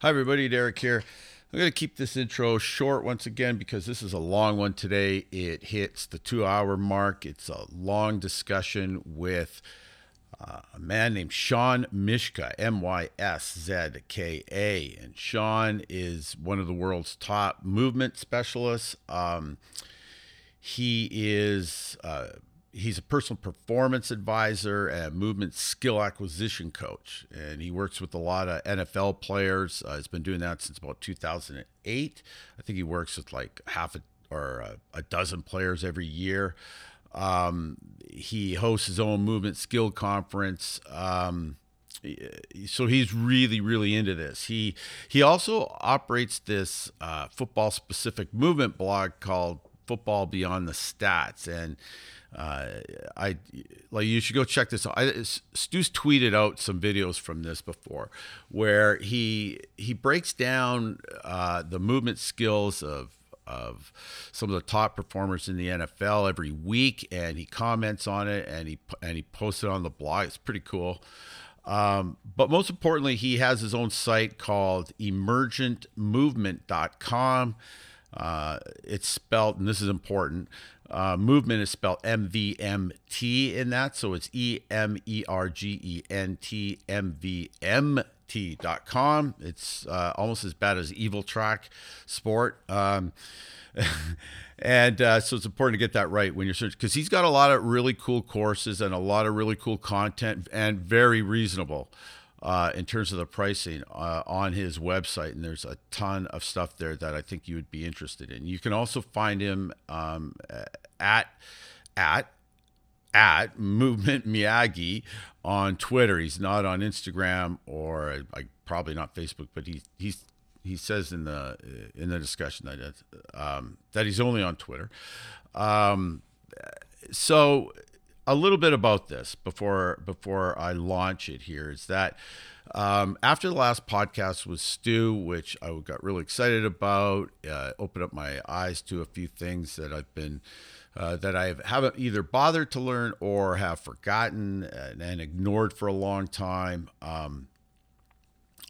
Hi, everybody. Derek here. I'm going to keep this intro short once again because this is a long one today. It hits the two hour mark. It's a long discussion with uh, a man named Sean Myszka, M Y S Z K A. And Sean is one of the world's top movement specialists. Um, he is. Uh, he's a personal performance advisor and movement skill acquisition coach. And he works with a lot of nfl players. Uh, he's been doing that since about 2008 i think he works with like half a, or a, a dozen players every year. Um, he hosts his own movement skill conference. Um, so he's really really into this. He he also operates this uh, football specific movement blog called football beyond the stats. And uh, I like you should go check this out. I, Stu's tweeted out some videos from this before, where he he breaks down uh, the movement skills of of some of the top performers in the NFL every week, and he comments on it, and he and he posts it on the blog. It's pretty cool. Um, but most importantly, he has his own site called emergentmovement.com. Uh, it's spelled, and this is important. Uh, movement is spelled M V M T in that, so it's E M E R G E N T M V M T dot com. It's uh, almost as bad as Evely Track Sport. Um, and uh, so it's important to get that right when you're searching because he's got a lot of really cool courses and a lot of really cool content and very reasonable uh, in terms of the pricing uh, on his website. And there's a ton of stuff there that I think you would be interested in. You can also find him um, at at at Movement Miyagi on Twitter. He's not on Instagram or like probably not Facebook, but he he's he says in the in the discussion that um, that he's only on Twitter. Um, so a little bit about this before before I launch it here is that um, after the last podcast with Stu, which I got really excited about, uh, opened up my eyes to a few things that I've been uh, that I haven't either bothered to learn or have forgotten and, and ignored for a long time. Um,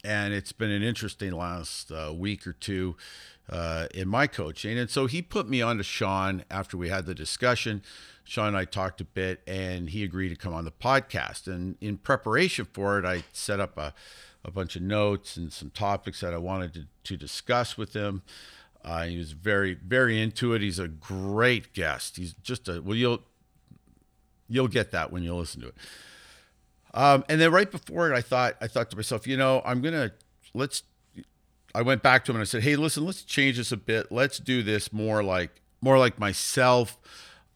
and it's been an interesting last uh, week or two uh, in my coaching. And so he put me on to Sean after we had the discussion. Sean and I talked a bit, and he agreed to come on the podcast. And in preparation for it, I set up a, a bunch of notes and some topics that I wanted to, to discuss with him. Uh, he was very, very into it. He's a great guest. He's just a well, you'll you'll get that when you listen to it. Um, and then right before it, I thought I thought to myself, you know, I'm gonna let's. I went back to him and I said, hey, listen, let's change this a bit. Let's do this more like more like myself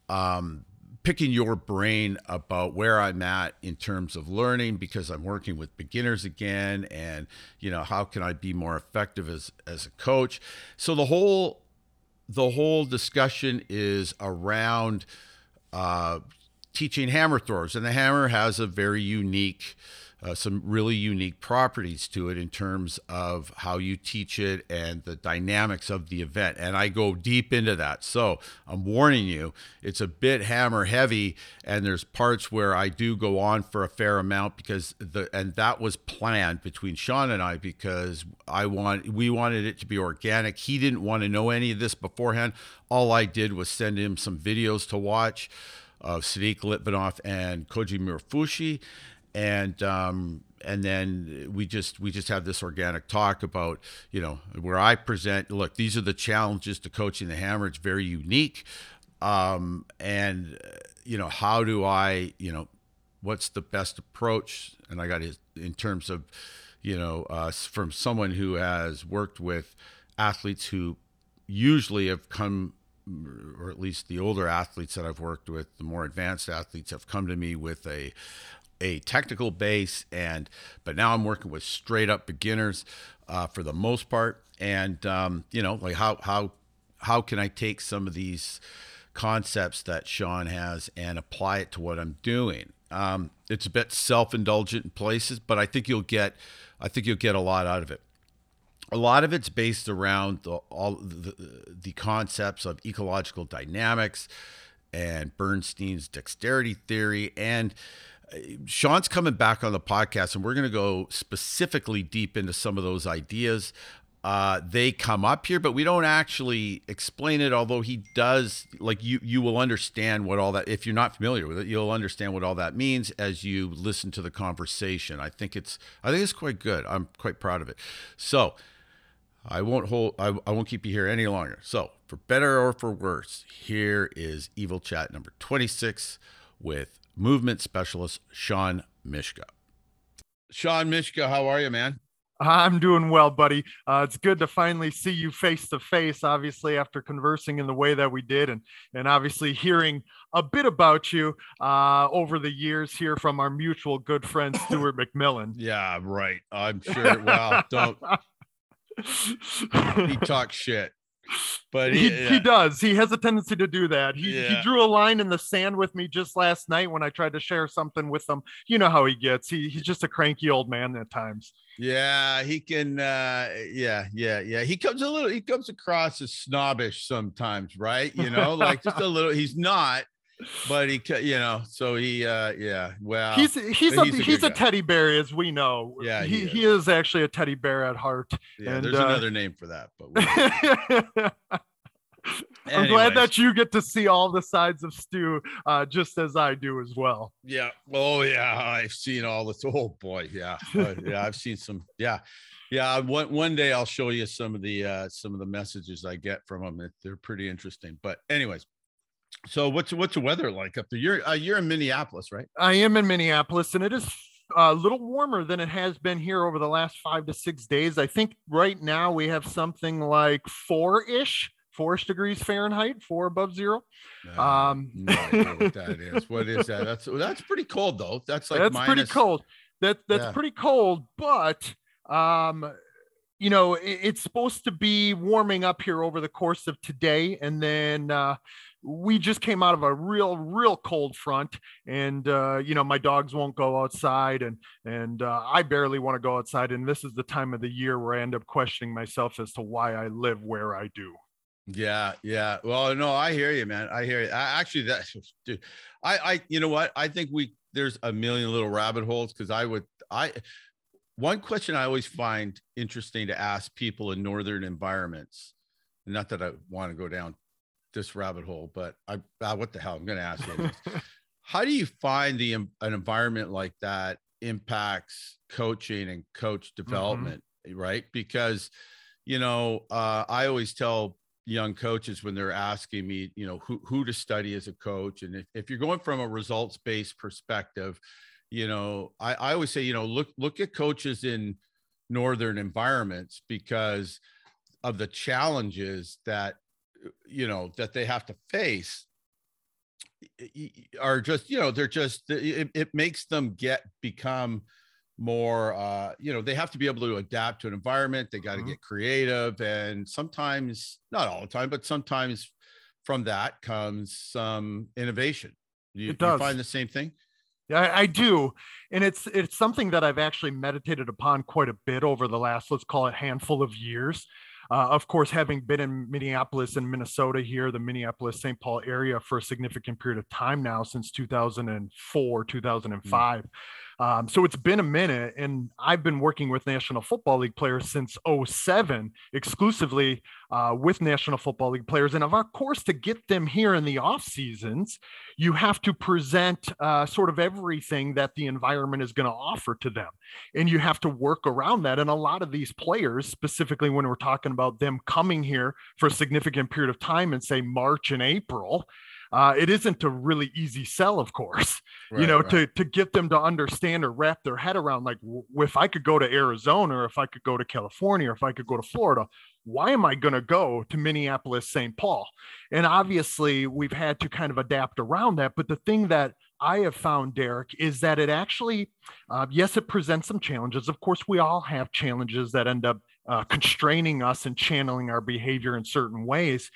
um, picking your brain about where I'm at in terms of learning because I'm working with beginners again and you know how can I be more effective as as a coach so the whole the whole discussion is around uh, teaching hammer throwers and the hammer has a very unique uh, some really unique properties to it in terms of how you teach it and the dynamics of the event. And I go deep into that. So I'm warning you, it's a bit hammer heavy, and there's parts where I do go on for a fair amount because the and that was planned between Sean and I because I want we wanted it to be organic. He didn't want to know any of this beforehand. All I did was send him some videos to watch of Sergey Litvinov and Koji Murofushi and um, and then we just we just have this organic talk about you know where I present. Look, these are the challenges to coaching the hammer. It's very unique, um, and you know how do I you know what's the best approach? And I got his in terms of you know uh, from someone who has worked with athletes who usually have come or at least the older athletes that I've worked with, the more advanced athletes have come to me with a a technical base and but now i'm working with straight up beginners uh, for the most part. And um, you know like how how how can i take some of these concepts that Sean has and apply it to what i'm doing? Um, it's a bit self-indulgent in places but i think you'll get i think you'll get a lot out of it. A lot of it's based around the, all the, the concepts of ecological dynamics and bernstein's dexterity theory. And Sean's coming back on the podcast, and we're going to go specifically deep into some of those ideas. Uh, they come up here, but we don't actually explain it. Although he does, like you, you will understand what all that. If you're not familiar with it, you'll understand what all that means as you listen to the conversation. I think it's, I think it's quite good. I'm quite proud of it. So, I won't hold. I, I won't keep you here any longer. So, for better or for worse, here is Evely Chat number 26 with movement specialist Sean Myszka. Sean Myszka, how are you, man? I'm doing well, buddy. Uh, it's good to finally see you face to face. Obviously, after conversing in the way that we did, and and obviously hearing a bit about you uh, over the years here from our mutual good friend Stuart McMillan. Yeah, right. I'm sure. Well, don't. he talks shit but he, yeah. he does. He has a tendency to do that. He, yeah. he drew a line in the sand with me just last night when I tried to share something with him. You know how he gets. He, he's just a cranky old man at times. Yeah, he can. Uh, yeah, yeah, yeah. He comes a little. He comes across as snobbish sometimes, right? You know, like just a little. He's not, but he you know so he uh yeah well he's he's a, he's a, he's a teddy bear as we know yeah he, he is. he, is. actually a teddy bear at heart yeah and, there's uh, another name for that but I'm glad that you get to see all the sides of Stu, uh, just as I do as well. Yeah. Oh yeah, I've seen all this. Oh boy, yeah, uh, yeah. I've seen some. Yeah, yeah. One one day I'll show you some of the uh, some of the messages I get from them. They're pretty interesting. But anyways, so what's what's the weather like up there? You're uh, you're in Minneapolis, right? I am in Minneapolis, and it is a little warmer than it has been here over the last five to six days. I think right now we have something like four ish, four degrees Fahrenheit, four above zero. Uh, um, no what that is. What is that? That's that's pretty cold though. That's like that's minus... pretty cold. That that's yeah. pretty cold, but um you know it's supposed to be warming up here over the course of today and then uh we just came out of a real real cold front and uh, you know my dogs won't go outside and and uh, i barely want to go outside and this is the time of the year where i end up questioning myself as to why i live where i do. Yeah yeah. Well no i hear you man. I hear you. I, actually that dude i i you know what? I think we there's a million little rabbit holes because i would i one question i always find interesting to ask people in northern environments not that i want to go down this rabbit hole, but I ah, what the hell? I'm going to ask you. How do you find the an environment like that impacts coaching and coach mm-hmm. development, mm-hmm. right? Because you know, uh, I always tell young coaches when they're asking me, you know, who who to study as a coach, and if, if you're going from a results based perspective, you know, I, I always say, you know, look look at coaches in northern environments because of the challenges that you know that they have to face are just you know they're just it, it makes them get become more uh you know they have to be able to adapt to an environment. They got to mm-hmm. get creative and sometimes not all the time but sometimes from that comes some innovation. You, it does. you find the same thing? Yeah I, I do. And it's it's something that i've actually meditated upon quite a bit over the last let's call it handful of years uh, of course, having been in Minneapolis and Minnesota here, the Minneapolis St. Paul area for a significant period of time now, since 2004, 2005. Mm. Um, so it's been a minute, and I've been working with National Football League players since 07, exclusively uh, with National Football League players. And of course, to get them here in the off seasons, you have to present uh, sort of everything that the environment is going to offer to them, and you have to work around that. And a lot of these players, specifically when we're talking about them coming here for a significant period of time, and say March and April uh, it isn't a really easy sell, of course, right, you know, right. to, to get them to understand or wrap their head around like, w- if I could go to Arizona or if I could go to California or if I could go to Florida, why am I going to go to Minneapolis, St. Paul? And obviously, we've had to kind of adapt around that. But the thing that I have found, Derek, is that it actually, uh, yes, it presents some challenges. Of course, we all have challenges that end up uh, constraining us and channeling our behavior in certain ways.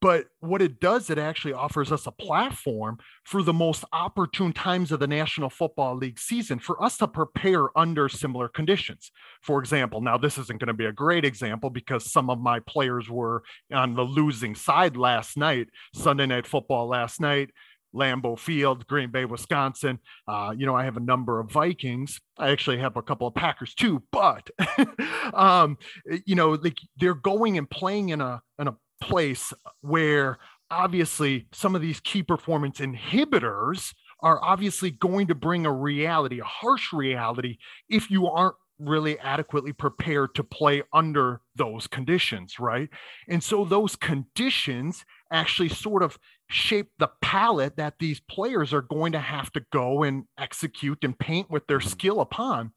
But what it does, it actually offers us a platform for the most opportune times of the National Football League season for us to prepare under similar conditions. For example, now this isn't going to be a great example because some of my players were on the losing side last night, Sunday Night Football last night. Lambeau Field, Green Bay, Wisconsin. Uh, you know, I have a number of Vikings. I actually have a couple of Packers too, but um, you know, like they're going and playing in a in a place where obviously some of these key performance inhibitors are obviously going to bring a reality, a harsh reality, if you aren't really adequately prepared to play under those conditions, right? And so those conditions actually sort of shape the palette that these players are going to have to go and execute and paint with their mm-hmm. skill upon.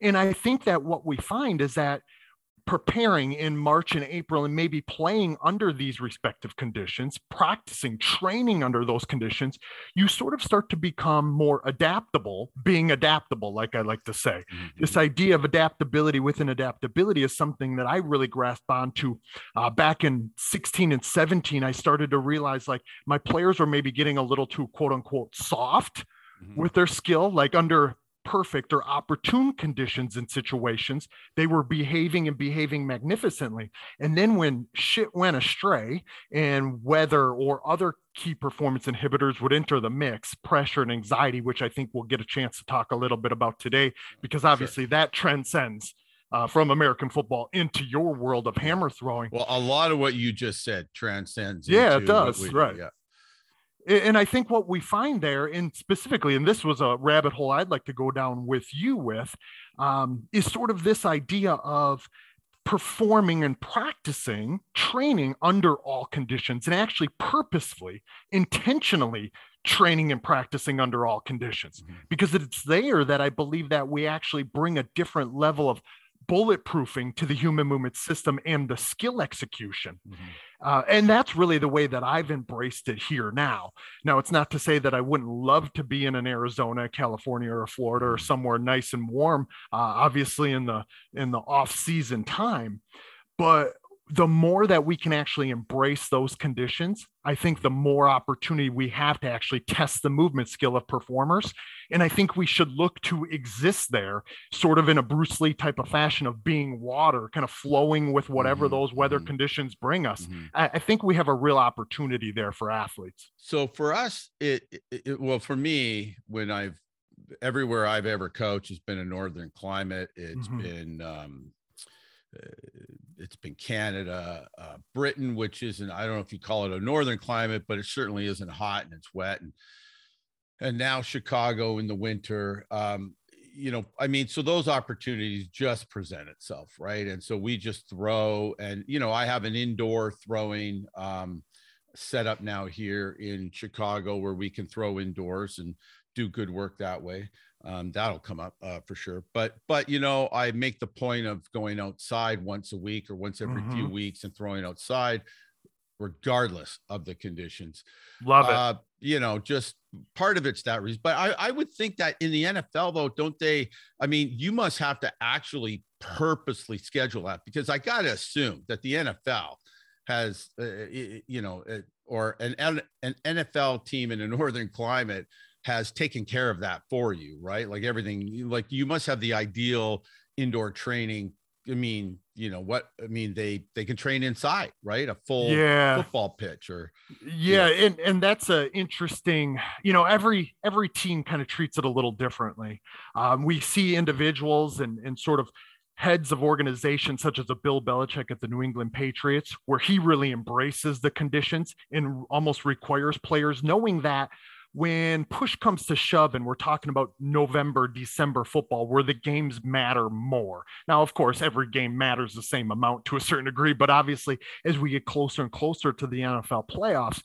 And I think that what we find is that preparing in March and April and maybe playing under these respective conditions, practicing, training under those conditions, you sort of start to become more adaptable, being adaptable, like I like to say. Mm-hmm. This idea of adaptability within adaptability is something that I really grasped onto uh, back in 16 and 17. I started to realize like my players were maybe getting a little too quote unquote soft. Mm-hmm. With their skill, like under perfect or opportune conditions and situations, they were behaving and behaving magnificently. And then when shit went astray and weather or other key performance inhibitors would enter the mix, pressure and anxiety, which I think we'll get a chance to talk a little bit about today, because obviously sure. that transcends. Uh, from American football into your world of hammer throwing. Well, a lot of what you just said transcends. Yeah, it does. Right. Yeah and I think what we find there, and specifically, and this was a rabbit hole I'd like to go down with you with, um, is sort of this idea of performing and practicing training under all conditions and actually purposefully, intentionally training and practicing under all conditions. Mm-hmm. Because it's there that I believe that we actually bring a different level of bulletproofing to the human movement system and the skill execution. Mm-hmm. Uh, and that's really the way that I've embraced it here now. Now, it's not to say that I wouldn't love to be in an Arizona, California, or Florida, or somewhere nice and warm. Uh, obviously, in the in the off season time, but the more that we can actually embrace those conditions, I think the more opportunity we have to actually test the movement skill of performers. And I think we should look to exist there, sort of in a Bruce Lee type of fashion of being water, kind of flowing with whatever mm-hmm. those weather mm-hmm. conditions bring us. Mm-hmm. I, I, think we have a real opportunity there for athletes. So for us, it, it well, for me, when I've everywhere I've ever coached has been a northern climate. It's mm-hmm. been um, it's been Canada, uh, Britain, which isn't I don't know if you call it a northern climate, but it certainly isn't hot and it's wet and and now Chicago in the winter. Um, you know, I mean, so those opportunities just present itself, right? And so we just throw, and you know, I have an indoor throwing um, setup now here in Chicago where we can throw indoors and do good work that way um, that'll come up uh, for sure. But but you know, I make the point of going outside once a week or once every mm-hmm. few weeks and throwing outside, regardless of the conditions. Love uh, it. You know, just part of it's that reason. But I, I would think that in the NFL though, don't they? I mean, you must have to actually purposely schedule that because I got to assume that the NFL has, uh, you know, uh, or an an NFL team in a northern climate has taken care of that for you, right? Like everything, like you must have the ideal indoor training. I mean, you know what? I mean, they they can train inside, right? A full yeah. football pitch, or yeah, yeah, and and that's a interesting. You know, every every team kind of treats it a little differently. Um, we see individuals and and sort of heads of organizations such as a Bill Belichick at the New England Patriots, where he really embraces the conditions and almost requires players knowing that when push comes to shove and we're talking about November, December football, where the games matter more. Now, of course, every game matters the same amount to a certain degree, but obviously, as we get closer and closer to the NFL playoffs,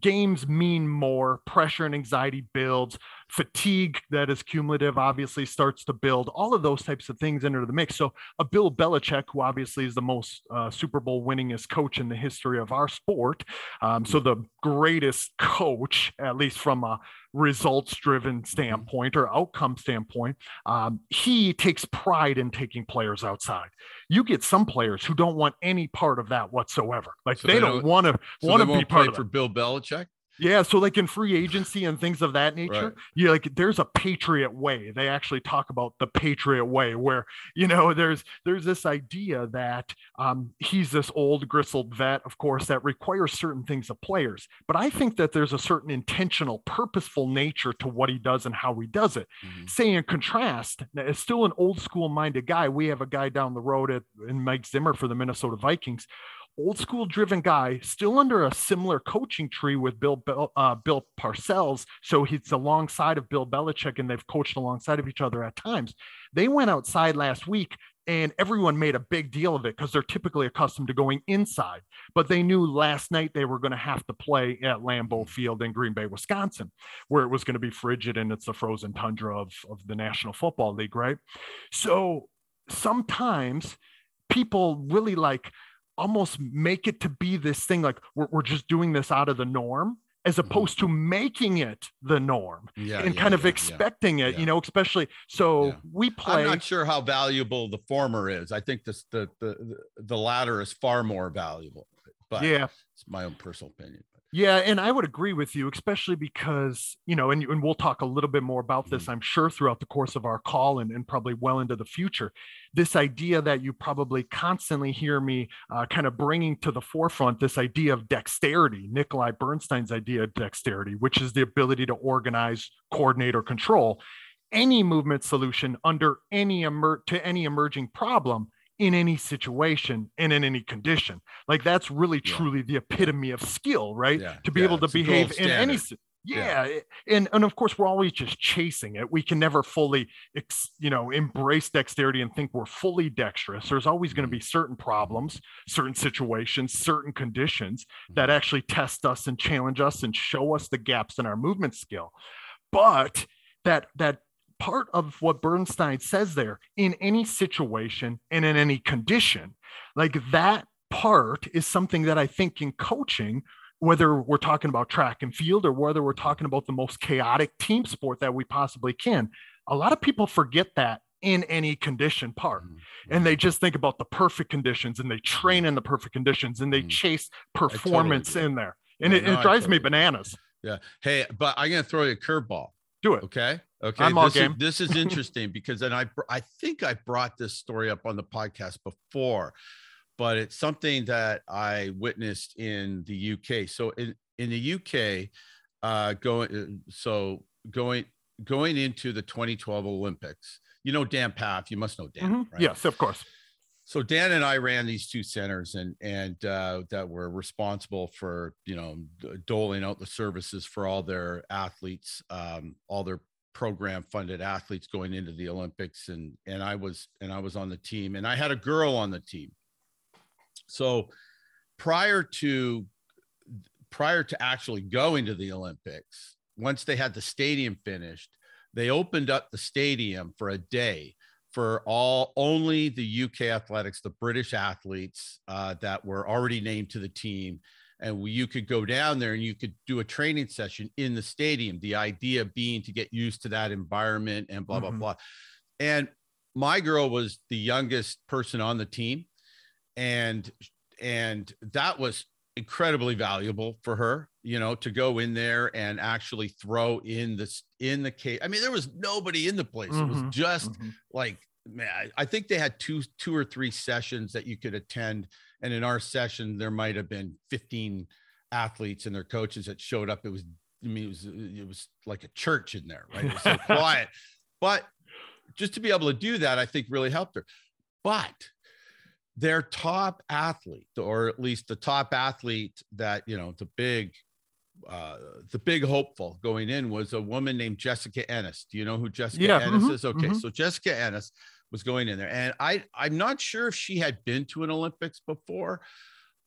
games mean more, pressure and anxiety builds, fatigue that is cumulative obviously starts to build. All of those types of things enter the mix. So a Bill Belichick, who obviously is the most uh, Super Bowl winningest coach in the history of our sport, um, so the greatest coach, at least from a results driven mm-hmm. standpoint or outcome standpoint, um, he takes pride in taking players outside. You get some players who don't want any part of that whatsoever. Like so they, they, don't want to want to be part of for Bill Belichick. Yeah, so like in free agency and things of that nature, right. you like there's a patriot way. They actually talk about the patriot way, where you know there's there's this idea that um, he's this old gristled vet, of course, that requires certain things of players. But I think that there's a certain intentional, purposeful nature to what he does and how he does it. Mm-hmm. Say in contrast, as still an old school minded guy, we have a guy down the road at in Mike Zimmer for the Minnesota Vikings old school driven guy, still under a similar coaching tree with Bill uh, Bill Parcells. So he's alongside of Bill Belichick, and they've coached alongside of each other at times. They went outside last week, and everyone made a big deal of it because they're typically accustomed to going inside. But they knew last night they were going to have to play at Lambeau Field in Green Bay, Wisconsin, where it was going to be frigid and it's the frozen tundra of, of the National Football League, right? So sometimes people really like almost make it to be this thing like we're, we're just doing this out of the norm as mm-hmm. opposed to making it the norm yeah, and yeah, kind of yeah, expecting it, you know, especially so we play. I'm not sure how valuable the former is. I think this the the the latter is far more valuable. But yeah, it's my own personal opinion. Yeah, and I would agree with you, especially because, you know, and, and we'll talk a little bit more about this, mm-hmm. I'm sure, throughout the course of our call and, and probably well into the future. This idea that you probably constantly hear me uh, kind of bringing to the forefront this idea of dexterity, Nikolai Bernstein's idea of dexterity, which is the ability to organize, coordinate, or control any movement solution under any emer- to any emerging problem in any situation and in any condition. Like that's really yeah. truly the epitome of skill, right? Yeah. To be yeah. able to it's behave in any yeah. yeah. and and of course we're always just chasing it we can never fully ex, you know embrace dexterity and think we're fully dexterous there's always going to mm-hmm. be certain problems certain situations certain conditions that mm-hmm. actually test us and challenge us and show us the gaps in our movement skill but that that part of what Bernstein says there in any situation and in any condition. Like that part is something that I think in coaching, whether we're talking about track and field or whether we're talking about the most chaotic team sport that we possibly can, a lot of people forget that in any condition part. Mm-hmm. And they just think about the perfect conditions and they train in the perfect conditions and they mm-hmm. chase performance totally in there. And yeah, it, no, it, drives totally me bananas. Yeah. Hey, but I'm going to throw you a curveball. Do it. Okay. Okay. I'm all this game. Is, this is interesting because then I I think I brought this story up on the podcast before, but it's something that I witnessed in the UK. So in in the UK, uh, going uh, so going going into the 2012 Olympics, you know Dan Pfaff. You must know Dan, mm-hmm. right? Yes, of course. So Dan and I ran these two centers, and and uh, that were responsible for you know doling out the services for all their athletes, um, all their program funded athletes going into the Olympics and and I was and I was on the team and I had a girl on the team. So prior to prior to actually going to the Olympics, once they had the stadium finished, they opened up the stadium for a day for all only the UK athletics, the British athletes uh, that were already named to the team and you could go down there and you could do a training session in the stadium the idea being to get used to that environment and blah mm-hmm. blah blah and my girl was the youngest person on the team and and that was incredibly valuable for her you know to go in there and actually throw in this in the case i mean there was nobody in the place mm-hmm. it was mm-hmm. just mm-hmm. like man i think they had two two or three sessions that you could attend and in our session, there might have been 15 athletes and their coaches that showed up. It was, I mean, it was, it was like a church in there, right? It was so quiet. But just to be able to do that, I think really helped her. But their top athlete, or at least the top athlete that, you know, the big, uh, the big hopeful going in was a woman named Jessica Ennis. Do you know who Jessica yeah, Ennis mm-hmm, is? Okay. Mm-hmm. So Jessica Ennis was going in there. And I I'm not sure if she had been to an Olympics before,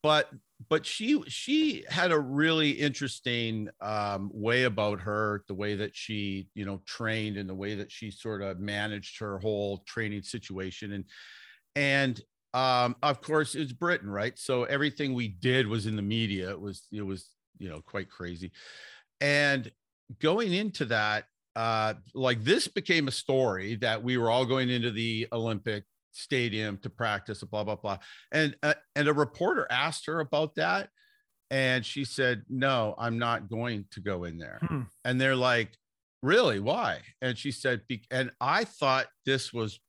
but but she she had a really interesting um, way about her, the way that she you know trained and the way that she sort of managed her whole training situation and and um, of course it's Britain, right? So everything we did was in the media. It was it was you know quite crazy, and going into that uh, like this became a story that we were all going into the Olympic stadium to practice, blah blah blah. And uh, and a reporter asked her about that, And she said, No, I'm not going to go in there. Hmm. And they're like, Really? Why? And she said, "Be-" And I thought this was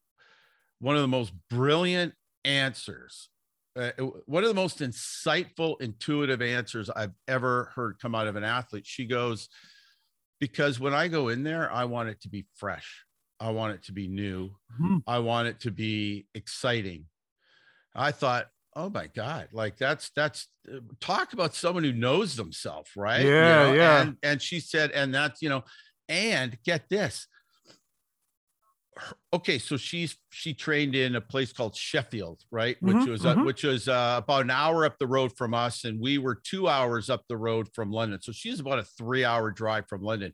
one of the most brilliant answers, uh, one of the most insightful, intuitive answers I've ever heard come out of an athlete. She goes, Because when I go in there, I want it to be fresh. I want it to be new. Hmm. I want it to be exciting. I thought, oh my God, like that's that's uh, talk about someone who knows themselves, right? You Yeah, know, yeah. And, and she said, and that's you know, and get this. Okay, so she's she trained in a place called Sheffield, right? Which Mhm, was uh, mhm. which was uh, about an hour up the road from us, and we were two hours up the road from London. So she's about a three-hour drive from London.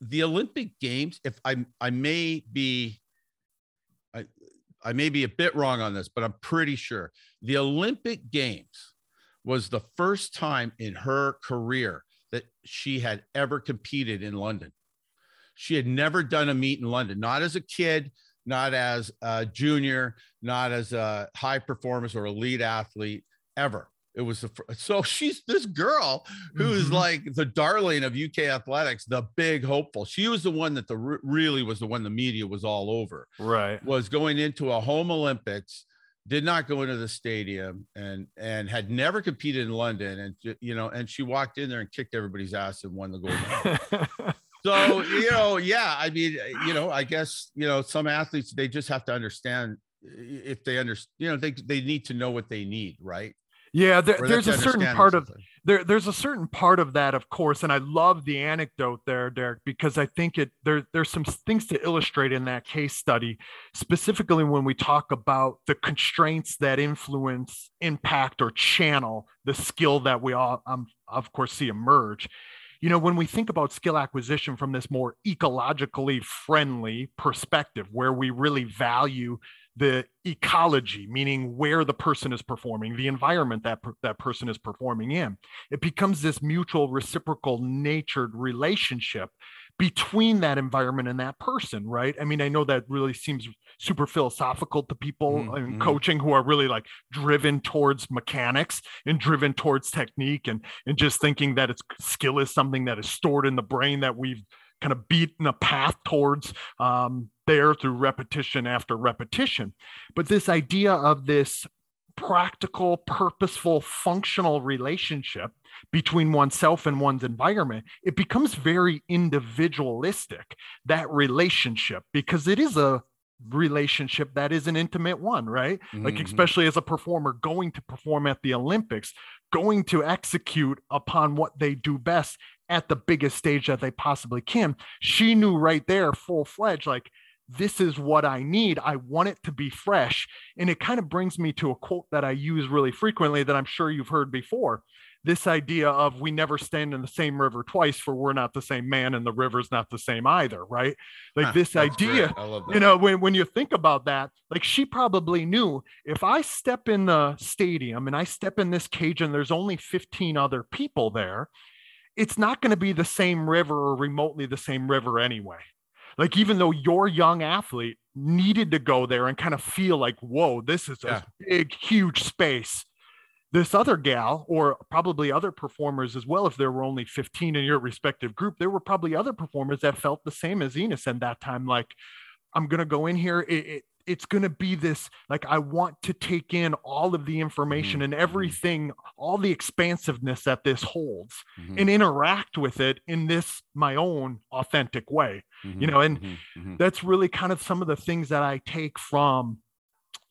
The Olympic Games, if I I may be I I may be a bit wrong on this, but I'm pretty sure the Olympic Games was the first time in her career that she had ever competed in London. She had never done a meet in London, not as a kid, not as a junior, not as a high performance or elite athlete ever. It was the so she's this girl who is Mhm. like the darling of UK athletics, the big hopeful. She was the one that the really was the one the media was all over Right. was going into a home Olympics, did not go into the stadium, and and had never competed in London, and you know, and she walked in there and kicked everybody's ass and won the gold. medal. so you know, yeah, I mean, you know, I guess you know some athletes they just have to understand if they understand, you know, they they need to know what they need, right? yeah, there, there's a certain part of there there's a certain part of that of course and i love the anecdote there derek because i think it there there's some things to illustrate in that case study specifically when we talk about the constraints that influence impact or channel the skill that we all um, of course see emerge you know when we think about skill acquisition from this more ecologically friendly perspective where we really value the ecology, meaning where the person is performing, the environment that per- that person is performing in. It becomes this mutual, reciprocal, natured relationship between that environment and that person, right? I mean, I know that really seems super philosophical to people Mhm, in mhm. coaching who are really like driven towards mechanics and driven towards technique and and just thinking that it's skill is something that is stored in the brain that we've kind of beaten a path towards um, there through repetition after repetition. But this idea of this practical, purposeful, functional relationship between oneself and one's environment, it becomes very individualistic, that relationship, because it is a relationship that is an intimate one, right? Like, Mhm. especially as a performer going to perform at the Olympics, going to execute upon what they do best at the biggest stage that they possibly can. She knew right there, full fledged, like, this is what I need. I want it to be fresh. And it kind of brings me to a quote that I use really frequently that I'm sure you've heard before. This idea of we never stand in the same river twice, for we're not the same man and the river's not the same either, right? Like Huh, this idea great. I love that. you know when, when you think about that like she probably knew if i step in the stadium and i step in this cage and there's only 15 other people there it's not going to be the same river or remotely the same river anyway like even though your young athlete needed to go there and kind of feel like whoa this is a big huge space this other gal or probably other performers as well if there were only 15 in your respective group there were probably other performers that felt the same as Ennis and that time like i'm going to go in here it, it, it's going to be this like i want to take in all of the information and everything all the expansiveness that this holds Mhm, and interact with it in this my own authentic way. Mhm, you know, and mhm, mhm. that's really kind of some of the things that I take from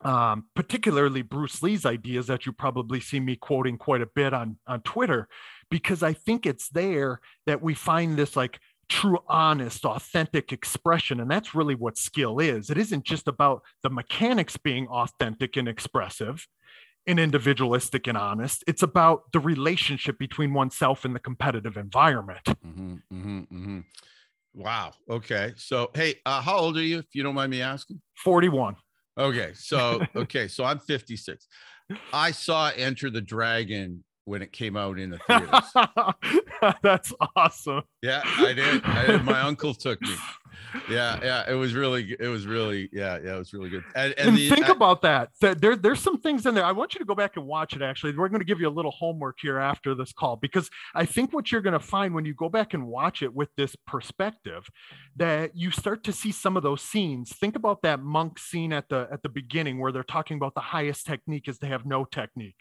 um, particularly Bruce Lee's ideas that you probably see me quoting quite a bit on on Twitter, because I think it's there that we find this like true, honest, authentic expression, and that's really what skill is. It isn't just about the mechanics being authentic and expressive. And individualistic and honest. It's about the relationship between oneself and the competitive environment. Mhm, mhm, mhm. Wow. Okay. So, hey, uh, how old are you, if you don't mind me asking? 41. Okay. So, okay. So I'm 56. I saw Enter the Dragon when it came out in the theaters. That's awesome. yeah, I did. I did. My uncle took me. Yeah, yeah. It was really, it was really, yeah, yeah. It was really good. And, and, and the, think I, about that. There, there's some things in there. I want you to go back and watch it. Actually, we're going to give you a little homework here after this call because I think what you're going to find when you go back and watch it with this perspective, that you start to see some of those scenes. Think about that monk scene at the at the beginning where they're talking about the highest technique is to have no technique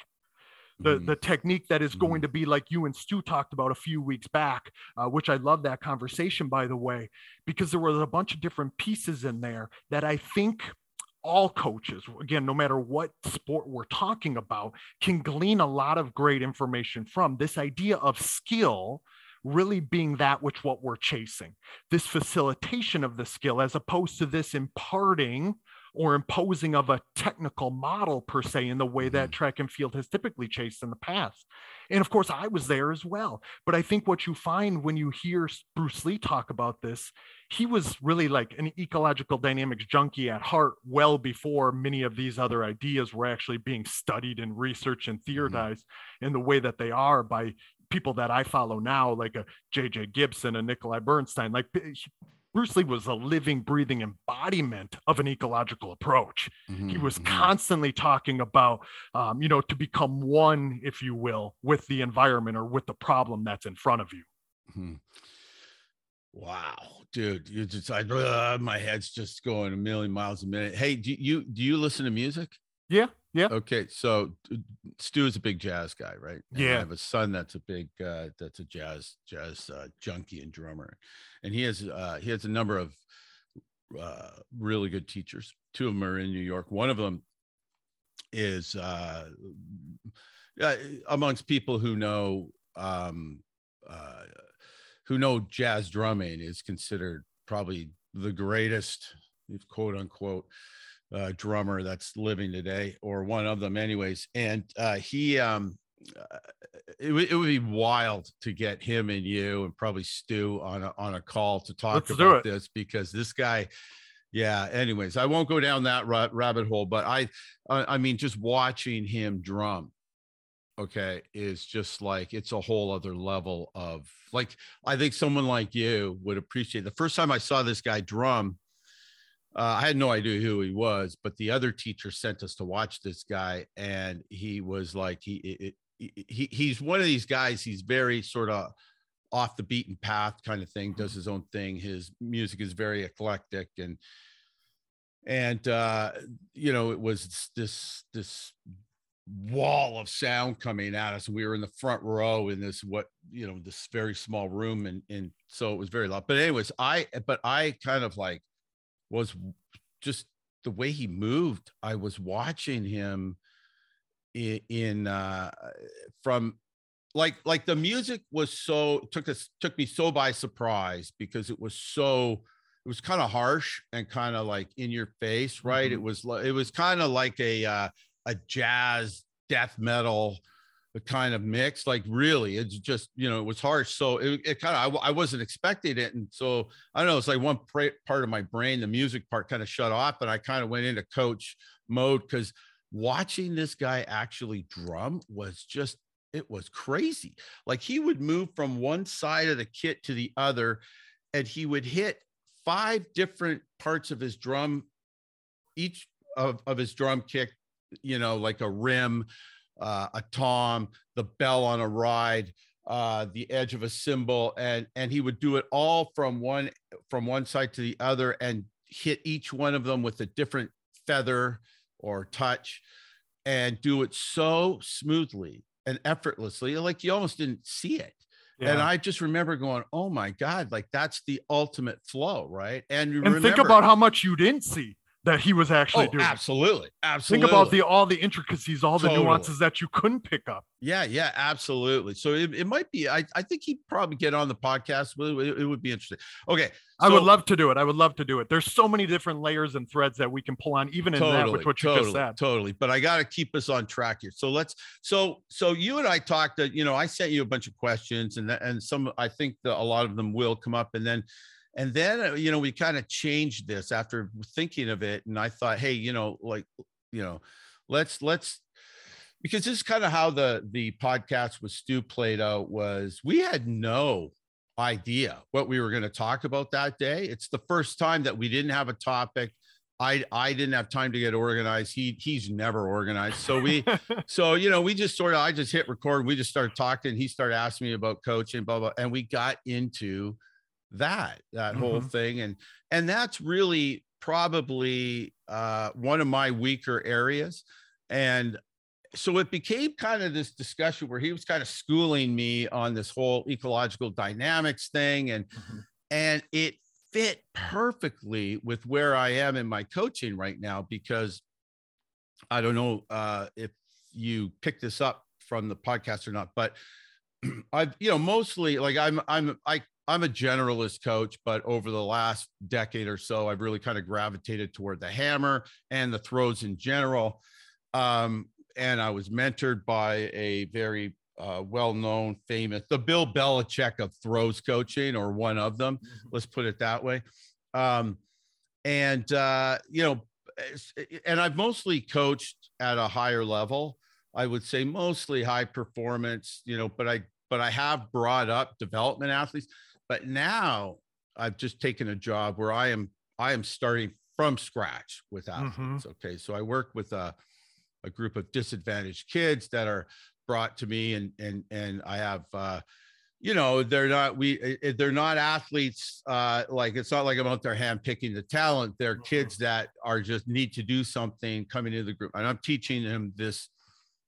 the mm-hmm. the technique that is going mm-hmm. to be like you and Stu talked about a few weeks back, uh, which I love that conversation by the way, because there was a bunch of different pieces in there that I think all coaches, again, no matter what sport we're talking about, can glean a lot of great information from this idea of skill really being that which what we're chasing this facilitation of the skill as opposed to this imparting or imposing of a technical model per se in the way that mm-hmm. track and field has typically chased in the past. And of course, I was there as well. But I think what you find when you hear Bruce Lee talk about this, he was really like an ecological dynamics junkie at heart well before many of these other ideas were actually being studied and researched and mm-hmm. theorized mm-hmm. in the way that they are by people that I follow now, like a JJ Gibson, a Nikolai Bernstein. Like Bruce Lee was a living, breathing embodiment of an ecological approach. Mm-hmm, he was mm-hmm. constantly talking about, um, you know, to become one, if you will, with the environment or with the problem that's in front of you. Mm-hmm. Wow, dude, you just I, uh, my head's just going a million miles a minute. Hey, do you do you listen to music? Yeah, yeah. Okay, so Stu is a big jazz guy, right? And yeah. I have a son that's a big uh, that's a jazz jazz uh, junkie and drummer, and he has uh, he has a number of uh, really good teachers. Two of them are in New York. One of them is uh, amongst people who know um, uh, who know jazz drumming is considered probably the greatest, quote unquote uh, drummer that's living today, or one of them, anyways. And uh, he, um, uh, it, w- it would be wild to get him and you and probably Stu on a, on a call to talk Let's about this because this guy, yeah. Anyways, I won't go down that ra- rabbit hole, but I, I mean, just watching him drum, okay, is just like it's a whole other level of like. I think someone like you would appreciate. The first time I saw this guy drum uh, I had no idea who he was, but the other teacher sent us to watch this guy, and he was like, he, it, he he's one of these guys. He's very sort of off the beaten path kind of thing. Does his own thing. His music is very eclectic, and and uh, you know, it was this this wall of sound coming at us. We were in the front row in this what you know this very small room, and and so it was very loud. But anyways, I but I kind of like was just the way he moved. I was watching him in, in uh, from like like the music was so took us took me so by surprise because it was so it was kind of harsh and kind of like in your face right mm-hmm. it was it was kind of like a uh, a jazz death metal kind of mix like really it's just you know it was harsh so it, it kind of I, I, wasn't expecting it and so i don't know it's like one part of my brain the music part kind of shut off and i kind of went into coach mode because watching this guy actually drum was just it was crazy. Like he would move from one side of the kit to the other and he would hit five different parts of his drum each of, of his drum kick you know like a rim uh, a tom, the bell on a ride, uh, the edge of a cymbal, and and he would do it all from one from one side to the other and hit each one of them with a different feather or touch, and do it so smoothly and effortlessly, like you almost didn't see it. Yeah. And I just remember going, "Oh my God! Like that's the ultimate flow, right?" And, and remember, think about how much you didn't see that he was actually oh, doing. Absolutely. Absolutely. Think about the all the intricacies, all the totally. nuances that you couldn't pick up. Yeah, yeah, absolutely. So it, it might be, I, I think he'd probably get on the podcast. It, it would be interesting. Okay. So, I would love to do it. I would love to do it. There's so many different layers and threads that we can pull on, even in totally, that, which what you totally, just said. Totally. But I got to keep us on track here. So let's, so, so you and I talked that, you know, I sent you a bunch of questions and, and some, I think that a lot of them will come up and then and then uh, you know we kind of changed this after thinking of it and i thought hey you know like you know let's let's because this is kind of how the the podcast with stu played out was we had no idea what we were going to talk about that day. It's the first time that we didn't have a topic. I I didn't have time to get organized. He he's never organized. So we so you know we just sort of I just hit record. We just started talking. He started asking me about coaching, blah blah, and we got into that that mm-hmm. whole thing. And and that's really probably uh, one of my weaker areas. And so it became kind of this discussion where he was kind of schooling me on this whole ecological dynamics thing and mm-hmm. and it fit perfectly with where I am in my coaching right now because I don't know uh, if you picked this up from the podcast or not, but I've you know mostly like I'm I'm I I'm a generalist coach, but over the last decade or so, I've really kind of gravitated toward the hammer and the throws in general. Um, and I was mentored by a very uh, well-known, famous, the Bill Belichick of throws coaching, or one of them. Mm-hmm. Let's put it that way. Um, and uh, you know, and I've mostly coached at a higher level. I would say mostly high performance, you know, but I but I have brought up development athletes. But now I've just taken a job where I am I am starting from scratch with athletes. Mm-hmm. Okay, so I work with a a group of disadvantaged kids that are brought to me and and and I have uh you know they're not we they're not athletes uh like it's not like i'm out there hand picking the talent they're mm-hmm. kids that are just need to do something coming into the group and i'm teaching them this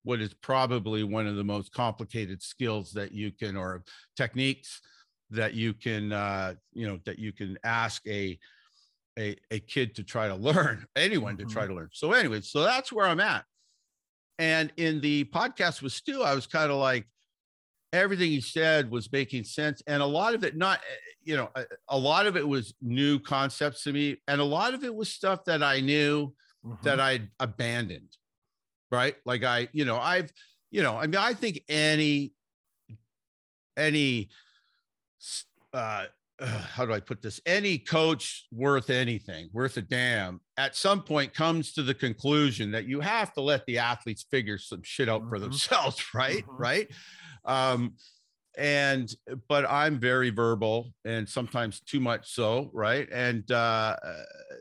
what is probably one of the most complicated skills that you can or techniques that you can uh you know that you can ask a a, a kid to try to learn anyone mm-hmm. to try mm-hmm. to learn so anyway so that's where i'm at and in the podcast with Stu, I was kind of like, everything he said was making sense. And a lot of it, not, eh, you know, a, a, lot of it was new concepts to me. And a lot of it was stuff that I knew mm-hmm. that I'd abandoned. Right. Like I, you know, I've, you know, I mean, I think any, any, uh, how do I put this? Any coach worth anything, worth a damn, at some point comes to the conclusion that you have to let the athletes figure some shit out mm-hmm. for themselves, right? Mm-hmm. Right. Um, and but I'm very verbal and sometimes too much so, right? And uh,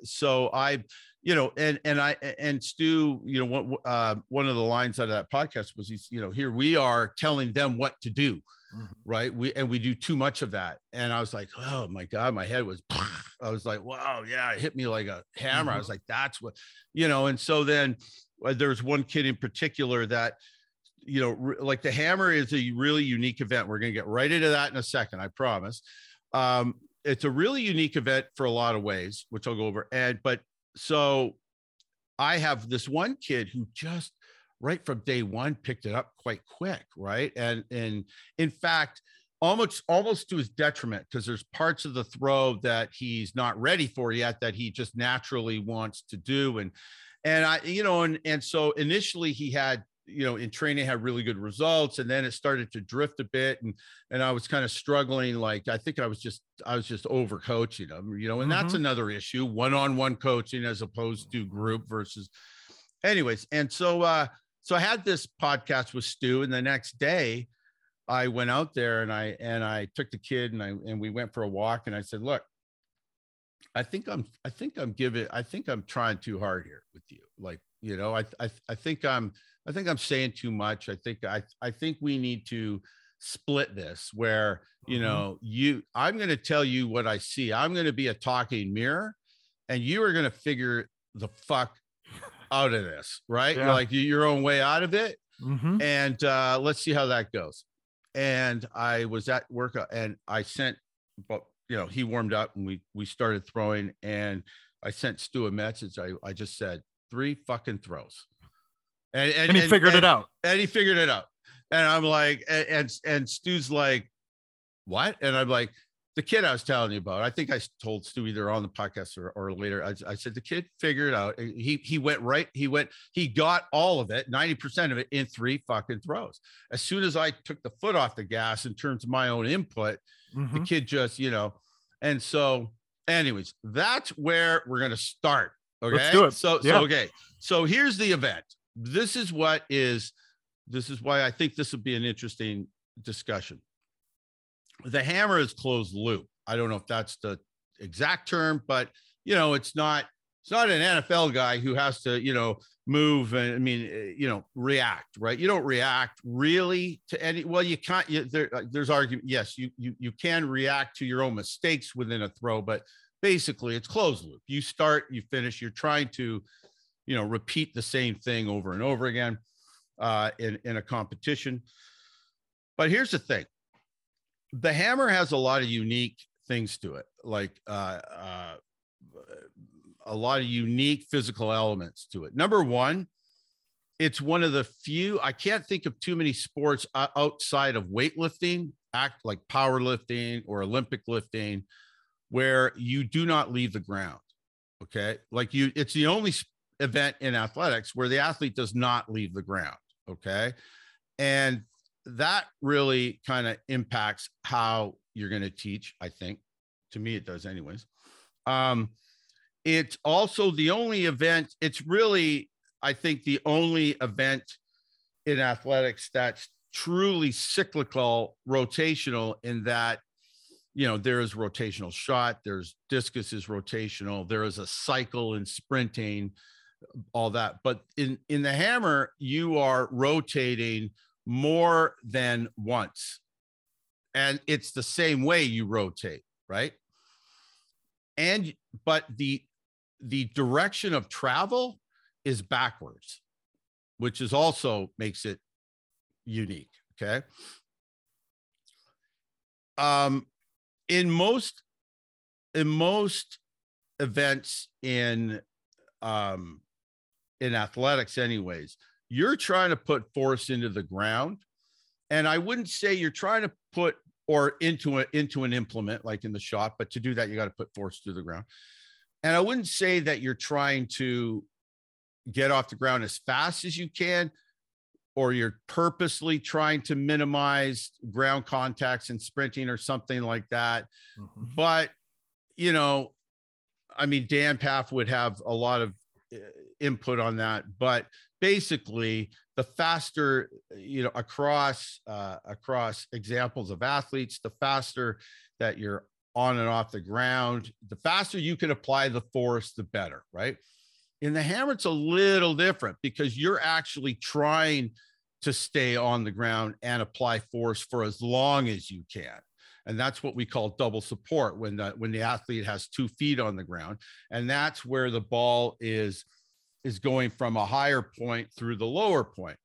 so I, you know, and and I and Stu, you know, what uh, one of the lines out of that podcast was he's, you know, here we are telling them what to do mm-hmm. right? We and we do too much of that. And I was like, oh my God, my head was I was like, wow, yeah, it hit me like a hammer. Mm-hmm. I was like, that's what, you know, and so then uh, there's one kid in particular that you know, like the hammer is a really unique event. We're going to get right into that in a second, I promise. Um, it's a really unique event for a lot of ways, which I'll go over. And but so I have this one kid who just right from day one picked it up quite quick right? And and in fact almost almost to his detriment because there's parts of the throw that he's not ready for yet that he just naturally wants to do. And and i you know and and so initially he had you know in training had really good results and then it started to drift a bit and and i was kind of struggling like i think i was just i was just over coaching him you know and mm-hmm. that's another issue one-on-one coaching as opposed to group versus anyways. And so uh so I had this podcast with Stu, and the next day I went out there and I and I took the kid and I and we went for a walk and I said, look, I think I'm I think I'm giving I think I'm trying too hard here with you. Like, you know, I I I think I'm I think I'm saying too much. I think I I think we need to split this where you mm-hmm. know you i'm going to tell you what i see i'm going to be a talking mirror and you are going to figure the fuck out of this, right? Yeah. You're like your own way out of it. Mm-hmm. And uh, let's see how that goes. And I was at work uh, and I sent, but you know, he warmed up and we we started throwing. And I sent Stu a message. I, I just said three fucking throws. And, and, and he and, figured it out. And he figured it out. And I'm like, and, and and Stu's like, what? And I'm like, the kid I was telling you about, I think I told Stu either on the podcast or, or later. I, I, said the kid figured it out. He he went right. He went. He got all of it, ninety percent of it, in three fucking throws. As soon as I took the foot off the gas in terms of my own input, mm-hmm. the kid just you know. And so, anyways, that's where we're gonna start. Okay. Let's do it. So yeah. so okay. So here's the event. This is what is. This is why I think this would be an interesting discussion the hammer is closed loop. I don't know if that's the exact term, but you know, it's not it's not an NFL guy who has to, you know, move and I mean, eh, you know, react, right? You don't react really to any. Well, you can't. You, there, there's argument. Yes, you you you can react to your own mistakes within a throw, but basically, it's closed loop. You start, you finish. You're trying to, you know, repeat the same thing over and over again uh, in in a competition. But here's the thing: the hammer has a lot of unique things to it, like uh, uh, a lot of unique physical elements to it. Number one, it's one of the few, I can't think of too many sports outside of weightlifting, act like powerlifting or Olympic lifting, where you do not leave the ground. Okay. Like you, it's the only event in athletics where the athlete does not leave the ground. Okay. And that really kind of impacts how you're going to teach, I think. To me, it does, anyways. Um, it's also the only event, it's really, I think, the only event in athletics that's truly cyclical, rotational, in that, you know, there is rotational shot, there's discus is rotational, there is a cycle in sprinting, all that. But in, in the hammer, you are rotating more than once. And it's the same way you rotate, right? And but the the direction of travel is backwards, which is also makes it unique. Okay. Um, in most in most events in um in athletics anyways you're trying to put force into the ground and i wouldn't say you're trying to put or into a into an implement like in the shot but to do that you got to put force through the ground and I wouldn't say that you're trying to get off the ground as fast as you can, or you're purposely trying to minimize ground contacts and sprinting or something like that. Mm-hmm. But, you know, I mean, Dan Pfaff would have a lot of uh, input on that. But basically, the faster, you know, across uh, across examples of athletes, the faster that you're on and off the ground. The faster you can apply the force, the better, right? In the hammer, it's a little different because you're actually trying to stay on the ground and apply force for as long as you can. And that's what we call double support when the when the athlete has two feet on the ground. And that's where the ball is is going from a higher point through the lower point.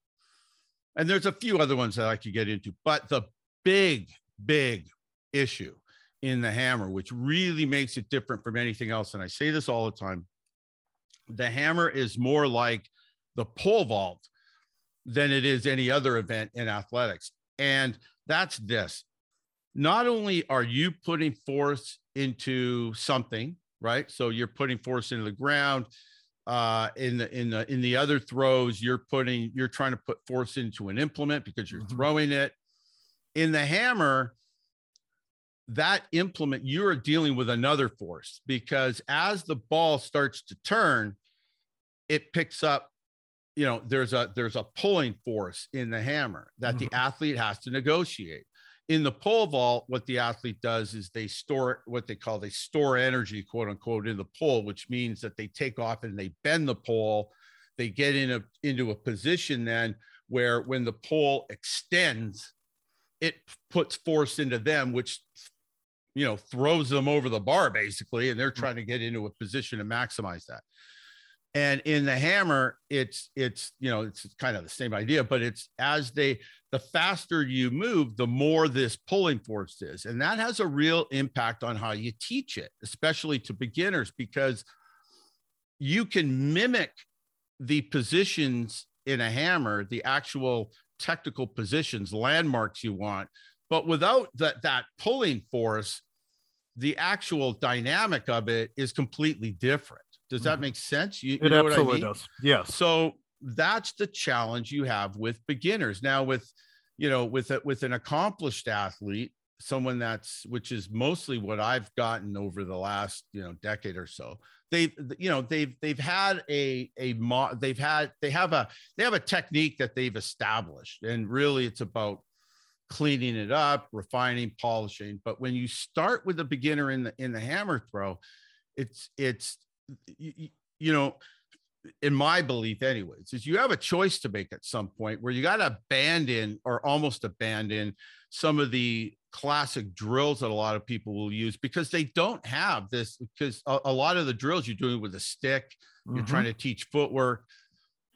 And there's a few other ones that I could get into, but the big, big issue in the hammer, which really makes it different from anything else. And I say this all the time the hammer is more like the pole vault than it is any other event in athletics. And that's this not only are you putting force into something, right? So you're putting force into the ground. Uh, in the in the in the other throws, you're putting you're trying to put force into an implement because you're mm-hmm. throwing it. In the hammer, that implement you're dealing with another force because as the ball starts to turn it picks up you know there's a there's a pulling force in the hammer that mm-hmm. the athlete has to negotiate in the pole vault what the athlete does is they store what they call they store energy quote unquote in the pole which means that they take off and they bend the pole they get in a into a position then where when the pole extends it puts force into them which you know, throws them over the bar basically, and they're mm. trying to get into a position to maximize that. And in the hammer, it's it's you know it's kind of the same idea, but it's as they the faster you move, the more this pulling force is, and that has a real impact on how you teach it, especially to beginners, because you can mimic the positions in a hammer, the actual technical positions, landmarks you want, but without that that pulling force, the actual dynamic of it is completely different. Does that mm-hmm. make sense? You, you it absolutely I mean? does. Yes. So that's the challenge you have with beginners. Now, with you know, with a, with an accomplished athlete, someone that's which is mostly what I've gotten over the last you know decade or so. They've you know they've they've had a a mo- they've had they have a they have a technique that they've established, and really it's about cleaning it up, refining, polishing. But when you start with the beginner in the in the hammer throw, it's it's you, you know in my belief anyways is you have a choice to make at some point where you got to abandon or almost abandon some of the classic drills that a lot of people will use because they don't have this because a, a lot of the drills you're doing with a stick you're mm-hmm. trying to teach footwork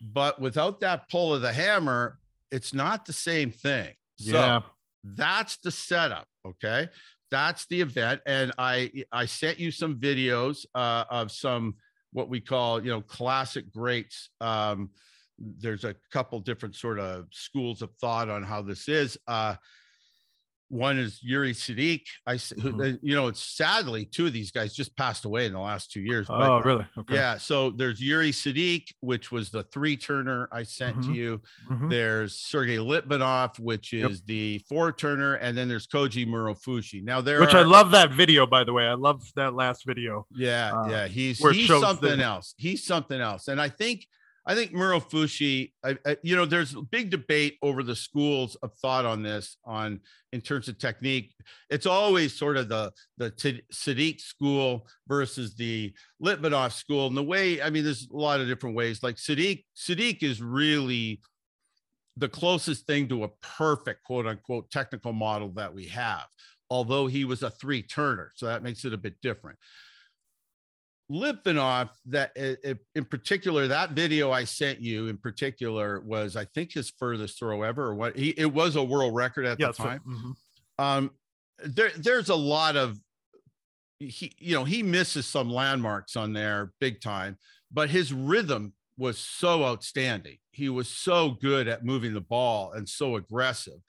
but without that pull of the hammer it's not the same thing so yeah. that's the setup okay that's the event and i i sent you some videos uh, of some what we call you know classic greats. Um, there's a couple different sort of schools of thought on how this is. Uh, one is Yuri Sedykh. I, mm-hmm. you know, it's sadly two of these guys just passed away in the last two years. But, oh, really? Okay. Yeah. So there's Yuri Sedykh, which was the three turner I sent mm-hmm. to you. Mm-hmm. There's Sergey Litvinov, which is yep. the four turner, and then there's Koji Murofushi. Now there, which are, I love that video by the way. I love that last video. Yeah, uh, yeah. He's he's something else. He's something else, and I think I think Murofushi, I, I, you know, there's a big debate over the schools of thought on this, on in terms of technique. It's always sort of the the T- Sedykh school versus the Litvinov school. And the way, I mean, there's a lot of different ways. Like Sedykh, Sedykh is really the closest thing to a perfect quote unquote technical model that we have, although he was a three turner. So that makes it a bit different. Litvinov, that in particular, that video I sent you in particular was, I think, his furthest throw ever, or what he it was a world record at yeah, the time. So, mm-hmm. Um, there, there's a lot of he, you know, he misses some landmarks on there big time, but his rhythm was so outstanding. He was so good at moving the ball and so aggressive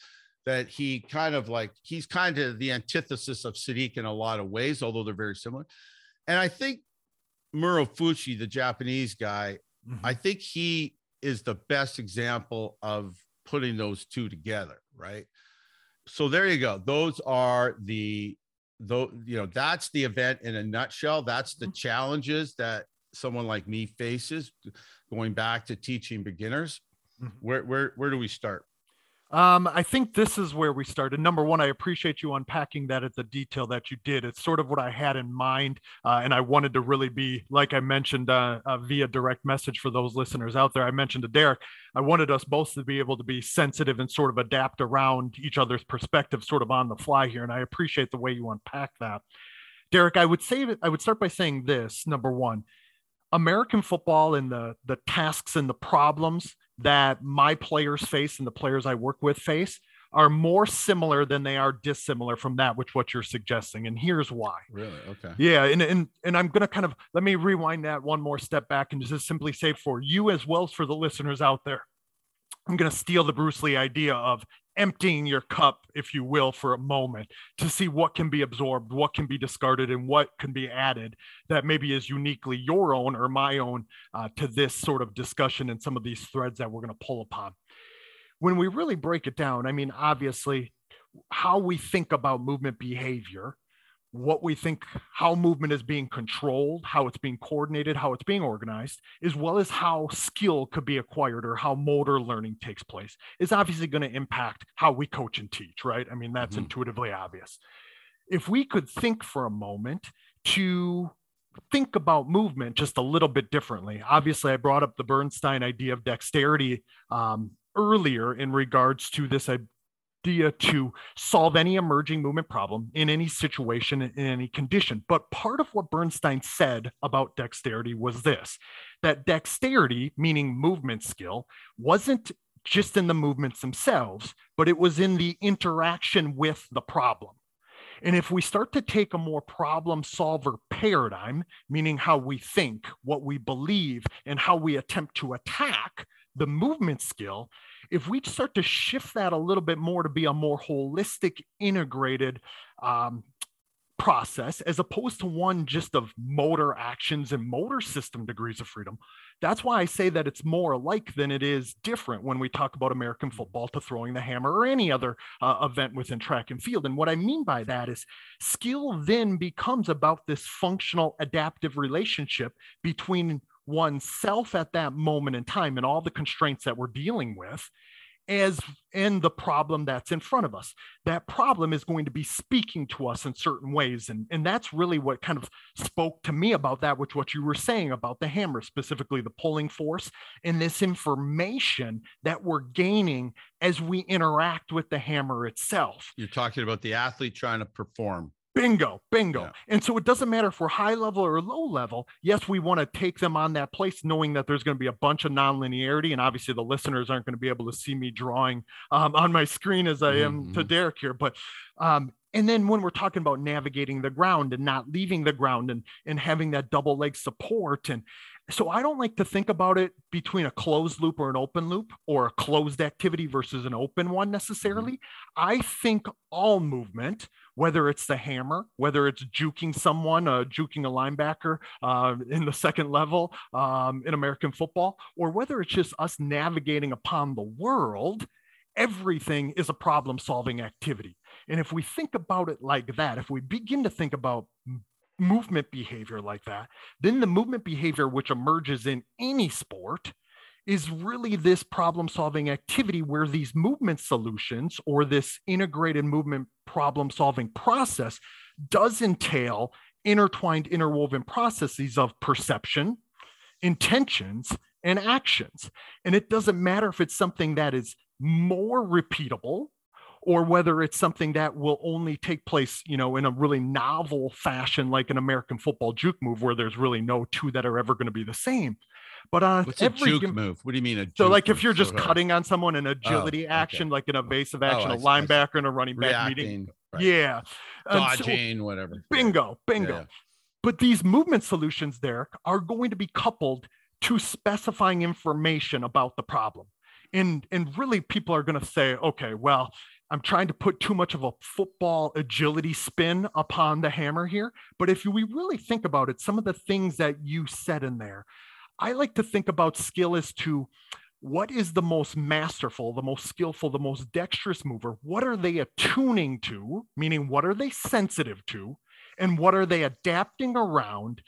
that he kind of like he's kind of the antithesis of Sedykh in a lot of ways, although they're very similar. And I think Murofushi, the Japanese guy, mm-hmm. I think he is the best example of putting those two together, right? So there you go. Those are the though you know that's the event in a nutshell. That's the mm-hmm. challenges that someone like me faces going back to teaching beginners. Mm-hmm. Where where where do we start? Um, I think this is where we started. Number one, I appreciate you unpacking that at the detail that you did. It's sort of what I had in mind, uh, and I wanted to really be, like I mentioned uh, uh, via direct message for those listeners out there. I mentioned to Derek, I wanted us both to be able to be sensitive and sort of adapt around each other's perspective, sort of on the fly here. And I appreciate the way you unpack that, Derek. I would say that I would start by saying this. Number one, American football and the the tasks and the problems that my players face and the players I work with face are more similar than they are dissimilar from that which what you're suggesting and here's why. Really? Okay. Yeah and and, and i'm going to kind of let me rewind that one more step back and just simply say for you as well as for the listeners out there i'm going to steal the bruce lee idea of emptying your cup, if you will, for a moment to see what can be absorbed, what can be discarded, and what can be added that maybe is uniquely your own or my own uh, to this sort of discussion and some of these threads that we're going to pull upon. When we really break it down, I mean, obviously, how we think about movement behavior what we think how movement is being controlled, how it's being coordinated, how it's being organized, as well as how skill could be acquired or how motor learning takes place, is obviously going to impact how we coach and teach, right? I mean, that's mm-hmm. intuitively obvious. If we could think for a moment to think about movement just a little bit differently, obviously, I brought up the Bernstein idea of dexterity um, earlier in regards to this to solve any emerging movement problem in any situation, in any condition. But part of what Bernstein said about dexterity was this that dexterity, meaning movement skill, wasn't just in the movements themselves, but it was in the interaction with the problem. And if we start to take a more problem solver paradigm, meaning how we think, what we believe, and how we attempt to attack the movement skill, if we start to shift that a little bit more to be a more holistic, integrated um, process, as opposed to one just of motor actions and motor system degrees of freedom, that's why I say that it's more alike than it is different when we talk about American football to throwing the hammer or any other uh, event within track and field. And what I mean by that is skill then becomes about this functional adaptive relationship between oneself at that moment in time and all the constraints that we're dealing with as in the problem that's in front of us. That problem is going to be speaking to us in certain ways. And, and that's really what kind of spoke to me about that, which what you were saying about the hammer, specifically the pulling force and this information that we're gaining as we interact with the hammer itself. You're talking about the athlete trying to perform. Bingo, bingo. Yeah. And so it doesn't matter if we're high level or low level. Yes, we want to take them on that place, knowing that there's going to be a bunch of nonlinearity. And obviously, the listeners aren't going to be able to see me drawing um, on my screen as I am to Mhm. Derek here. But, um, and then when we're talking about navigating the ground and not leaving the ground and, and having that double leg support. And so I don't like to think about it between a closed loop or an open loop or a closed activity versus an open one necessarily. I think all movement, whether it's the hammer, whether it's juking someone, uh, juking a linebacker uh, in the second level um, in American football, or whether it's just us navigating upon the world, everything is a problem solving activity. And if we think about it like that, if we begin to think about movement behavior like that, then the movement behavior which emerges in any sport is really this problem solving activity where these movement solutions or this integrated movement problem solving process does entail intertwined, interwoven processes of perception, intentions, and actions. And it doesn't matter if it's something that is more repeatable or whether it's something that will only take place, you know, in a really novel fashion, like an American football juke move, where there's really no two that are ever going to be the same. But on What's a every juke given- move? What do you mean a so, juke like, if you're just So, uh, cutting on someone, an agility okay. action, like an evasive action, Oh, a see, I see. linebacker and a running back meeting. right. Yeah. And so- dodging, whatever. bingo, bingo. Yeah. But these movement solutions, Derek, are going to be coupled to specifying information about the problem. And, and really, people are going to say, okay, well, I'm trying to put too much of a football agility spin upon the hammer here. But if we really think about it, some of the things that you said in there, I like to think about skill as to what is the most masterful, the most skillful, the most dexterous mover? What are they attuning to? Meaning, what are they sensitive to? And what are they adapting around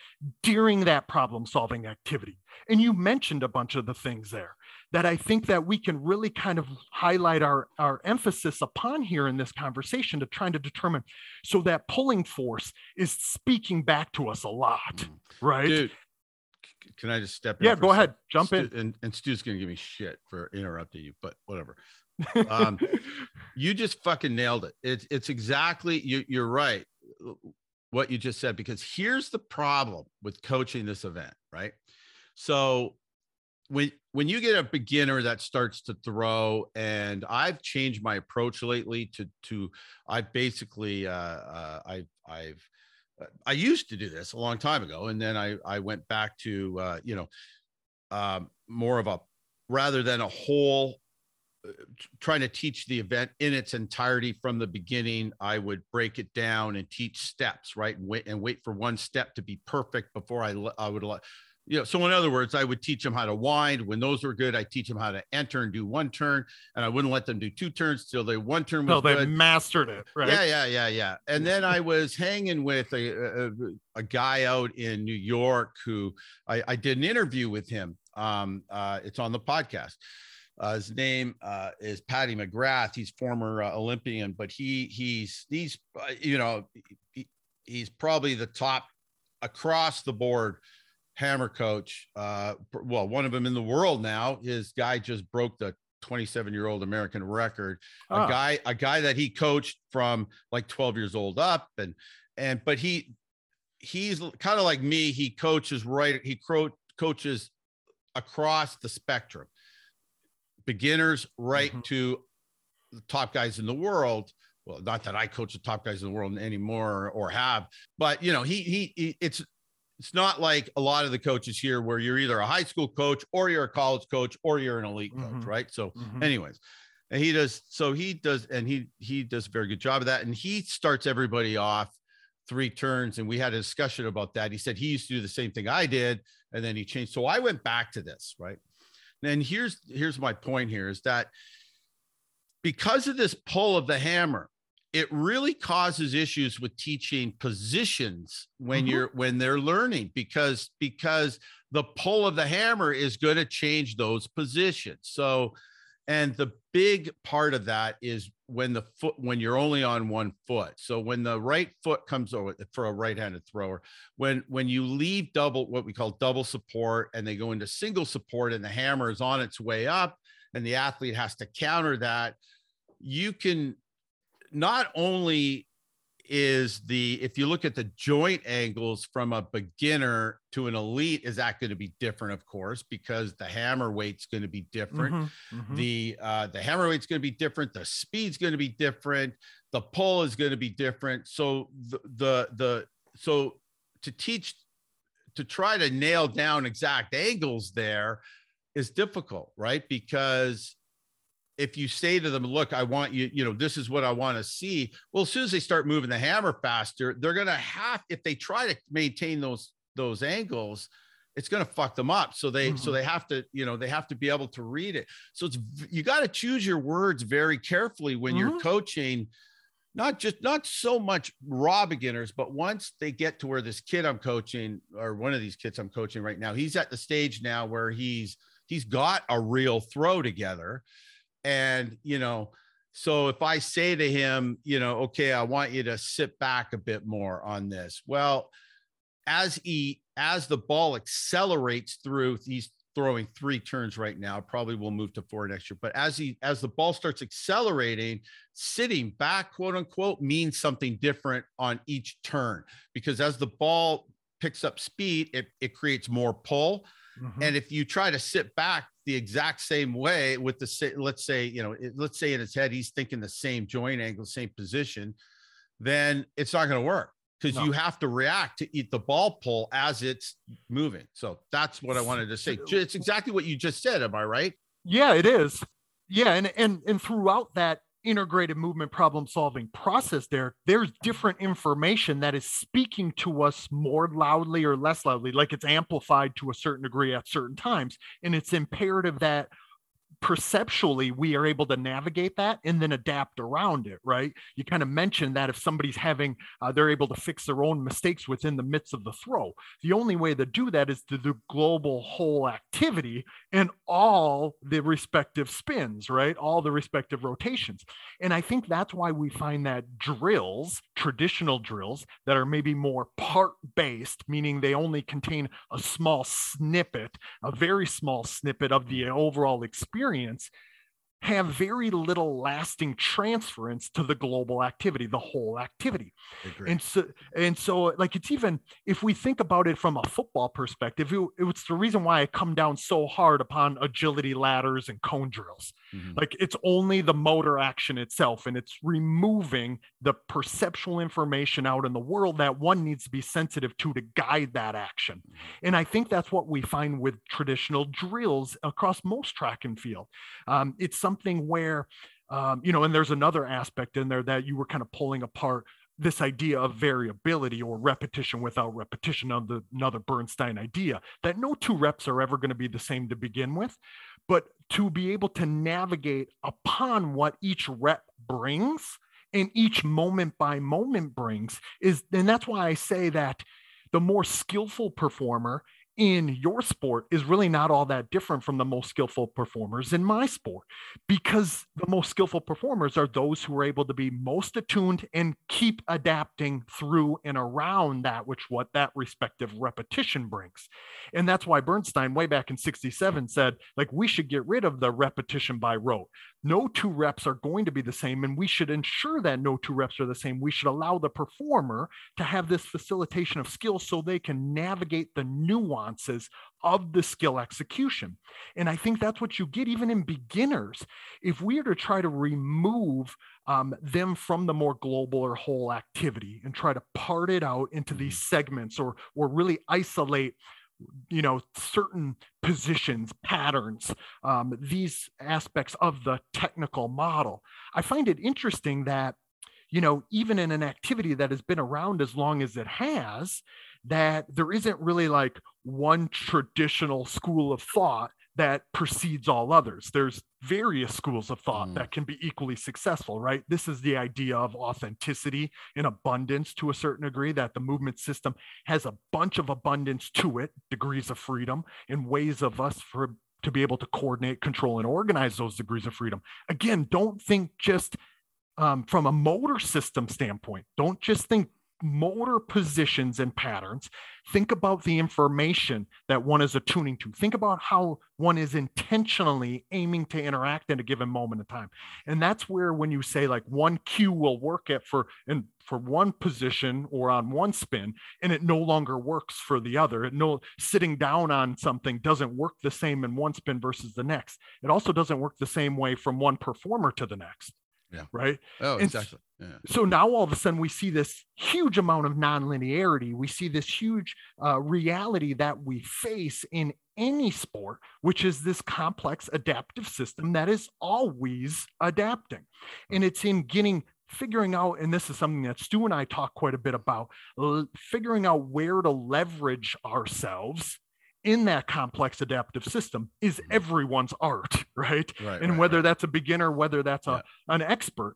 during that problem solving activity? And you mentioned a bunch of the things there that I think that we can really kind of highlight our, our emphasis upon here in this conversation to trying to determine so that pulling force is speaking back to us a lot, mm. right? Dude, can I just step in? yeah, go ahead, jump Stu- in. And, and Stu's going to give me shit for interrupting you, but whatever. Um, you just fucking nailed it. It's it's exactly you. You're right. What you just said because here's the problem with coaching this event, right? So when when you get a beginner that starts to throw, and I've changed my approach lately to to I basically uh, uh, I've I've uh, I used to do this a long time ago, and then I I went back to uh, you know um, more of a rather than a whole uh, trying to teach the event in its entirety from the beginning i would break it down and teach steps right? And wait and wait for one step to be perfect before i i would you know so in other words i would teach them how to wind when those were good i teach them how to enter and do one turn and i wouldn't let them do two turns till they one turn was No, they good mastered it, right? yeah, yeah, yeah, yeah. And then I was hanging with a, a, a guy out in New York who I, I did an interview with him. Um, uh, it's on the podcast. Uh, his name uh, is Patty McGrath. He's former uh, Olympian, but he he's he's uh, you know he, he's probably the top across the board hammer coach. Uh, well, one of them in the world now. His guy just broke the 27 year old American record a Ah. guy a guy that he coached from like 12 years old up and and but he he's kind of like me he coaches right he cro- coaches across the spectrum beginners right Mhm. to the top guys in the world well not that i coach the top guys in the world anymore or have but you know he he, he it's it's not like a lot of the coaches here where you're either a high school coach or you're a college coach or you're an elite coach Mhm. right so Mhm. anyways and he does so he does and he he does a very good job of that and he starts everybody off three turns and we had a discussion about that he said he used to do the same thing i did and then he changed so i went back to this right and here's here's my point here is that because of this pull of the hammer it really causes issues with teaching positions when Mhm. you're when they're learning because because the pull of the hammer is going to change those positions so And the big part of that is when the foot when you're only on one foot. So when the right foot comes over for a right-handed thrower, when when you leave double what we call double support and they go into single support and the hammer is on its way up and the athlete has to counter that, you can not only is the if you look at the joint angles from a beginner to an elite is that going to be different of course because the hammer weight's going to be different. Mm-hmm, mm-hmm. the uh the hammer weight's going to be different the speed's going to be different the pull is going to be different. So the the, the so to teach to try to nail down exact angles there is difficult right? Because if you say to them, look, I want you, you know, this is what I want to see. Well, as soon as they start moving the hammer faster, they're going to have, if they try to maintain those, those angles, it's going to fuck them up. So they, mm-hmm. so they have to, you know, they have to be able to read it. So it's, you got to choose your words very carefully when mm-hmm. you're coaching, not just, not so much raw beginners, but once they get to where this kid I'm coaching or one of these kids I'm coaching right now, he's at the stage now where he's, he's got a real throw together and, you know, so if I say to him, you know, okay, I want you to sit back a bit more on this. Well, as he as the ball accelerates through, he's throwing three turns right now. Probably will move to four next year. But as he as the ball starts accelerating, sitting back, quote unquote, means something different on each turn because as the ball picks up speed, it, it creates more pull. Mm-hmm. And if you try to sit back the exact same way with the let's say you know let's say in his head he's thinking the same joint angle, same position, then it's not going to work because no. you have to react to eat the ball pull as it's moving. So that's what I wanted to say. It's exactly what you just said. Am I right? Yeah, it is. Yeah, and and and throughout that integrated movement problem solving process there there's different information that is speaking to us more loudly or less loudly like it's amplified to a certain degree at certain times and it's imperative that perceptually we are able to navigate that and then adapt around it right? You kind of mentioned that if somebody's having uh, they're able to fix their own mistakes within the midst of the throw. The only way to do that is to do global whole activity and all the respective spins right? All the respective rotations. And i think that's why we find that drills traditional drills that are maybe more part based meaning they only contain a small snippet a very small snippet of the overall experience experience have very little lasting transference to the global activity the whole activity. And so and so like it's even if we think about it from a football perspective it, it's the reason why i come down so hard upon agility ladders and cone drills. Mm-hmm. like it's only the motor action itself and it's removing the perceptual information out in the world that one needs to be sensitive to to guide that action. Mm-hmm. and i think that's what we find with traditional drills across most track and field. Um, it's something where um, you know and there's another aspect in there that you were kind of pulling apart this idea of variability or repetition without repetition of the another Bernstein idea that no two reps are ever going to be the same to begin with, but to be able to navigate upon what each rep brings and each moment by moment brings is and that's why I say that the more skillful performer in your sport is really not all that different from the most skillful performers in my sport because the most skillful performers are those who are able to be most attuned and keep adapting through and around that which what that respective repetition brings. And that's why bernstein way back in 67 said like we should get rid of the repetition by rote no two reps are going to be the same and we should ensure that no two reps are the same. We should allow the performer to have this facilitation of skill so they can navigate the nuances of the skill execution. And i think that's what you get even in beginners. If we are to try to remove um, them from the more global or whole activity and try to part it out into these mm-hmm. segments or or really isolate you know certain positions patterns um, these aspects of the technical model. I find it interesting that you know even in an activity that has been around as long as it has that there isn't really like one traditional school of thought that precedes all others. There's various schools of thought mm. that can be equally successful, right? This is the idea of authenticity and abundance to a certain degree, that the movement system has a bunch of abundance to it, degrees of freedom, and ways of us for to be able to coordinate, control, and organize those degrees of freedom. Again, don't think just um, from a motor system standpoint. Don't just think motor positions and patterns. Think about the information that one is attuning to. Think about how one is intentionally aiming to interact in a given moment of time. And that's where when you say like one cue will work at for and for one position or on one spin and it no longer works for the other. It no sitting down on something doesn't work the same in one spin versus the next. It also doesn't work the same way from one performer to the next. Yeah. Right. Oh, And exactly. Yeah. so now all of a sudden we see this huge amount of nonlinearity. We see this huge uh, reality that we face in any sport, which is this complex adaptive system that is always adapting. And it's in getting figuring out, and this is something that Stu and I talk quite a bit about, l- figuring out where to leverage ourselves in that complex adaptive system is everyone's art, right? Right. and right, whether right. that's a beginner whether that's a, Yeah. an expert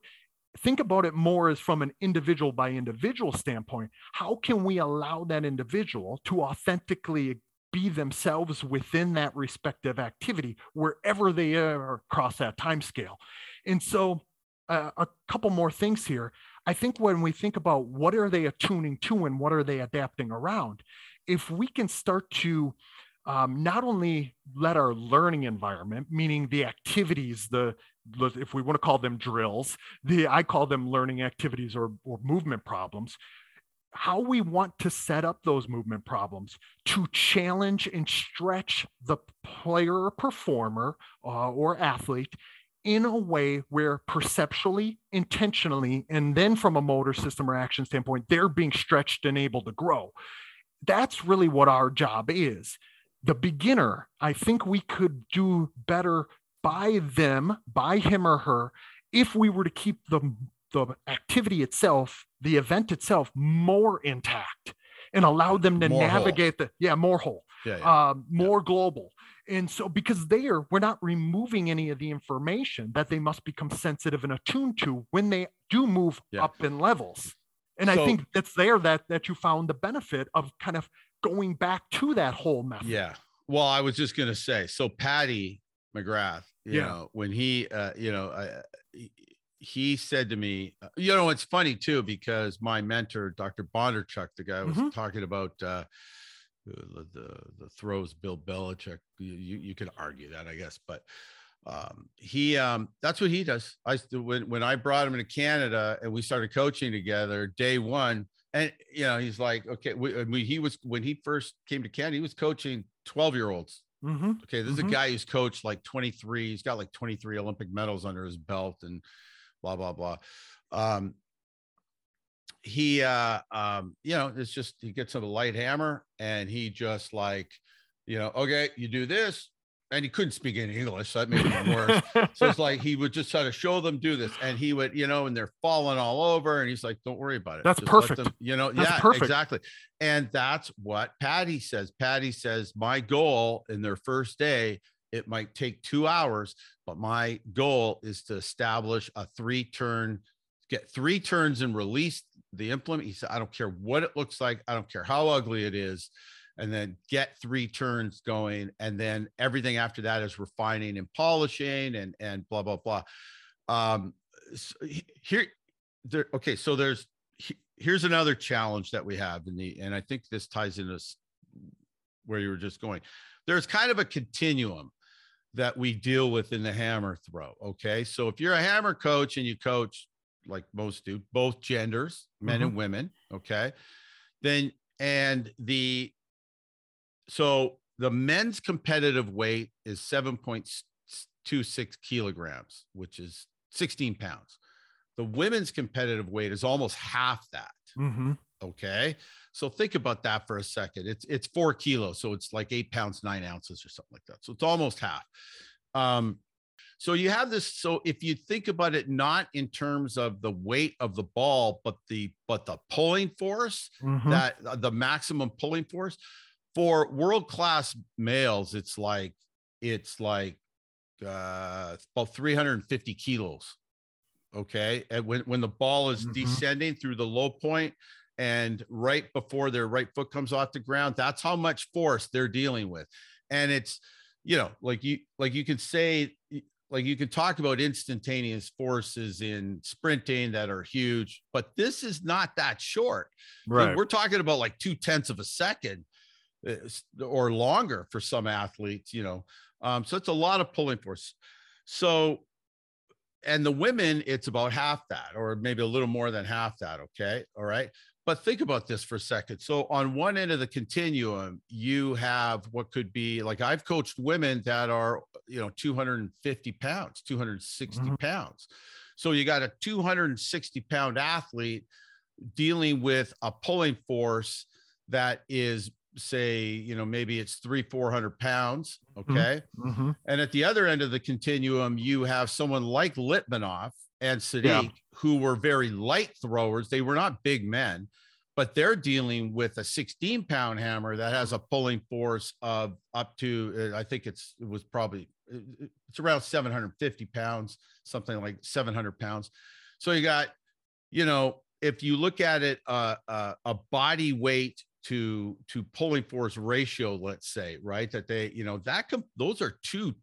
think about it more as from an individual by individual standpoint how can we allow that individual to authentically be themselves within that respective activity wherever they are across that time scale and so uh, a couple more things here i think when we think about what are they attuning to and what are they adapting around if we can start to um, not only let our learning environment, meaning the activities, the if we want to call them drills, the I call them learning activities or, or movement problems, how we want to set up those movement problems to challenge and stretch the player or performer uh, or athlete in a way where perceptually, intentionally, and then from a motor system or action standpoint, they're being stretched and able to grow. That's really what our job is. The beginner, I think we could do better by them, by him or her, if we were to keep the, the activity itself, the event itself, more intact and allow them to More whole. navigate the, yeah, more whole Yeah. yeah. um, more global. And so, because there, we're not removing any of the information that they must become sensitive and attuned to when they do move Yeah. up in levels. And I think that's there that that you found the benefit of kind of going back to that whole method. Yeah. Well, I was just gonna say. So Patty McGrath, you Yeah. know, when he, uh, you know, uh, he- said to me, uh, you know, it's funny too because my mentor, Dr. Bondarchuk, the guy I was Mhm. talking about, uh, the, the the throws Bill Belichick. You, you you could argue that, I guess, but um he um that's what he does i when when i brought him to canada and we started coaching together day one and you know he's like okay we, he was when he first came to canada he was coaching 12 year olds Mhm. okay this is Mhm. a guy who's coached like 23 he's got like 23 olympic medals under his belt and blah blah blah um he uh um you know it's just he gets a light hammer and he just like you know okay you do this and he couldn't speak any english so that made it worse. So it's like he would just try to show them do this and he would you know and they're falling all over and he's like don't worry about it. That's Just perfect. them- you know That's yeah perfect. exactly. And that's what patty says. Patty says my goal in their first day it might take two hours but my goal is to establish a three turn get three turns and release the implement. He said i don't care what it looks like. I don't care how ugly it is and then get three turns going and then everything after that is refining and polishing and and blah blah blah. Um s- he- here there okay so there's here's another challenge that we have in the and i think this ties into where you were just going. There's kind of a continuum that we deal with in the hammer throw okay? So if you're a hammer coach and you coach like most do both genders men and women okay? Then and the so the men's competitive weight is 7.26 kilograms which is 16 pounds. The women's competitive weight is almost half that. Mhm. okay? So think about that for a second. It's it's four kilos so it's like eight pounds nine ounces or something like that. So it's almost half. Um so you have this so if you think about it not in terms of the weight of the ball but the but the pulling force Mhm. that uh, the maximum pulling force for world class males it's like it's like uh about 350 kilos okay and when when the ball is Mhm. descending through the low point and right before their right foot comes off the ground that's how much force they're dealing with and it's you know, like you like you could say like you can talk about instantaneous forces in sprinting that are huge, but this is not that short. Right. We're talking about like two tenths of a second or longer for some athletes, you know. Um, so it's a lot of pulling force. So, and the women, it's about half that, or maybe a little more than half that. Okay. All right. But think about this for a second. So, on one end of the continuum, you have what could be like I've coached women that are, you know, 250 pounds, 260 mm-hmm. pounds. So, you got a 260 pound athlete dealing with a pulling force that is say you know maybe it's three four hundred pounds mm-hmm. okay mm-hmm. and at the other end of the continuum you have someone like Litvinov and Sedykh, yeah. who were very light throwers. They were not big men, but they're dealing with a 16 pound hammer that has a pulling force of up to, uh, I think it's, it was probably, it's around 750 pounds, something like 700 pounds. So you got, you know, if you look at it, uh, uh, a body weight to to pulling force ratio let's say right that they you know that com- those are two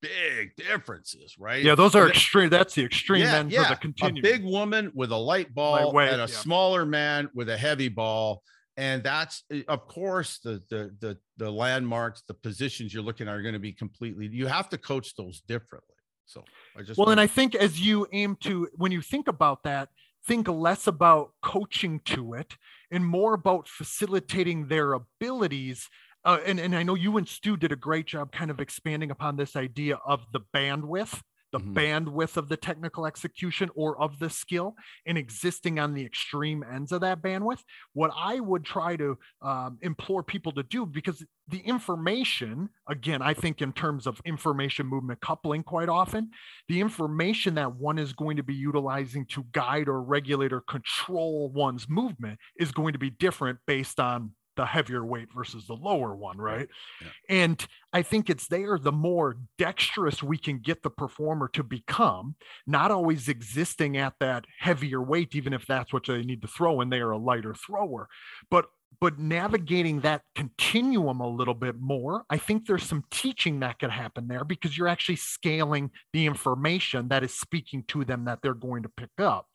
big differences, right? Yeah, those are and extreme. That's the extreme yeah, end yeah. for the continuum. A big woman with a light ball and a yeah. smaller man with a heavy ball. And that's eh, of course the the the the landmarks, the positions you're looking at are going to be completely. You have to coach those differently. So I just well, and I think as you aim to when you think about that, think less about coaching to it and more about facilitating their abilities uh, and, and I know you and Stu did a great job kind of expanding upon this idea of the bandwidth, the mm-hmm. bandwidth of the technical execution or of the skill and existing on the extreme ends of that bandwidth. What I would try to um, implore people to do, because the information, again, I think in terms of information movement coupling quite often, the information that one is going to be utilizing to guide or regulate or control one's movement is going to be different based on the heavier weight versus the lower one, right? Yeah. And I think it's there the more dexterous we can get the performer to become, not always existing at that heavier weight, even if that's what they need to throw and they are a lighter thrower, but but navigating that continuum a little bit more i think there's some teaching that could happen there because you're actually scaling the information that is speaking to them that they're going to pick up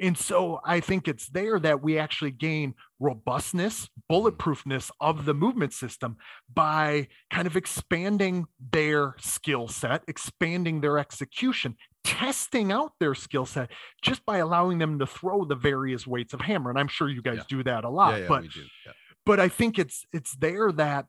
and so I think it's there that we actually gain robustness, mm. bulletproofness of the movement system by kind of expanding their skill set, expanding their execution, testing out their skill set just by allowing them to throw the various weights of hammer. And I'm sure you guys yeah. do that a lot. Yeah, yeah, but but I think it's it's there that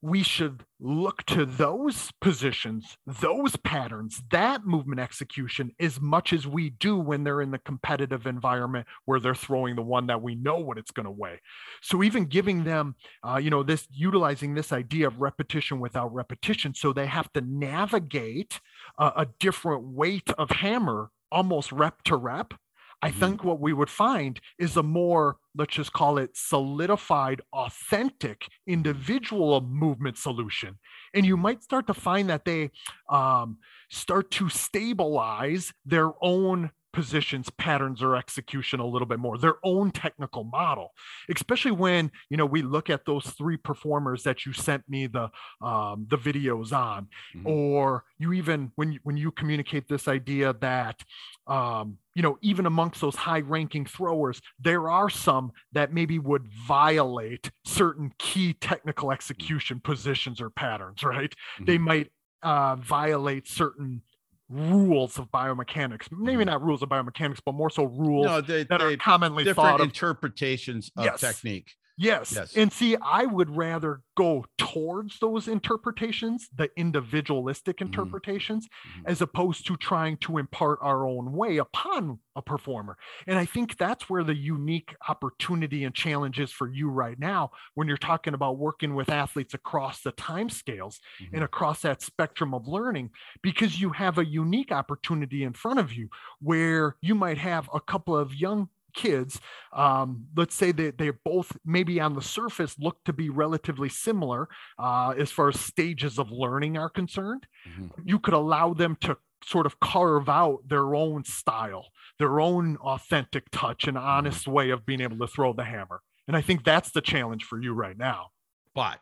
we should look to those positions, those patterns, that movement execution as much as we do when they're in the competitive environment where they're throwing the one that we know what it's going to weigh. So even giving them, uh, you know, this utilizing this idea of repetition without repetition, so they have to navigate uh, a different weight of hammer almost rep to rep I mm-hmm. think what we would find is a more, let's just call it solidified, authentic individual movement solution. And you might start to find that they um, start to stabilize their own positions patterns or execution a little bit more their own technical model especially when you know we look at those three performers that you sent me the um, the videos on mm-hmm. or you even when you, when you communicate this idea that um, you know even amongst those high ranking throwers there are some that maybe would violate certain key technical execution positions or patterns right mm-hmm. they might uh, violate certain rules of biomechanics maybe mm-hmm. not rules of biomechanics but more so rules no, they, that they, are commonly different thought of interpretations of yes. technique Yes. yes. And see, I would rather go towards those interpretations, the individualistic mm-hmm. interpretations, mm-hmm. as opposed to trying to impart our own way upon a performer. And I think that's where the unique opportunity and challenge is for you right now when you're talking about working with athletes across the time scales mm-hmm. and across that spectrum of learning, because you have a unique opportunity in front of you where you might have a couple of young kids um, let's say that they both maybe on the surface look to be relatively similar uh, as far as stages of learning are concerned mm-hmm. you could allow them to sort of carve out their own style their own authentic touch and honest way of being able to throw the hammer and i think that's the challenge for you right now but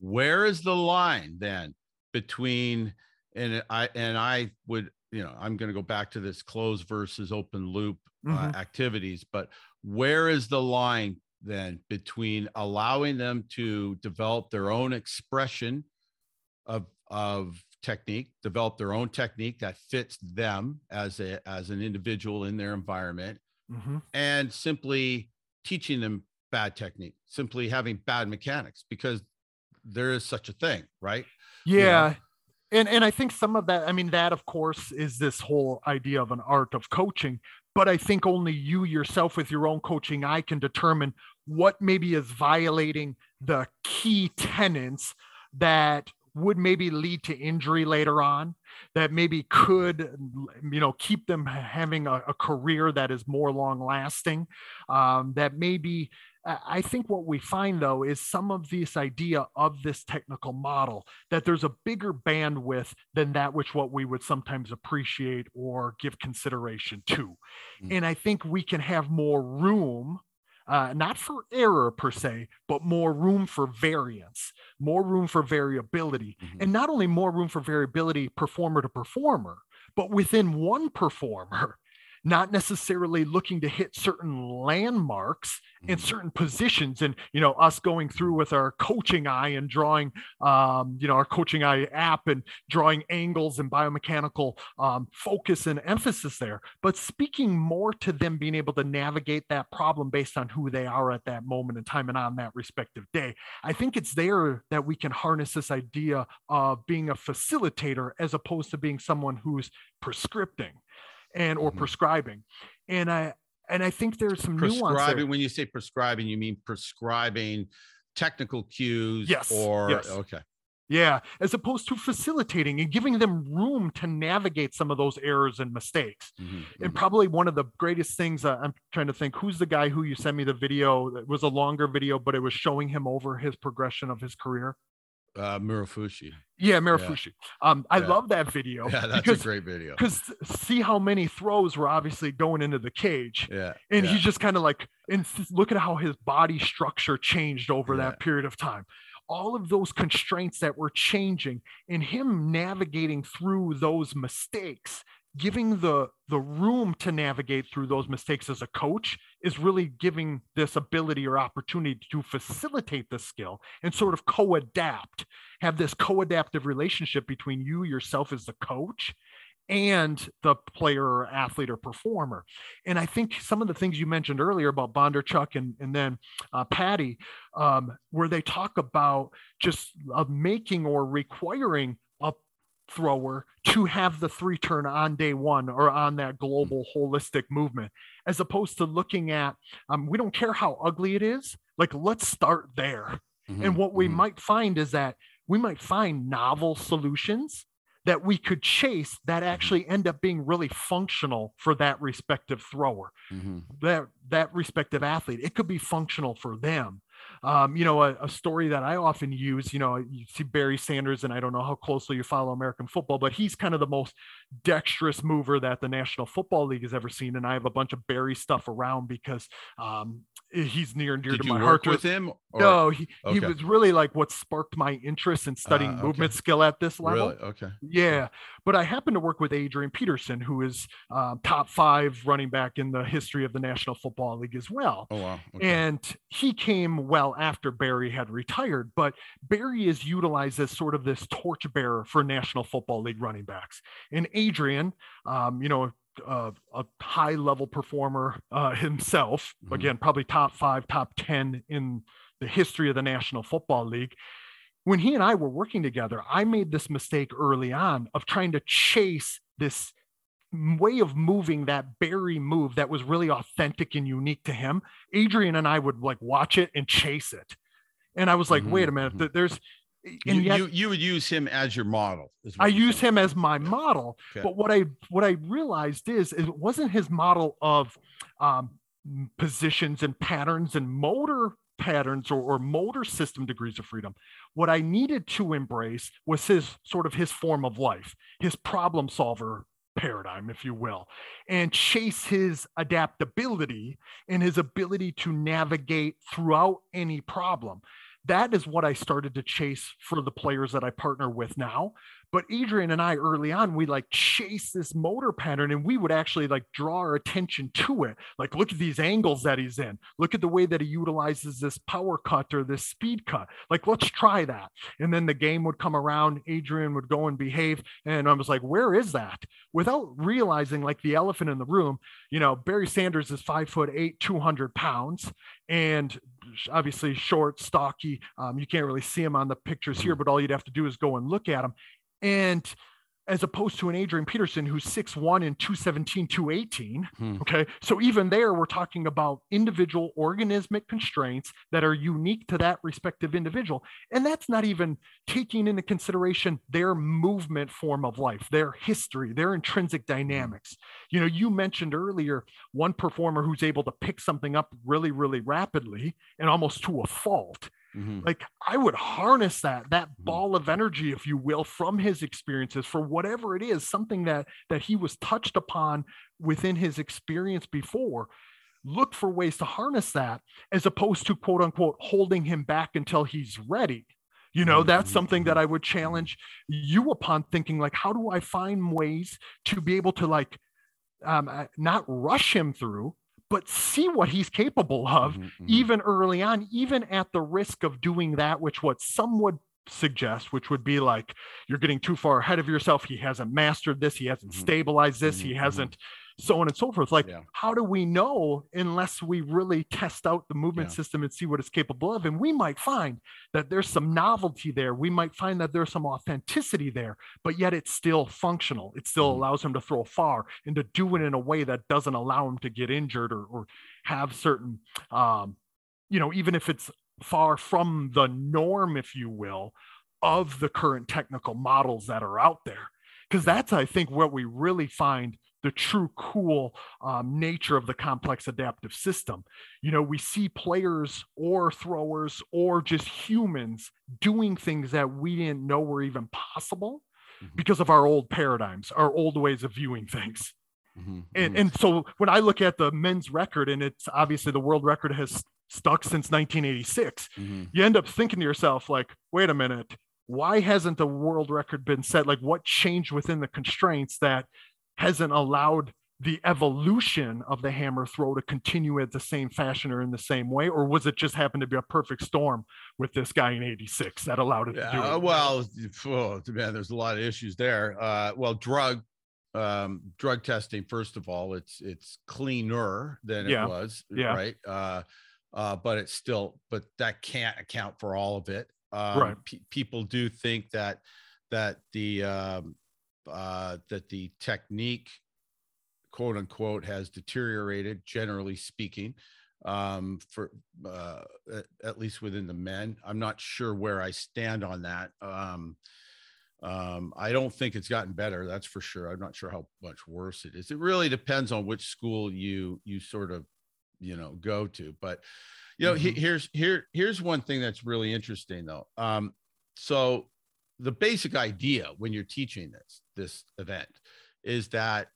Where is the line then between and I and I would you know I'm going to go back to this closed versus open loop uh, Mhm. activities, but where is the line then between allowing them to develop their own expression of of technique, develop their own technique that fits them as a as an individual in their environment, Mhm. and simply teaching them bad technique, simply having bad mechanics, because there is such a thing, right? know? And and I think some of that, I mean, that of course is this whole idea of an art of coaching, but I think only you yourself with your own coaching I can determine what maybe is violating the key tenets that would maybe lead to injury later on that maybe could you know keep them having a, a career that is more long lasting um, that maybe I think what we find though is some of this idea of this technical model that there's a bigger bandwidth than that which what we would sometimes appreciate or give consideration to. Mm. And I think we can have more room. Uh, not for error per se, but more room for variance, more room for variability, Mhm. and not only more room for variability performer to performer, but within one performer, not necessarily looking to hit certain landmarks in Mhm. certain positions and you know us going through with our coaching eye and drawing um, you know our coaching eye app and drawing angles and biomechanical um, focus and emphasis there. But speaking more to them being able to navigate that problem based on who they are at that moment in time and on that respective day. I think it's there that we can harness this idea of being a facilitator as opposed to being someone who's prescripting and or Mhm. prescribing and i and i think there's some nuance there. prescribing when you say prescribing you mean prescribing technical cues Yes, or yes. okay Yeah, as opposed to facilitating and giving them room to navigate some of those errors and mistakes. Mhm, And mhm. probably one of the greatest things uh, I'm trying to think who's the guy who you sent me the video that was a longer video, but it was showing him over his progression of his career. Uh Murofushi. Yeah, Murofushi. Um, I Yeah. love that video yeah that's because a great video because see how many throws were obviously going into the cage. yeah and yeah. he's just kind of like and look at how his body structure changed over Yeah. that period of time all of those constraints that were changing and him navigating through those mistakes giving the the room to navigate through those mistakes as a coach is really giving this ability or opportunity to facilitate the skill and sort of co-adapt have this co-adaptive relationship between you yourself as the coach and the player or athlete or performer. And I think some of the things you mentioned earlier about Bondarchuk and and then uh, Patty, um, where they talk about just uh, making or requiring a thrower to have the three turn on day one or on that global holistic movement, as opposed to looking at um, we don't care how ugly it is, like let's start there. And Mhm, what we mhm. might find is that we might find novel solutions that we could chase that actually end up being really functional for that respective thrower Mhm. that that respective athlete it could be functional for them um, you know a, a story that i often use you know you see barry sanders and i don't know how closely you follow american football but he's kind of the most dexterous mover that the national football league has ever seen and i have a bunch of barry stuff around because um, he's near and dear Did to you my work heart with him? Or, no he, he was really like what sparked my interest in studying Ah, okay. movement skill at this level Really? Okay. yeah, but I happen to work with Adrian Peterson, who is um, top five running back in the history of the National Football League as well. Oh wow. Okay. And he came well after Barry had retired, but Barry is utilized as sort of this torchbearer for National Football League running backs. And Adrian, um, you know, uh, a high level performer uh, himself, Mhm. again, probably top five, top 10 in the history of the National Football League when he and I were working together, I made this mistake early on of trying to chase this way of moving that Barry move that was really authentic and unique to him. Adrian and I would like watch it and chase it. And I was like, wait a Mhm, minute, mhm. There's, you, yet you you would use him as your model. is I use saying. him as my model. Okay. But what I what I realized is it wasn't his model of um, positions and patterns and motor patterns or, or motor system degrees of freedom. What I needed to embrace was his sort of his form of life, his problem solver paradigm, if you will, and chase his adaptability and his ability to navigate throughout any problem. That is what I started to chase for the players that I partner with now. But Adrian and I early on, we like chase this motor pattern and we would actually like draw our attention to it. Like, look at these angles that he's in. Look at the way that he utilizes this power cut or this speed cut. Like, let's try that. And then the game would come around. Adrian would go and behave. And I was like, where is that? Without realizing, like the elephant in the room, you know, Barry Sanders is five foot eight, 200 pounds. And obviously short, stocky. Um, you can't really see him on the pictures here, mm-hmm. but all you'd have to do is go and look at him. And as opposed to an Adrian Peterson who's 6'1 and 217, 218. Hmm. Okay. So even there, we're talking about individual organismic constraints that are unique to that respective individual. And that's not even taking into consideration their movement form of life, their history, their intrinsic hmm. dynamics. You know, you mentioned earlier one performer who's able to pick something up really, really rapidly and almost to a fault. Mm-hmm. Like I would harness that that mm-hmm. ball of energy, if you will, from his experiences for whatever it is, something that that he was touched upon within his experience before. Look for ways to harness that as opposed to quote unquote holding him back until he's ready. You know, that's mm-hmm. something that I would challenge you upon thinking like, how do I find ways to be able to like um, uh, not rush him through, but see what he's capable of mm-hmm, mm-hmm. even early on, even at the risk of doing that, which what some would suggest, which would be like you're getting too far ahead of yourself. He hasn't mastered this, he hasn't mm-hmm. stabilized this, he mm-hmm, hasn't so on and so forth. Like, yeah. how do we know unless we really test out the movement yeah. system and see what it's capable of? And we might find that there's some novelty there. We might find that there's some authenticity there, but yet it's still functional. It still mm-hmm. allows him to throw far and to do it in a way that doesn't allow him to get injured or, or have certain, um, you know, even if it's far from the norm, if you will, of the current technical models that are out there. Because that's, I think, what we really find the true cool um, nature of the complex adaptive system. You know, we see players or throwers or just humans doing things that we didn't know were even possible mm-hmm. because of our old paradigms, our old ways of viewing things. Mm-hmm. And, mm-hmm. and so when I look at the men's record, and it's obviously the world record has stuck since 1986, mm-hmm. you end up thinking to yourself, like, wait a minute, why hasn't the world record been set? Like, what changed within the constraints that hasn't allowed the evolution of the hammer throw to continue at the same fashion or in the same way or was it just happen to be a perfect storm with this guy in 86 that allowed it to do it well oh, man there's a lot of issues there uh, well drug um, drug testing first of all it's it's cleaner than yeah. it was yeah. right uh, uh, but it's still but that can't account for all of it um, right. people do think that that the um, uh, that the technique, quote unquote, has deteriorated, generally speaking, um, for uh, at, least within the men. I'm not sure where I stand on that. Um, um, I don't think it's gotten better. That's for sure. I'm not sure how much worse it is. It really depends on which school you you sort of you know go to. But you know, mm-hmm. he, here's here here's one thing that's really interesting though. Um, so the basic idea when you're teaching this this event is that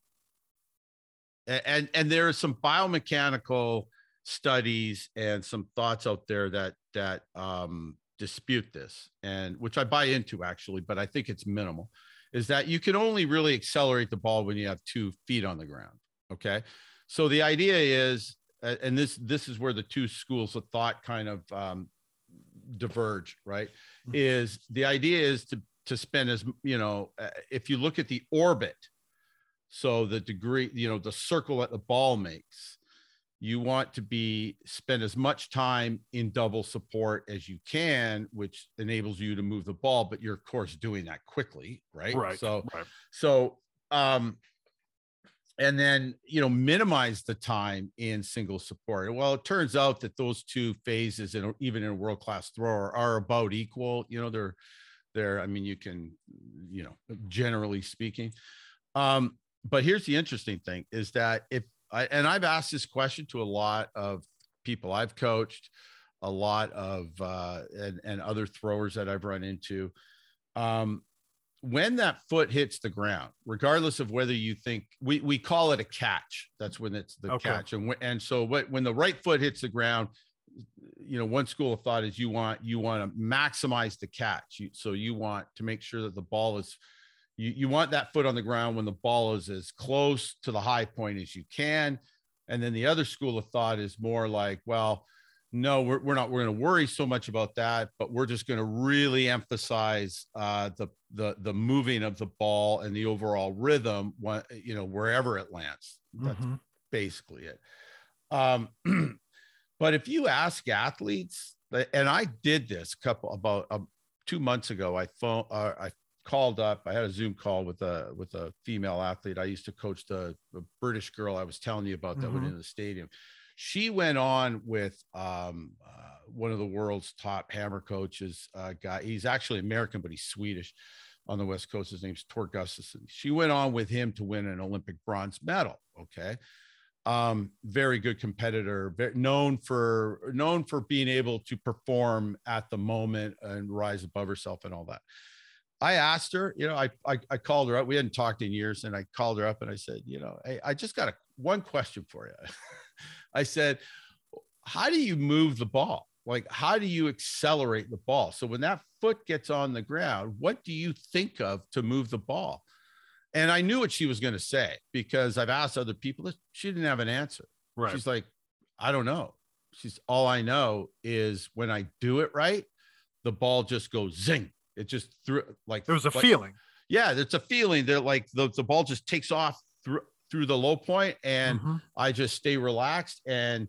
and and there are some biomechanical studies and some thoughts out there that that um, dispute this and which i buy into actually but i think it's minimal is that you can only really accelerate the ball when you have two feet on the ground okay? So the idea is and this this is where the two schools of thought kind of um, diverge right mm-hmm. is the idea is to to spend as you know uh, if you look at the orbit so the degree you know the circle that the ball makes you want to be spend as much time in double support as you can which enables you to move the ball but you're of course doing that quickly right right so right. so um and then you know minimize the time in single support. Well it turns out that those two phases and even in a world class thrower are about equal you know they're they're i mean you can you know generally speaking. Um but here's the interesting thing is that if i and i've asked this question to a lot of people i've coached a lot of uh and, and other throwers that i've run into. Um when that foot hits the ground regardless of whether you think we we call it a catch. That's when it's the okay. catch. And and so what when the right foot hits the ground you know one school of thought is you want you want to maximize the catch. You, so you want to make sure that the ball is you, you want that foot on the ground when the ball is as close to the high point as you can. And then the other school of thought is more like well no we're, we're not we're going to worry so much about that but we're just going to really emphasize uh, the the the moving of the ball and the overall rhythm you know wherever it lands that's mm-hmm. basically it um But if you ask athletes, and I did this a couple about um, two months ago, I phone, uh, I called up. I had a Zoom call with a with a female athlete. I used to coach the, the British girl I was telling you about that mm-hmm. went in the stadium. She went on with um, uh, one of the world's top hammer coaches. Uh, guy, he's actually American, but he's Swedish on the West Coast. His name's Tore Gustafsson. She went on with him to win an Olympic bronze medal. Okay, um, very good competitor, known for known for being able to perform at the moment and rise above herself and all that. I asked her, you know, I, I, I called her up. We hadn't talked in years, and I called her up and I said, you know, hey, I just got a one question for you. I said, how do you move the ball? Like, how do you accelerate the ball? So when that foot gets on the ground, what do you think of to move the ball? And I knew what she was going to say because I've asked other people. She didn't have an answer. Right. She's like, I don't know. She's all I know is when I do it right, the ball just goes zing. It just threw like there was a like, feeling. Yeah, it's a feeling that like the, the ball just takes off through through the low point and mm-hmm. I just stay relaxed and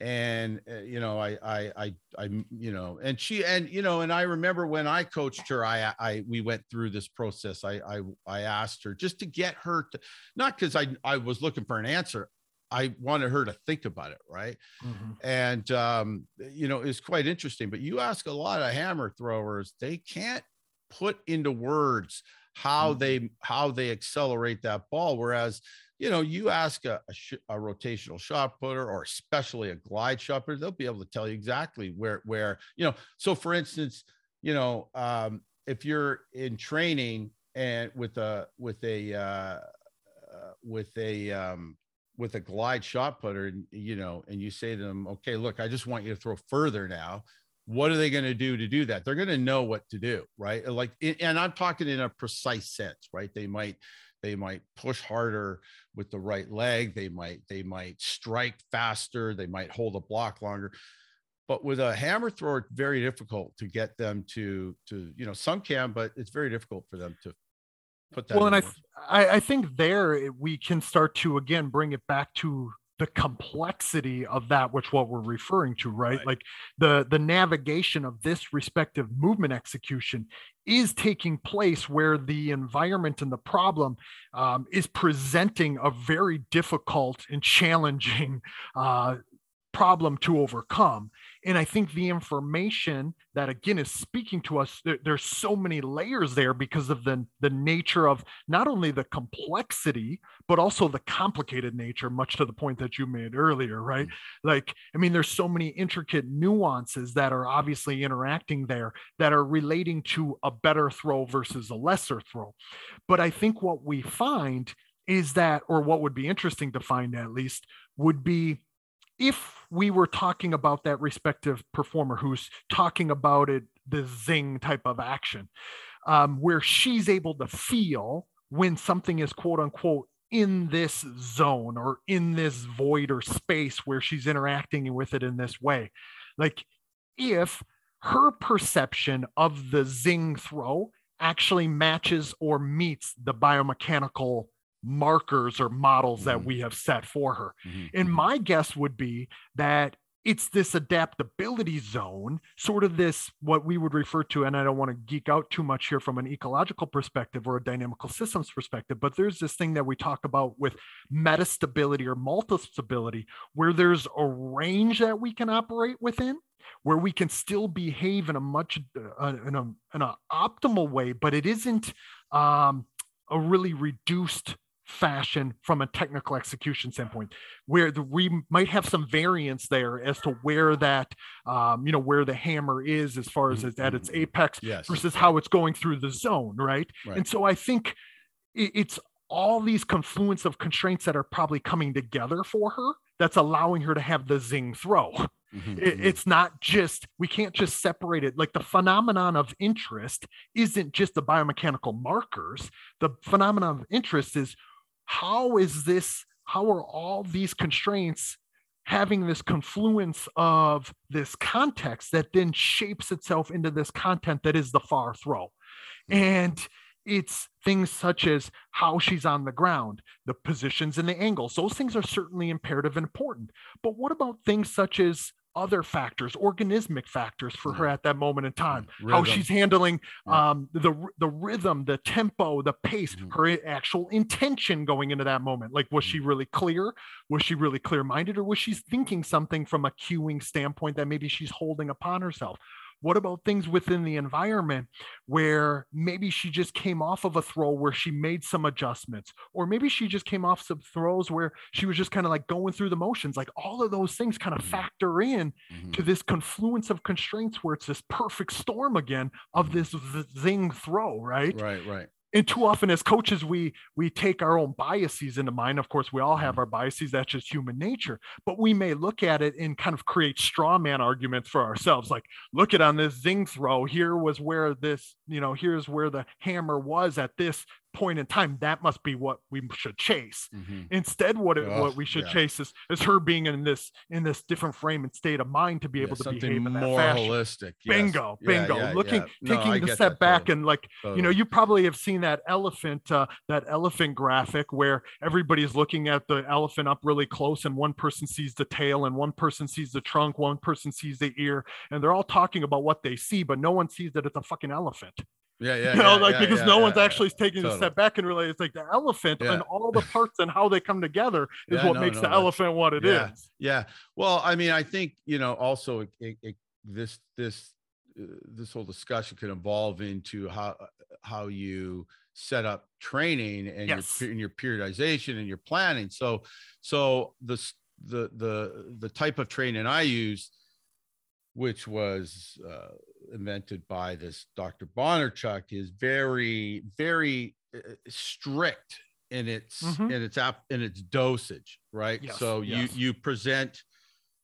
and uh, you know I, I i i you know and she and you know and i remember when i coached her i i we went through this process i i i asked her just to get her to not because i i was looking for an answer i wanted her to think about it right mm-hmm. and um you know it's quite interesting but you ask a lot of hammer throwers they can't put into words how mm-hmm. they how they accelerate that ball whereas you know, you ask a, a, sh- a, rotational shot putter or especially a glide shot putter, they'll be able to tell you exactly where, where, you know, so for instance, you know, um, if you're in training and with a, with a, uh, uh, with a, um, with a glide shot putter, you know, and you say to them, okay, look, I just want you to throw further now. What are they going to do to do that? They're going to know what to do, right? Like, and I'm talking in a precise sense, right? They might, they might push harder with the right leg they might they might strike faster they might hold a block longer. But with a hammer thrower it's very difficult to get them to to you know some can but it's very difficult for them to put that well and I, I i think there we can start to again bring it back to the complexity of that which what we're referring to right? right? like the the navigation of this respective movement execution is taking place where the environment and the problem um, is presenting a very difficult and challenging uh, problem to overcome and I think the information that again is speaking to us, there, there's so many layers there because of the, the nature of not only the complexity, but also the complicated nature, much to the point that you made earlier, right? Mm-hmm. Like, I mean, there's so many intricate nuances that are obviously interacting there that are relating to a better throw versus a lesser throw. But I think what we find is that, or what would be interesting to find at least, would be if we were talking about that respective performer who's talking about it, the zing type of action, um, where she's able to feel when something is quote unquote in this zone or in this void or space where she's interacting with it in this way. Like if her perception of the zing throw actually matches or meets the biomechanical markers or models mm-hmm. that we have set for her. Mm-hmm. And mm-hmm. my guess would be that it's this adaptability zone, sort of this what we would refer to, and I don't want to geek out too much here from an ecological perspective or a dynamical systems perspective, but there's this thing that we talk about with metastability or multistability, where there's a range that we can operate within where we can still behave in a much uh, in a in an optimal way, but it isn't um, a really reduced fashion from a technical execution standpoint where the, we might have some variance there as to where that um, you know where the hammer is as far as mm-hmm. at its apex yes. versus how it's going through the zone right? right. and so i think it's all these confluence of constraints that are probably coming together for her that's allowing her to have the zing throw Mm-hmm. It, it's not just, we can't just separate it. Like the phenomenon of interest isn't just the biomechanical markers. The phenomenon of interest is how is this, how are all these constraints having this confluence of this context that then shapes itself into this content that is the far throw. Mm-hmm. And it's things such as how she's on the ground, the positions and the angles. Those things are certainly imperative and important. But what about things such as other factors, organismic factors for her mm. at that moment in time. Rhythm. How she's handling um, the the rhythm, the tempo, the pace, mm-hmm. her actual intention going into that moment. Like, was she mm. really clear? Was she really clear minded, or was she thinking something from a cueing standpoint that maybe she's holding upon herself? What about things within the environment where maybe she just came off of a throw where she made some adjustments, or maybe she just came off some throws where she was just kind of like going through the motions? Like all of those things kind of mm-hmm. factor in mm-hmm. to this confluence of constraints where it's this perfect storm again of mm-hmm. this zing throw, right? Right, right and too often as coaches we we take our own biases into mind. Of course we all have our biases. That's just human nature. But we may look at it and kind of create straw man arguments for ourselves like look at on this zing throw here was where this you know here's where the hammer was at this point in time that must be what we should chase mm-hmm. instead what it, oh, what we should yeah. chase is, is her being in this in this different frame and state of mind to be able to behave in that more fashion. holistic yes. bingo bingo yeah, yeah, looking taking the step back totally. and like totally. you know you probably have seen that elephant uh, that elephant graphic where everybody's looking at the elephant up really close and one person sees the tail and one person sees the trunk one person sees the ear and they're all talking about what they see but no one sees that it's a fucking elephant yeah, yeah. You know, yeah, like yeah, because yeah, no one's actually taking totally. a step back and really it's like the elephant and all the parts and how they come together is what no, makes no, the elephant what it is. yeah, Well, I mean, I think you know also it, it, it, this this uh, this whole discussion can evolve into how how you set up training and yes. your and your periodization and your planning. So so the the the the type of training I use which was uh, invented by this Dr. Bondarchuk, is very, very uh, strict in its mm-hmm. in its app in its dosage, right? Yes, so yes. you you present.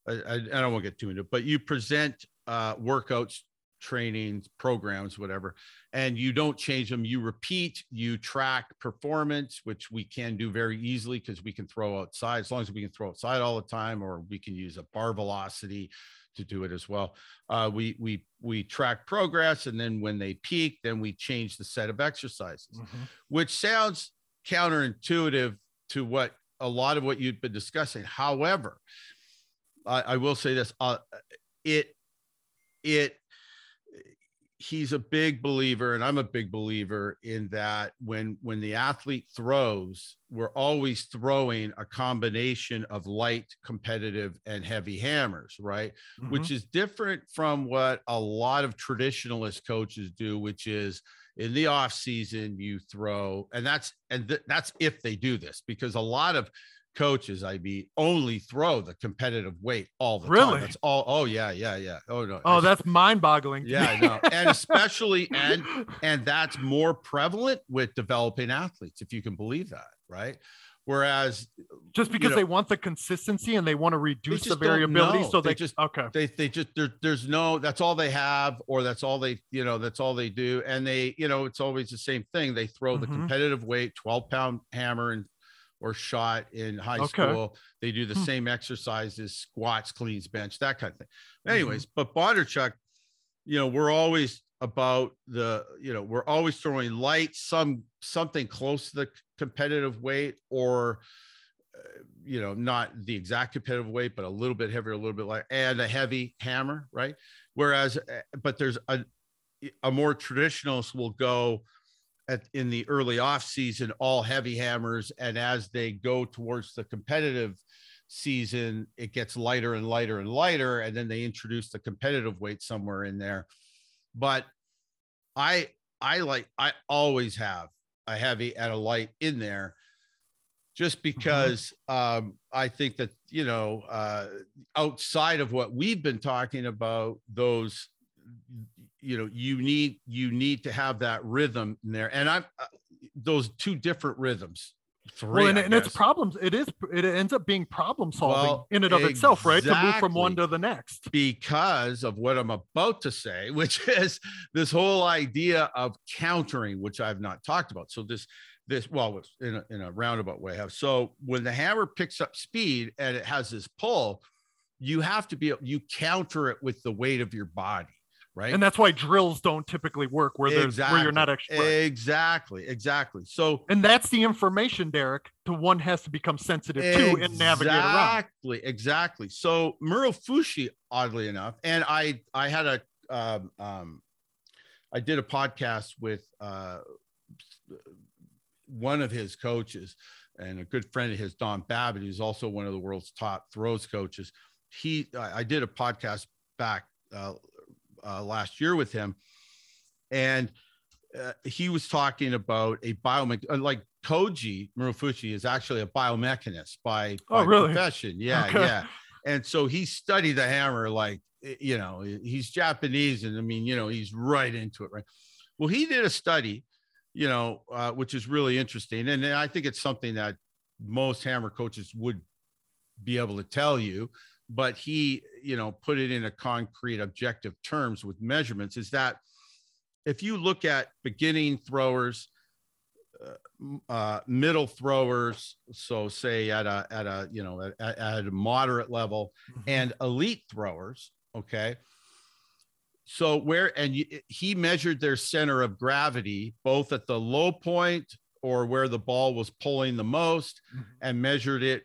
I, I, don't want to get too into it, but you present uh, workouts, trainings, programs, whatever, and you don't change them. You repeat, you track performance, which we can do very easily because we can throw outside as long as we can throw outside all the time, or we can use a bar velocity to do it as well. Uh, we we we track progress, and then when they peak, then we change the set of exercises, mm-hmm. which sounds counterintuitive to what a lot of what you've been discussing. However, I, I will say this: uh, it it he's a big believer and i'm a big believer in that when when the athlete throws we're always throwing a combination of light competitive and heavy hammers right mm-hmm. which is different from what a lot of traditionalist coaches do which is in the off season you throw and that's and th- that's if they do this because a lot of coaches I mean only throw the competitive weight all the really? time. That's all. Oh yeah, yeah, yeah. Oh no. Oh, that's mind boggling. Yeah, I know. and especially and and that's more prevalent with developing athletes, if you can believe that, right? Whereas just because you know, they want the consistency and they want to reduce the variability, so they, they, just okay. They they just there's no that's all they have, or that's all they you know that's all they do, and they you know it's always the same thing. They throw mm-hmm. the competitive weight, 12 pound hammer, and or shot in high okay. school. They do the hmm. same exercises, squats, cleans, bench, that kind of thing. Anyways, mm-hmm. but Bondarchuk, you know, we're always about the, you know, we're always throwing light, some something close to the competitive weight, or uh, you know, not the exact competitive weight, but a little bit heavier, a little bit light, and a heavy hammer, right? Whereas, uh, but there's a a more traditionalist will go at, in the early off season all heavy hammers and as they go towards the competitive season it gets lighter and lighter and lighter and then they introduce the competitive weight somewhere in there but i i like i always have a heavy and a light in there just mm-hmm. because mm-hmm. um, I think that you know uh, outside of what we've been talking about, those you know you need you need to have that rhythm in there and i'm uh, those two different rhythms three. well, and, and it's problems. It is. It ends up being problem solving Well, in and of itself, right? To move from one to the next. because of what I'm about to say, which is this whole idea of countering, which I've not talked about. So this, this, well, in a, in a roundabout way, I have. So when the hammer picks up speed and it has this pull, you have to be, you counter it with the weight of your body, right? And that's why drills don't typically work where there's where you're not actually. exactly, exactly. So And that's the information, Derek, to one has to become sensitive to and navigate around. Exactly, exactly. So Murofushi, oddly enough, and I I had a um, um I did a podcast with uh one of his coaches and a good friend of his, Don Babbitt, who's also one of the world's top throws coaches. He I I did a podcast back uh, uh, last year with him, and uh, he was talking about a biomech uh, like Koji Murofushi is actually a biomechanist by, Oh, really? profession. Yeah, Okay. yeah. And so he studied the hammer like you know he's Japanese and I mean you know he's right into it right. Well, he did a study, you know, uh, which is really interesting, and I think it's something that most hammer coaches would be able to tell you but he you know put it in a concrete objective terms with measurements is that if you look at beginning throwers uh, uh, middle throwers so say at a at a you know at, at a moderate level Mhm. and elite throwers okay so where and you, he measured their center of gravity both at the low point or where the ball was pulling the most Mhm. and measured it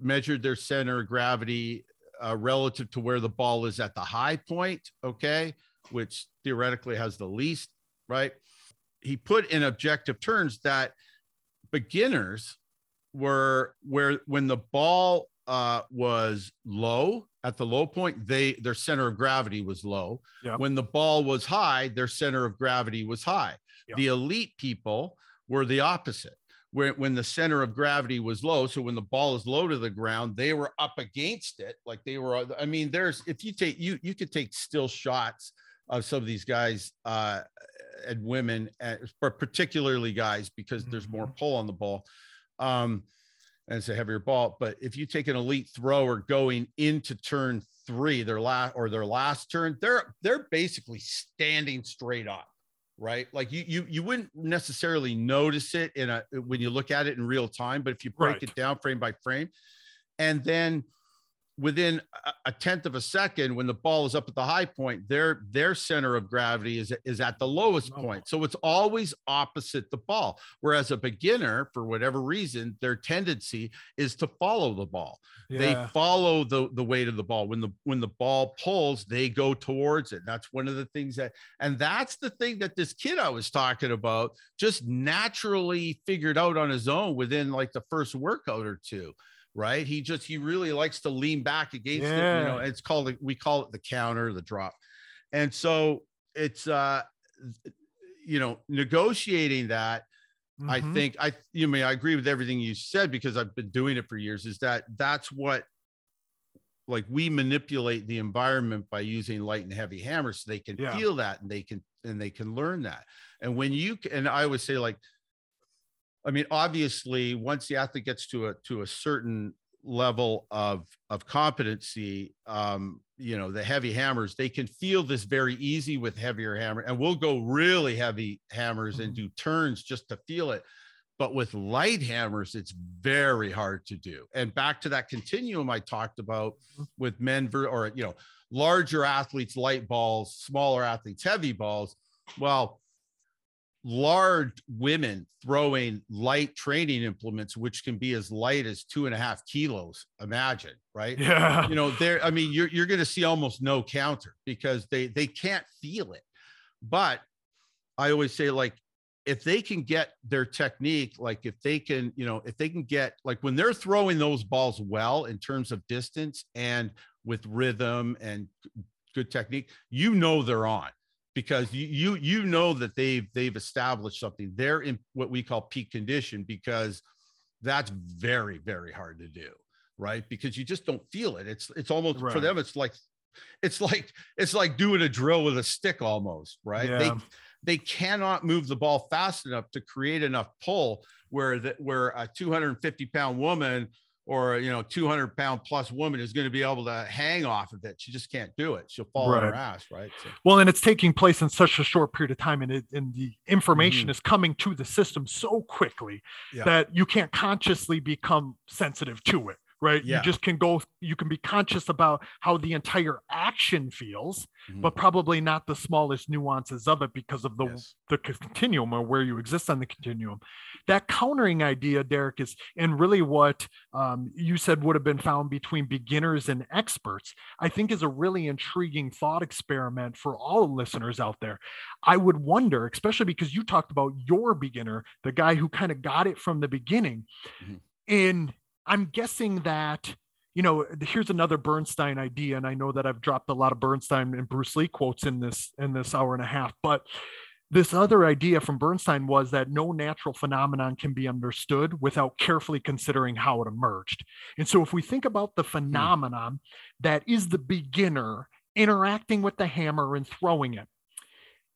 measured their center of gravity uh, relative to where the ball is at the high point okay which theoretically has the least right? He put in objective terms that beginners were where when the ball uh, was low at the low point they their center of gravity was low. When the ball was high their center of gravity was high. The elite people were the opposite where when the center of gravity was low so when the ball is low to the ground they were up against it like they were i mean there's if you take you you could take still shots of some of these guys uh and women uh, but particularly guys because there's more pull on the ball um and it's a heavier ball. But if you take an elite thrower going into turn three their last or their last turn they're they're basically standing straight up right like you you you wouldn't necessarily notice it in a when you look at it in real time but if you break Right. it down frame by frame and then within a- tenth of a second when the ball is up at the high point their their center of gravity is is at the lowest point. So it's always opposite the ball. Whereas a beginner for whatever reason their tendency is to follow the ball. They follow the the weight of the ball. When the when the ball pulls they go towards it. That's one of the things that and that's the thing that this kid i was talking about just naturally figured out on his own within like the first workout or two right he just he really likes to lean back against it you know it's called we call it the counter the drop and so it's uh you know negotiating that I Mhm. think I you mean I agree with everything you said because I've been doing it for years is that that's what like we manipulate the environment by using light and heavy hammers so they can Yeah. feel that and they can and they can learn that and when you and I always say like I mean obviously once the athlete gets to a to a certain level of of competency um you know the heavy hammers they can feel this very easy with heavier hammer and we'll go really heavy hammers and Mhm. do turns just to feel it but with light hammers it's very hard to do and back to that continuum i talked about Mhm. with men ver- or you know larger athletes light balls smaller athletes heavy balls well large women throwing light training implements which can be as light as two and a half kilos imagine right? Yeah. you know there i mean you're, you're going to see almost no counter because they they can't feel it. But i always say like if they can get their technique like if they can you know if they can get like when they're throwing those balls well in terms of distance and with rhythm and good technique you know they're on because you you you know that they've they've established something. They're in what we call peak condition because that's very very hard to do right? Because you just don't feel it. It's it's almost for them it's like it's like it's like doing a drill with a stick almost right? They they cannot move the ball fast enough to create enough pull where that where a 250 pound woman or you know 200 pound plus woman is going to be able to hang off of it she just can't do it she'll fall right. on her ass right so. well and it's taking place in such a short period of time and, it, and the information mm-hmm. is coming to the system so quickly yeah. that you can't consciously become sensitive to it right? Yeah. You just can go, you can be conscious about how the entire action feels, mm-hmm. but probably not the smallest nuances of it because of the, yes. the continuum or where you exist on the continuum. That countering idea, Derek, is and really what um, you said would have been found between beginners and experts, I think is a really intriguing thought experiment for all listeners out there. I would wonder, especially because you talked about your beginner, the guy who kind of got it from the beginning. Mm-hmm. In I'm guessing that you know here's another bernstein idea and i know that i've dropped a lot of bernstein and bruce lee quotes in this in this hour and a half but this other idea from bernstein was that no natural phenomenon can be understood without carefully considering how it emerged and so if we think about the hmm. phenomenon that is the beginner interacting with the hammer and throwing it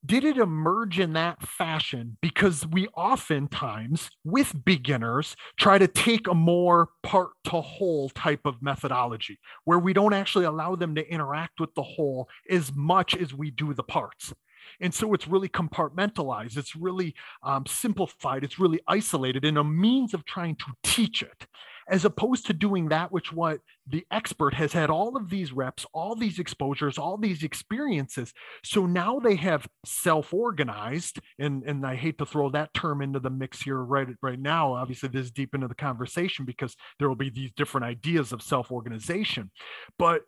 did it emerge in that fashion? Because we oftentimes with beginners try to take a more part to whole type of methodology where we don't actually allow them to interact with the whole as much as we do the parts. And so it's really compartmentalized it's really um, simplified it's really isolated in a means of trying to teach it as opposed to doing that which what the expert has had all of these reps all these exposures all these experiences. So now they have self-organized and and i hate to throw that term into the mix here right right now. Obviously this is deep into the conversation because there will be these different ideas of self-organization. But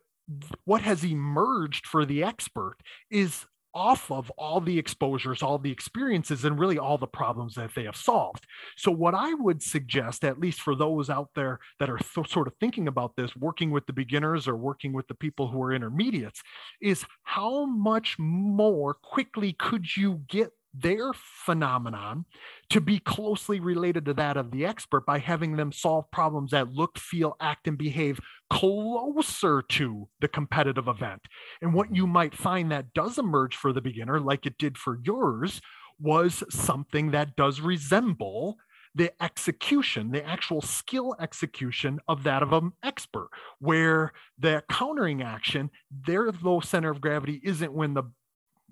what has emerged for the expert is off of all the exposures, all the experiences, and really all the problems that they have solved. So, what I would suggest, at least for those out there that are th- sort of thinking about this, working with the beginners or working with the people who are intermediates, is how much more quickly could you get their phenomenon to be closely related to that of the expert by having them solve problems that look, feel, act, and behave closer to the competitive event. And what you might find that does emerge for the beginner, like it did for yours, was something that does resemble the execution, the actual skill execution of that of an expert, where the countering action, their low center of gravity isn't when the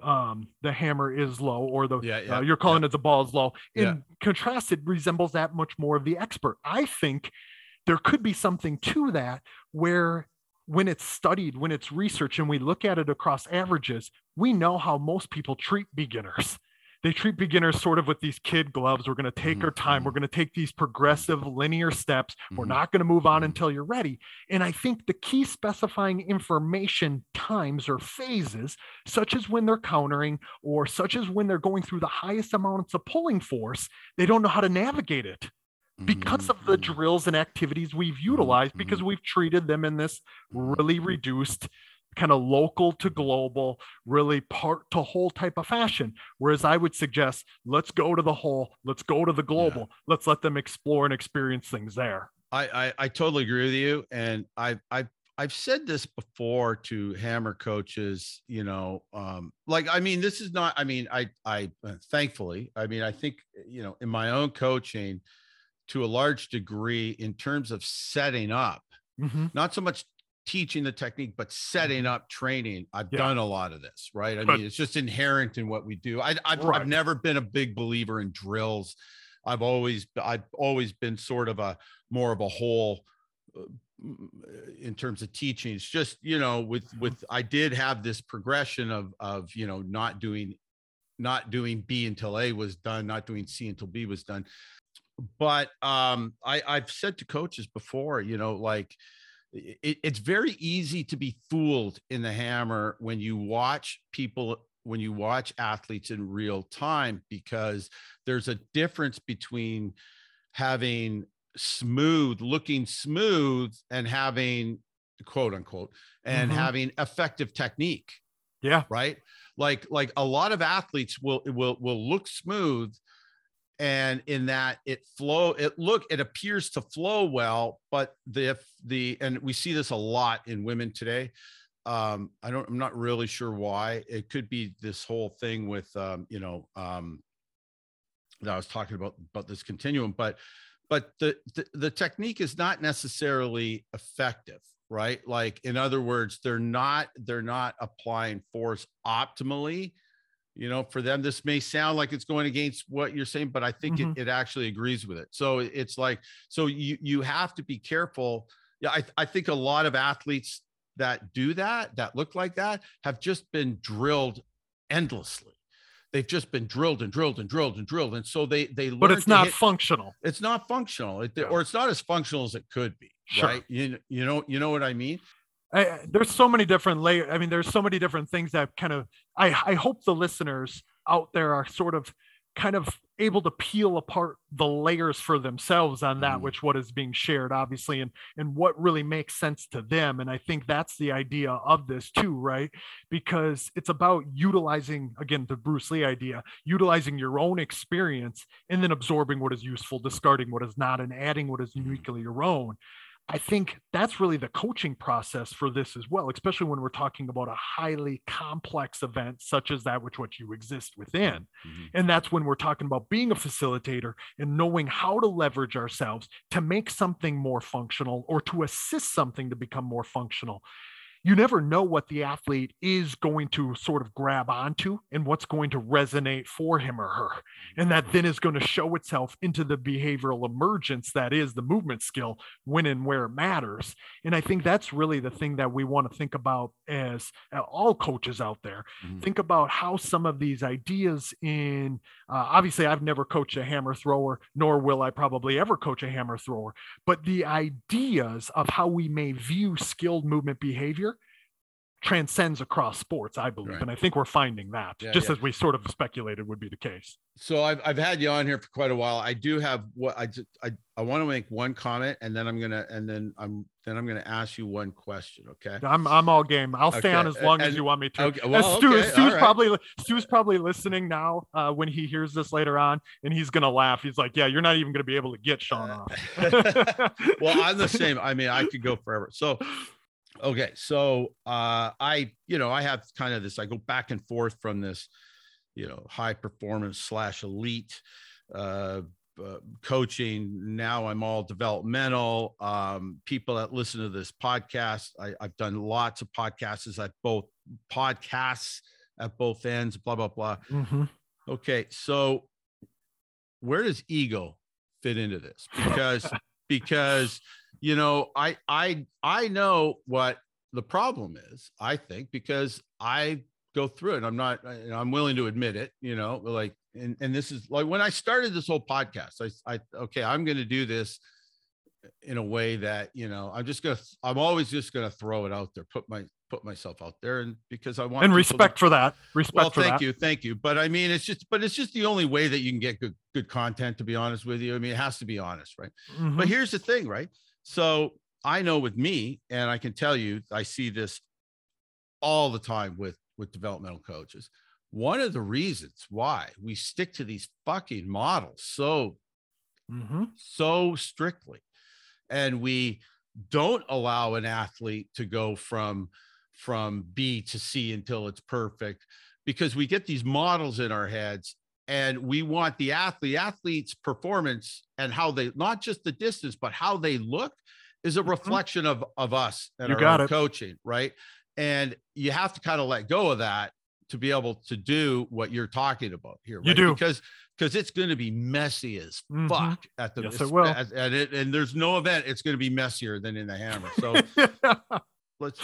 um the hammer is low or the yeah, yeah, uh, you're calling yeah. it the ball is low in contrast it resembles that much more of the expert. I think there could be something to that where when it's studied when it's researched and we look at it across averages we know how most people treat beginners they treat beginners sort of with these kid gloves. We're going to take mm-hmm. our time. We're going to take these progressive linear steps. Mm-hmm. We're not going to move on mm-hmm. until you're ready. And I think the key specifying information times or phases, such as when they're countering or such as when they're going through the highest amounts of pulling force, they don't know how to navigate it because of the mm-hmm. drills and activities we've utilized because mm-hmm. we've treated them in this really reduced kind of local to global, really part to whole type of fashion. Whereas I would suggest, let's go to the whole, let's go to the global, yeah. let's let them explore and experience things there. I, I, I totally agree with you, and I I I've said this before to hammer coaches, you know, um, like I mean, this is not. I mean, I I uh, thankfully, I mean, I think you know, in my own coaching, to a large degree, in terms of setting up, mm-hmm. not so much teaching the technique, but setting mm-hmm. up training. I've yeah. done a lot of this, right? I but, mean, it's just inherent in what we do. I, have right. I've never been a big believer in drills. I've always, I've always been sort of a more of a whole uh, in terms of teaching. It's just, you know, with, mm-hmm. with, I did have this progression of, of, you know, not doing, not doing B until A was done, not doing C until B was done. But um, I, I've said to coaches before, you know, like, it, it's very easy to be fooled in the hammer when you watch people when you watch athletes in real time because there's a difference between having smooth looking smooth and having quote unquote and mm-hmm. having effective technique yeah right like like a lot of athletes will will will look smooth and in that it flow it look it appears to flow well but the the and we see this a lot in women today um, I don't, I'm not really sure why. It could be this whole thing with, um, you know, um, that I was talking about about this continuum, but but the, the the technique is not necessarily effective, right? Like in other words, they're not they're not applying force optimally. You know, for them, this may sound like it's going against what you're saying, but I think Mhm. it, it actually agrees with it. So it's like, so you you have to be careful. Yeah, I, I think a lot of athletes that do that, that look like that, have just been drilled endlessly. They've just been drilled and drilled and drilled and drilled, and so they they. but it's not hit- functional. it's not functional, it, or it's not as functional as it could be. Sure. Right? You you know you know what I mean? I, there's so many different layers. I mean, there's so many different things that kind of. I I hope the listeners out there are sort of kind of able to peel apart the layers for themselves on that Mhm. which what is being shared obviously and and what really makes sense to them and i think that's the idea of this too right because it's about utilizing again the bruce lee idea utilizing your own experience and then absorbing what is useful discarding what is not and adding what is uniquely your own I think that's really the coaching process for this as well, especially when we're talking about a highly complex event such as that which what you exist within. Mhm. And that's when we're talking about being a facilitator and knowing how to leverage ourselves to make something more functional or to assist something to become more functional. You never know what the athlete is going to sort of grab onto and what's going to resonate for him or her. And that then is going to show itself into the behavioral emergence that is the movement skill when and where it matters. And I think that's really the thing that we want to think about as uh, all coaches out there. Mhm. Think about how some of these ideas in uh, obviously, I've never coached a hammer thrower, nor will I probably ever coach a hammer thrower. But the ideas of how we may view skilled movement behavior transcends across sports, I believe. Right. And I think we're finding that, Yeah, just yeah. as we sort of speculated would be the case. So I've I've had you on here for quite a while. I do have what I just I I want to make one comment, and then I'm gonna and then I'm then I'm gonna ask you one question. Okay. I'm I'm all game. I'll stay on as long as you want me to. Okay. Well, Stu, okay, Stu's right. probably Stu's probably listening now uh, when he hears this later on, and he's gonna laugh. He's like, "Yeah, you're not even gonna be able to get Sean off." well, I'm the same. I mean, I could go forever. So, okay. So, uh, I, you know, I have kind of this, I go back and forth from this, you know, high performance slash elite, uh, uh, coaching. Now I'm all developmental. Um, people that listen to this podcast, I, I've done lots of podcasts at both podcasts at both ends, blah, blah, blah. Mhm. Okay, so where does ego fit into this? Because because you know, I I I know what the problem is, I think, because I go through it. I'm not I'm willing to admit it, you know, like and and this is like when I started this whole podcast, I I okay, I'm going to do this in a way that, you know, I'm just going to I'm always just going to throw it out there, put my put myself out there and because I want And people to- respect for that. Respect well for thank that. you thank you but i mean it's just but it's just the only way that you can get good good content to be honest with you i mean it has to be honest right Mhm. but here's the thing right so i know with me and i can tell you i see this all the time with with developmental coaches one of the reasons why we stick to these fucking models so Mhm. so strictly and we don't allow an athlete to go from from b to c until it's perfect because we get these models in our heads and we want the athlete athlete's performance and how they not just the distance but how they look is a reflection of of us and Mm-hmm. You our got own it. coaching right and you have to kind of let go of that to be able to do what you're talking about here You do. because because it's going to be messy as Mhm. fuck at the Yes, it will. at- at it, and there's no event it's going to be messier than in the hammer. So let's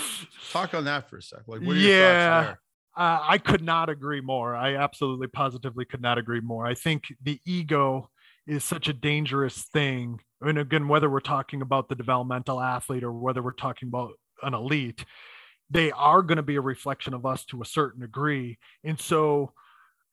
talk on that for a sec. Like, what are your Yeah. thoughts there? Uh, I could not agree more. I absolutely positively could not agree more. I think the ego is such a dangerous thing. And again, whether we're talking about the developmental athlete or whether we're talking about an elite, they are going to be a reflection of us to a certain degree. And so,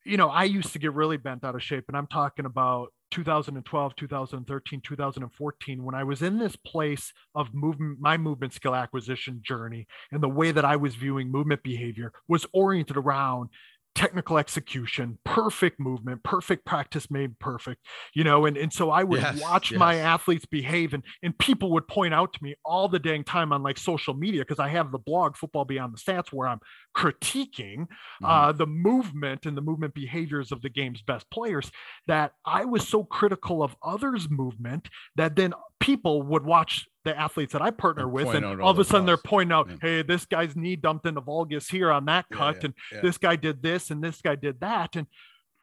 you know, I used to get really bent out of shape, and I'm talking about 2012, 2013, 2014, when I was in this place of movement, my movement skill acquisition journey, and the way that I was viewing movement behavior was oriented around technical execution, perfect movement, perfect practice made perfect, you know, and, and so I would Yes, watch yes. my athletes behave and, and people would point out to me all the dang time on like social media because I have the blog Football Beyond the Stats where I'm critiquing Mm-hmm. uh, the movement and the movement behaviors of the game's best players that I was so critical of others' movement that then people would watch the athletes that I partner And with, and all all of a sudden they're pointing out, Yeah. "Hey, this guy's knee dumped into valgus here on that cut, yeah, and yeah. this guy did this, and this guy did that," and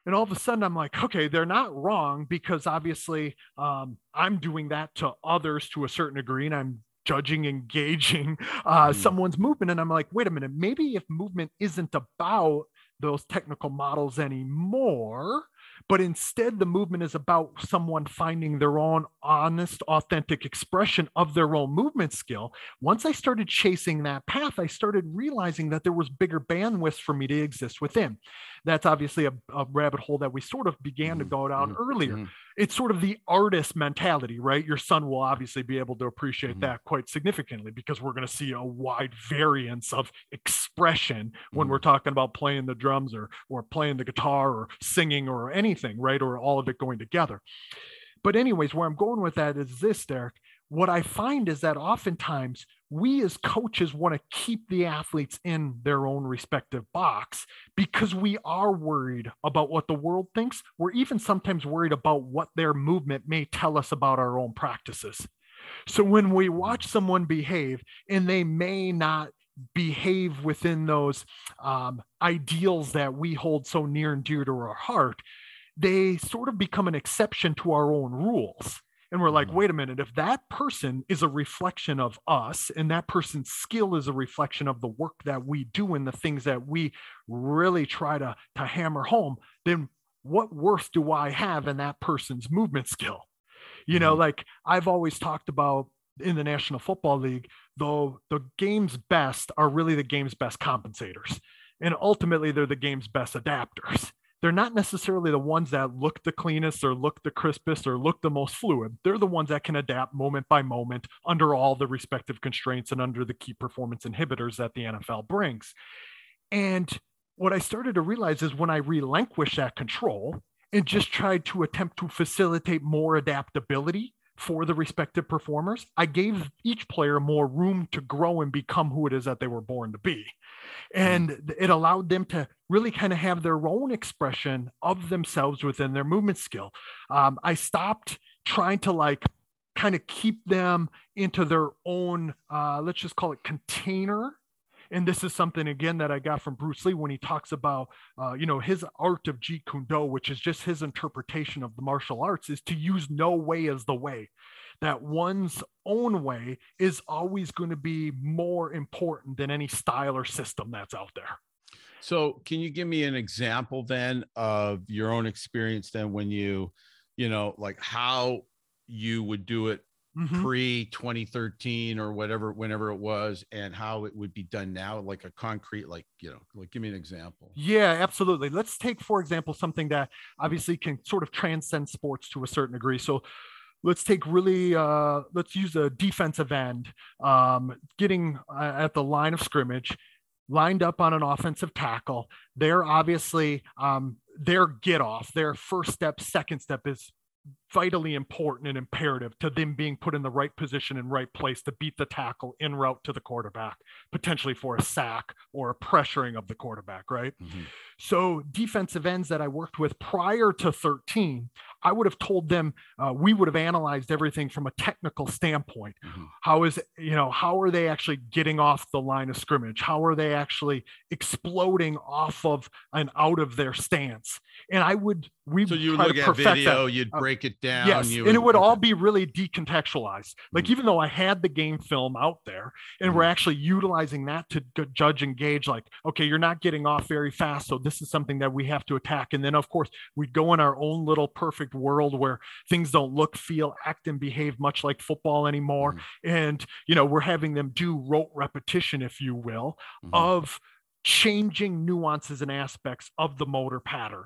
and all of a sudden I'm like, okay, they're not wrong because obviously um, I'm doing that to others to a certain degree, and I'm judging, engaging uh, Mhm. someone's movement, and I'm like, wait a minute, maybe if movement isn't about those technical models anymore, but instead the movement is about someone finding their own honest, authentic expression of their own movement skill. Once I started chasing that path, I started realizing that there was bigger bandwidths for me to exist within. That's obviously a, a rabbit hole that we sort of began to Mhm, go down mhm, earlier. mhm. It's sort of the artist mentality, right? Your son will obviously be able to appreciate Mhm. that quite significantly because we're going to see a wide variance of expression when we're talking about playing the drums or or playing the guitar or singing or anything, right? Or all of it going together. But anyways, where I'm going with that is this, Derek. What I find is that oftentimes we as coaches want to keep the athletes in their own respective box because we are worried about what the world thinks. We're even sometimes worried about what their movement may tell us about our own practices. So when we watch someone behave and they may not behave within those um, ideals that we hold so near and dear to our heart, they sort of become an exception to our own rules. And we're like, Mhm. wait a minute, if that person is a reflection of us and that person's skill is a reflection of the work that we do and the things that we really try to, to hammer home, then what worth do I have in that person's movement skill? You know, Mhm. like I've always talked about in the National Football League, though the game's best are really the game's best compensators. And ultimately, they're the game's best adapters. They're not necessarily the ones that look the cleanest or look the crispest or look the most fluid. They're the ones that can adapt moment by moment under all the respective constraints and under the key performance inhibitors that the NFL brings. And what I started to realize is when I relinquished that control and just tried to attempt to facilitate more adaptability for the respective performers, I gave each player more room to grow and become who it is that they were born to be. And it allowed them to really kind of have their own expression of themselves within their movement skill. Um, I stopped trying to like kind of keep them into their own, uh, let's just call it container and this is something again that I got from Bruce Lee when he talks about, uh, you know, his art of Jeet Kune Do, which is just his interpretation of the martial arts, is to use no way as the way. That one's own way is always going to be more important than any style or system that's out there. So, can you give me an example then of your own experience then when you, you know, like how you would do it Mhm. pre 2013 or whatever, whenever it was, and how it would be done now, like a concrete, like, you know, like give me an example. Yeah, absolutely. Let's take, for example, something that obviously can sort of transcend sports to a certain degree. So let's take really, uh, let's use a defensive end, um, getting uh, at the line of scrimmage, lined up on an offensive tackle. They're obviously, um, their get off, their first step, second step is vitally important and imperative to them being put in the right position and right place to beat the tackle en route to the quarterback, potentially for a sack or a pressuring of the quarterback, right? Mhm. So, defensive ends that I worked with prior to 13, I would have told them uh, we would have analyzed everything from a technical standpoint. Mhm. How is, you know, how are they actually getting off the line of scrimmage? How are they actually exploding off of and out of their stance? And I would, we So you would look at perfect that. video, you'd Uh, break it down. Yes, you and it would all be really decontextualized. Like Mhm. even though I had the game film out there, and we're actually utilizing that to judge and gauge. Like, okay, you're not getting off very fast, so this is something that we have to attack. And then of course we go in our own little perfect world where things don't look, feel, act, and behave much like football anymore. Mhm. And you know we're having them do rote repetition, if you will, Mhm. of changing nuances and aspects of the motor pattern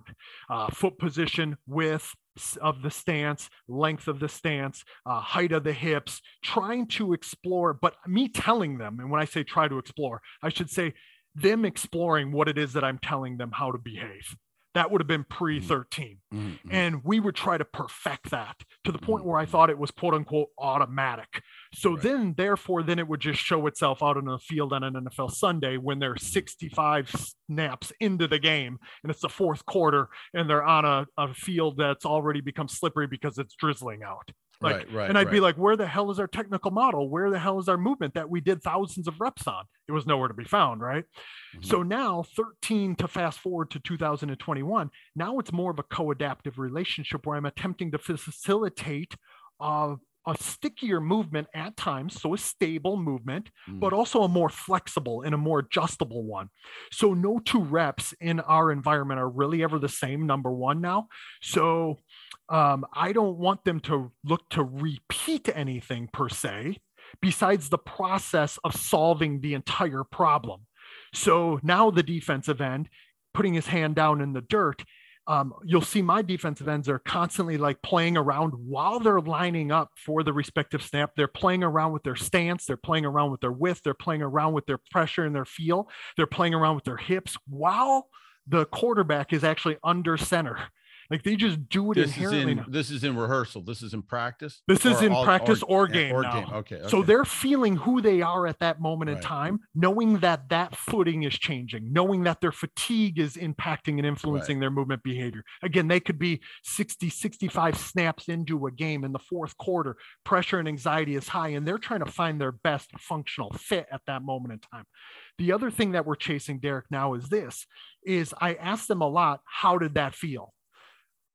uh, foot position width of the stance length of the stance uh, height of the hips trying to explore but me telling them and when i say try to explore i should say them exploring what it is that I'm telling them how to behave. That would have been pre 13. Mm-hmm. And we would try to perfect that to the point Mhm. where I thought it was quote unquote automatic. So Right. then, therefore, then it would just show itself out on the field on an NFL Sunday when they're 65 snaps into the game and it's the fourth quarter and they're on a, a field that's already become slippery because it's drizzling out. Like, right, right. and I'd be like, where the hell is our technical model? Where the hell is our movement that we did thousands of reps on? It was nowhere to be found, right? Mhm. So now 13 to fast forward to 2021, now it's more of a co-adaptive relationship where I'm attempting to facilitate uh, a stickier movement at times, so a stable movement, Mm. but also a more flexible and a more adjustable one. So no two reps in our environment are really ever the same, number one now. So um, I don't want them to look to repeat anything per se, besides the process of solving the entire problem. So now the defensive end putting his hand down in the dirt. Um, you'll see my defensive ends are constantly like playing around while they're lining up for the respective snap. They're playing around with their stance, they're playing around with their width, they're playing around with their pressure and their feel, they're playing around with their hips while the quarterback is actually under center. Like they just do it this is inherently. in this is in rehearsal. This is in practice. This is Or in all- practice or game or now. game. Okay. So they're feeling who they are at that moment in time, knowing that that footing is changing, knowing that their fatigue is impacting and influencing their movement behavior. Again, they could be 60, 65 snaps into a game in the fourth quarter. Pressure and anxiety is high, and they're trying to find their best functional fit at that moment in time. The other thing that we're chasing, Derek, now is this is I ask them a lot, how did that feel?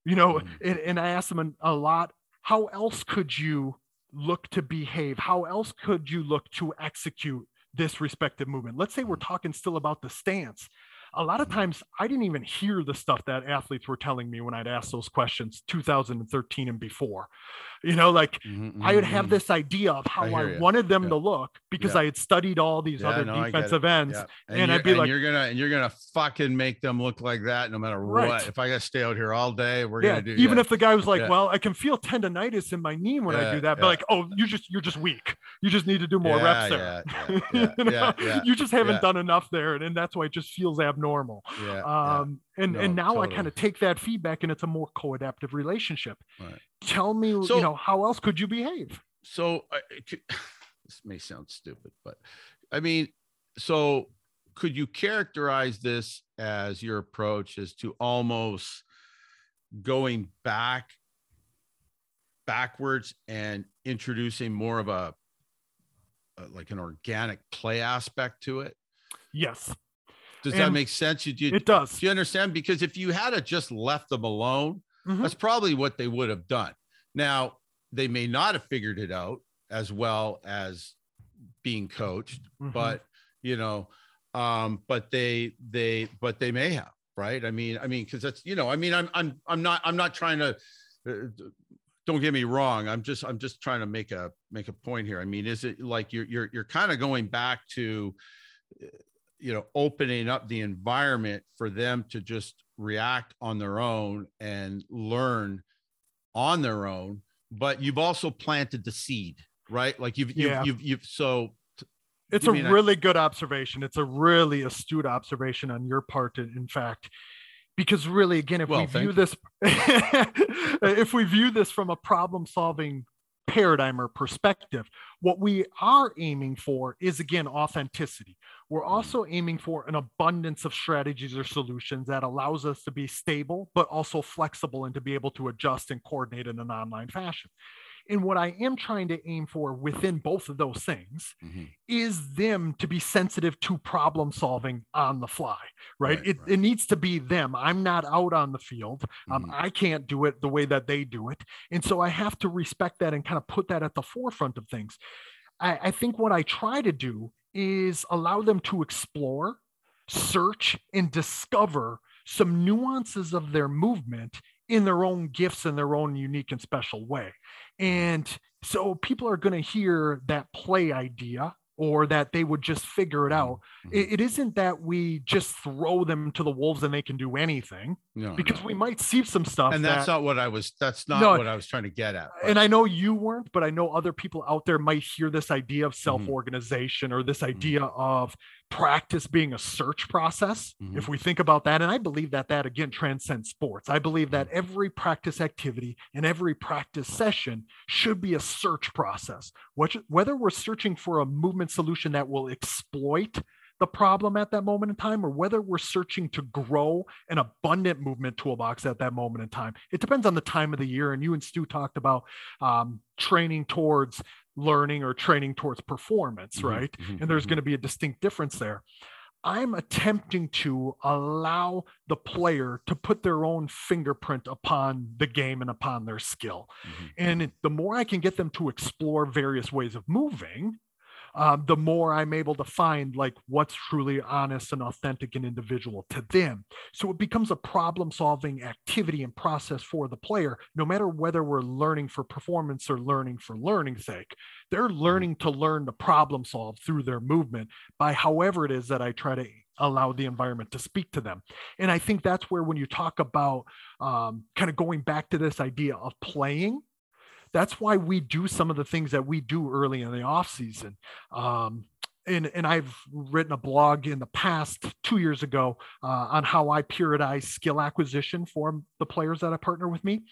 You know, Mhm. and, and I ask them a- a lot, how else could you look to behave? How else could you look to execute this respective movement? Let's say we're talking still about the stance. A lot of times I didn't even hear the stuff that athletes were telling me when I'd ask those questions 2013 and before. You know, like Mhm, I would have mhm. this idea of how I I, wanted them Yeah. to look because Yeah. I had studied all these Yeah, other no, I get it. defensive ends. And you're, I'd be like- you're gonna and you're gonna fucking make them look like that no matter Right. what. If I gotta stay out here all day, we're gonna do even if the guy was like. "Well, I can feel tendonitis in my knee when I do that," but like, "Oh, you just you're just weak. You just need to do more reps there." Yeah, yeah, yeah, You know? you just haven't done enough there, and, and that's why it just feels abnormal. Um, and No, and now I kind of take that feedback, and it's a more co-adaptive relationship. Right. Tell me, So- you know, how else could you behave? so I, this may sound stupid, but I mean, so could you characterize this as your approach is to almost going back backwards and introducing more of a, a like an organic play aspect to it? Yes, Does that And make sense? You, you, it does. do you understand? Because if you had it just left them alone, Mhm. that's probably what they would have done. Now, they may not have figured it out as well as being coached, Mhm. but you know, um, but they they but they may have, right? I mean, I mean, because that's you know, I mean, I'm I'm I'm not I'm not trying to. Uh, don't get me wrong. I'm just I'm just trying to make a make a point here. I mean, is it like you're you're you're kind of going back to, uh, you know, opening up the environment for them to just react on their own and learn on their own, but you've also planted the seed, right? Like you've you've Yeah. you've, you've so It's a really good observation. It's a really astute observation on your part, in fact, because really, again, if Well, we view thank this, if we view this from a problem-solving paradigm or perspective, what we are aiming for is again authenticity. We're also aiming for an abundance of strategies or solutions that allows us to be stable, but also flexible and to be able to adjust and coordinate in an online fashion. And what I am trying to aim for within both of those things Mhm. is them to be sensitive to problem solving on the fly, right? Right, it, right. it needs to be them. I'm not out on the field. Um, Mhm. I can't do it the way that they do it. And so I have to respect that and kind of put that at the forefront of things. I, I think what I try to do is allow them to explore, search, and discover some nuances of their movement in their own gifts in their own unique and special way. And so people are going to hear that play idea or that they would just figure it out. Mhm. It, it isn't that we just throw them to the wolves and they can do anything No, because no. we might see some stuff. and that's that- not what I was. That's not No, what I was trying to get at. and I know you weren't, but I know other people out there might hear this idea Mm-hmm. of self organization or this idea of practice being a search process. Mhm. If we think about that, and I believe that that again transcends sports. I believe that every practice activity and every practice session should be a search process. Which, whether we're searching for a movement solution that will exploit the problem at that moment in time, or whether we're searching to grow an abundant movement toolbox at that moment in time, it depends on the time of the year. And you and Stu talked about um, training towards learning or training towards performance, Mhm, right? mhm, and there's mhm. going to be a distinct difference there. I'm attempting to allow the player to put their own fingerprint upon the game and upon their skill. Mhm. And the more I can get them to explore various ways of moving, um, the more I'm able to find like what's truly honest and authentic and individual to them. So it becomes a problem solving activity and process for the player, no matter whether we're learning for performance or learning for learning's sake. They're learning to learn to problem solve through their movement by however it is that I try to allow the environment to speak to them. And I think that's where, when you talk about um, kind of going back to this idea of playing, that's why we do some of the things that we do early in the off season. Um, and, and I've written a blog in the past two years ago uh, on how I periodize skill acquisition for the players that I partner with me.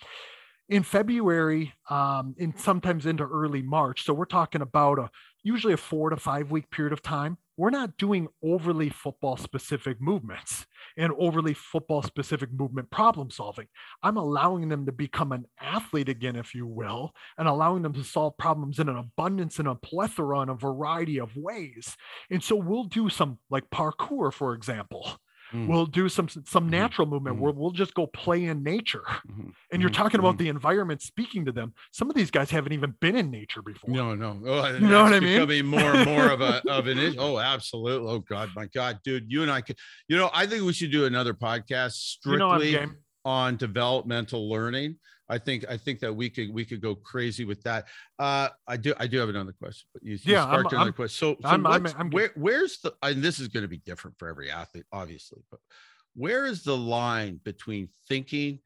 In February, um, and sometimes into early March, so we're talking about a usually a four to five week period of time. We're not doing overly football specific movements and overly football specific movement problem solving. I'm allowing them to become an athlete again, if you will, and allowing them to solve problems in an abundance and a plethora and a variety of ways. And so we'll do some like parkour, for example. Mm. We'll do some some Mhm. natural movement Mhm. where we'll just go play in nature. Mhm. And you're talking about the environment speaking to them. Some of these guys haven't even been in nature before. No, no. Oh, You know what I mean? Becoming more and more of a of an issue. Oh, absolutely. Oh God, my God, dude, you and I could. You know, I think we should do another podcast You know strictly on developmental learning. I think I think that we could we could go crazy with that. Uh, I do I do have another question, but you, you Yeah, I'm- another I'm- question. So, so I'm- I'm- I'm where where's the and this is going to be different for every athlete, obviously, but where is the line between thinking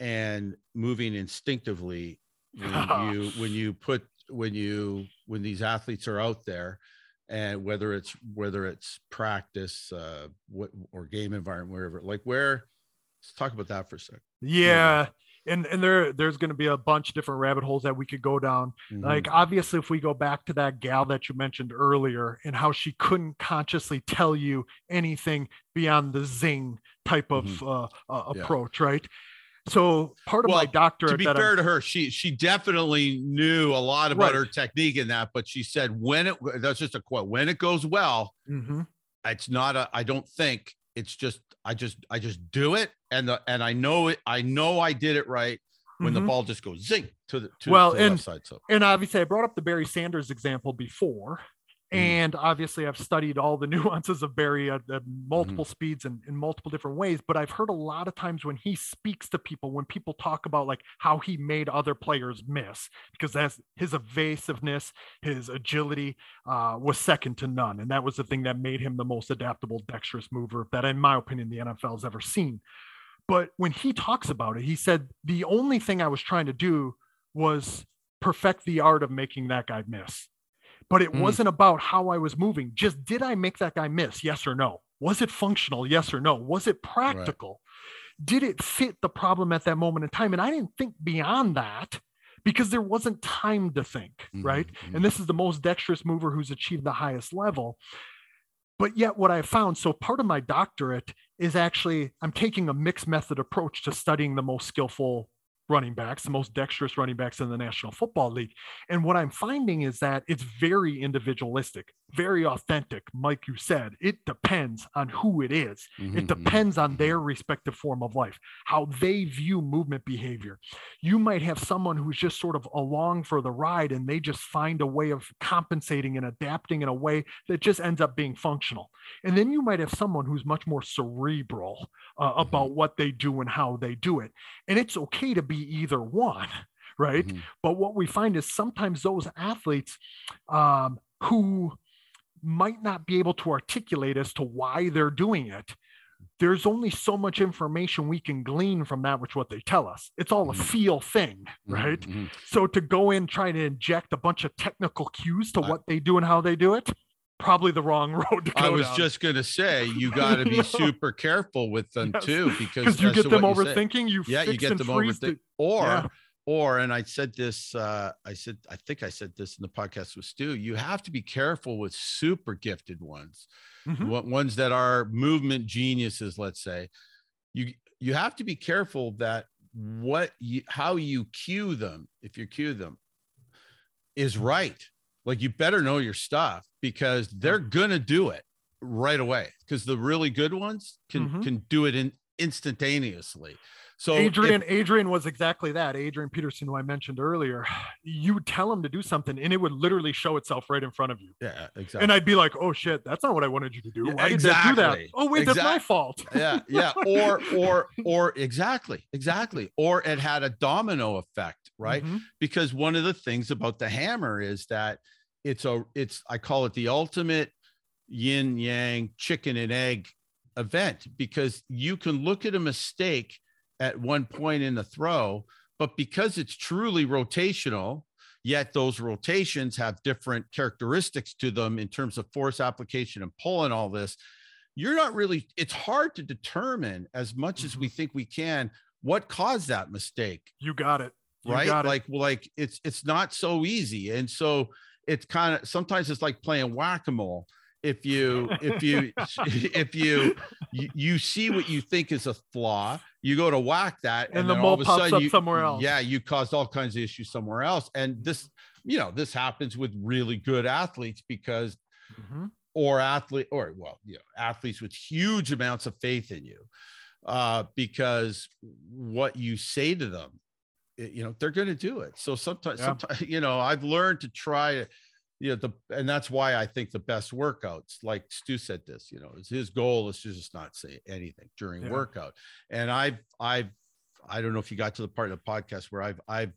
and moving instinctively when you when you put when you when these athletes are out there and whether it's whether it's practice uh what or game environment wherever like where let's talk about that for a second Yeah. And and there there's going to be a bunch of different rabbit holes that we could go down. Mhm. Like obviously if we go back to that gal that you mentioned earlier and how she couldn't consciously tell you anything beyond the zing type of uh, uh, Mm-hmm. Yeah. approach, right? So part of my Well, doctorate to be that I'm- fair to her she she definitely knew a lot about Right. her technique in that but she said when it that's just a quote when it goes well Mhm. it's not a i don't think it's just i just i just do it and the and i know it i know i did it right when the Mhm. ball just goes zing to the to, Well, to the and- side so and obviously I brought up the Barry Sanders example before. Mhm. And obviously, I've studied all the nuances of Barry at, at Mm-hmm. multiple speeds and in multiple different ways. But I've heard a lot of times when he speaks to people, when people talk about like how he made other players miss, because that's his evasiveness, his agility uh, was second to none. And that was the thing that made him the most adaptable, dexterous mover that, in my opinion, the NFL has ever seen. But when he talks about it, he said, the only thing I was trying to do was perfect the art of making that guy miss. But it Mm. wasn't about how I was moving. Just did I make that guy miss? Yes or no? Was it functional? Yes or no? Was it practical? Did it fit the problem at that moment in time? And I didn't think beyond that because there wasn't time to think, right? Mhm, And this is the most dexterous mover who's achieved the highest level. But yet, what I found so part of my doctorate is actually I'm taking a mixed method approach to studying the most skillful running backs, the most dexterous running backs in the National Football League. And what I'm finding is that it's very individualistic, very authentic. Like you said, it depends on who it is. mhm, It mhm, depends on mhm. their respective form of life, how they view movement behavior. You might have someone who's just sort of along for the ride and they just find a way of compensating and adapting in a way that just ends up being functional. And then you might have someone who's much more cerebral uh, about what they do and how they do it. And it's okay to be either one, right? Mhm. But what we find is sometimes those athletes um, who might not be able to articulate as to why they're doing it. There's only so much information we can glean from that, which what they tell us. It's all a Mhm. feel thing, Mhm, right? mhm. So to go in trying to inject a bunch of technical cues to I- what they do and how they do it, probably the wrong road to go I was down. just gonna say you got to be super careful with them Yes, too because you get them you overthinking. You yeah you get them overthinking, the- or Yeah. or and i said this uh i said i think i said this in the podcast with stu you have to be careful with super gifted ones Mhm. one- ones that are movement geniuses let's say you you have to be careful that what you how you cue them if you cue them is right like you better know your stuff because they're gonna do it right away because the really good ones can Mhm. can do it in instantaneously so if- Adrian, Adrian was exactly that. Adrian Peterson, who I mentioned earlier, you would tell him to do something and it would literally show itself right in front of you. yeah exactly And I'd be like, oh shit, that's not what I wanted you to do. Why did you do that? Oh, wait, that's my fault. yeah yeah or or or exactly exactly or it had a domino effect right Mhm. because one of the things about the hammer is that it's a it's i call it the ultimate yin yang chicken and egg event because you can look at a mistake at one point in the throw but because it's truly rotational yet those rotations have different characteristics to them in terms of force application and pull and all this you're not really it's hard to determine as much as we mm-hmm. think we can what caused that mistake. You got it. You right? got it. like like it's it's not so easy. And so it's kind of sometimes it's like playing whack-a-mole. If you if you if you, you you see what you think is a flaw you go to whack that And the then all of mole a pops sudden up you- somewhere else. yeah you caused all kinds of issues somewhere else and this you know this happens with really good athletes because Mhm. or athlete or well you know athletes with huge amounts of faith in you uh because what you say to them it- you know they're going to do it so sometimes Yeah. sometimes you know i've learned to try to you know the and that's why i think the best workouts like stu said this you know is his goal is to just not say anything during Yeah. workout and i've i've i don't know if you got to the part of the podcast where i've i've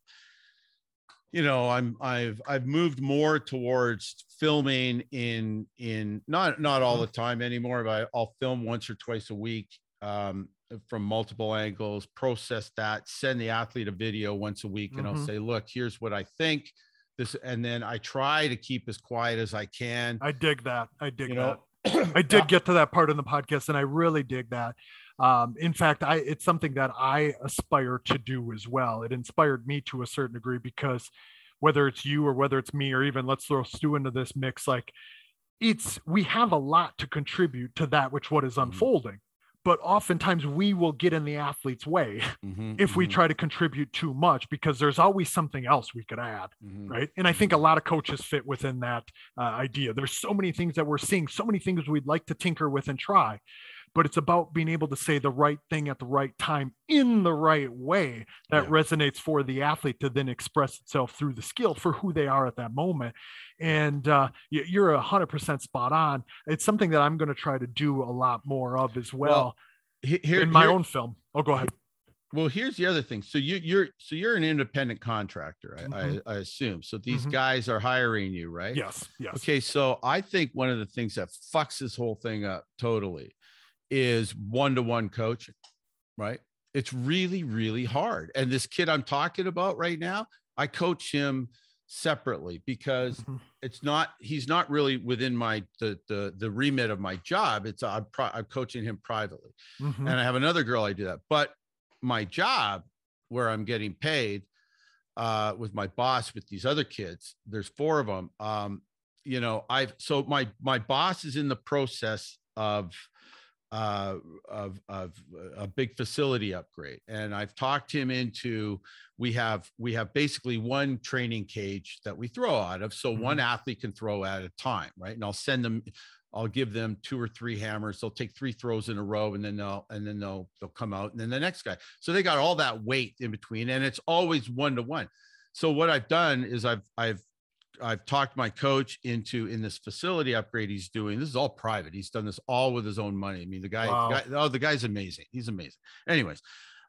you know i'm i've i've moved more towards filming in in not not all the time anymore but i'll film once or twice a week um from multiple angles process that send the athlete a video once a week and i'll Mhm. say look here's what i think this and then i try to keep as quiet as i can I dig that. I dig you that. know I did get to that part in the podcast, and I really dig that. Um, in fact, I it's something that I aspire to do as well. It inspired me to a certain degree because whether it's you or whether it's me or even let's throw Stu into this mix, like it's we have a lot to contribute to that which what is Mhm. unfolding. But oftentimes we will get in the athlete's way Mhm, if we mhm, try to contribute too much because there's always something else we could add mhm. right? And i think a lot of coaches fit within that uh, idea. There's so many things that we're seeing so many things we'd like to tinker with and try but it's about being able to say the right thing at the right time in the right way that Yeah. resonates for the athlete to then express itself through the skill for who they are at that moment and uh, you're a hundred percent spot on it's something that i'm going to try to do a lot more of as well, Well, here, in my here- own film oh go ahead Well, here's the other thing. So you, you're so you're an independent contractor, I, Mhm. I, I assume. So these Mhm. guys are hiring you, right? yes yes Okay, so I think one of the things that fucks this whole thing up totally is one-to-one coaching, right? It's really, really hard. And this kid I'm talking about right now, I coach him separately because Mhm. it's not he's not really within my the the the remit of my job. It's I'm, pri- I'm coaching him privately Mhm. and I have another girl I do that. But my job, where I'm getting paid, uh, with my boss with these other kids, there's four of them. Um, you know, I've so my my boss is in the process of uh of of a big facility upgrade and i've talked him into we have we have basically one training cage that we throw out of so one athlete can throw at a time right and i'll send them I'll give them two or three hammers. They'll take three throws in a row, and then they'll and then they'll they'll come out, and then the next guy. So they got all that weight in between, and it's always one to one. So what I've done is I've I've I've talked my coach into in this facility upgrade he's doing. This is all private. He's done this all with his own money. I mean, the guy, Wow. the guy oh, the guy's amazing. He's amazing. Anyways,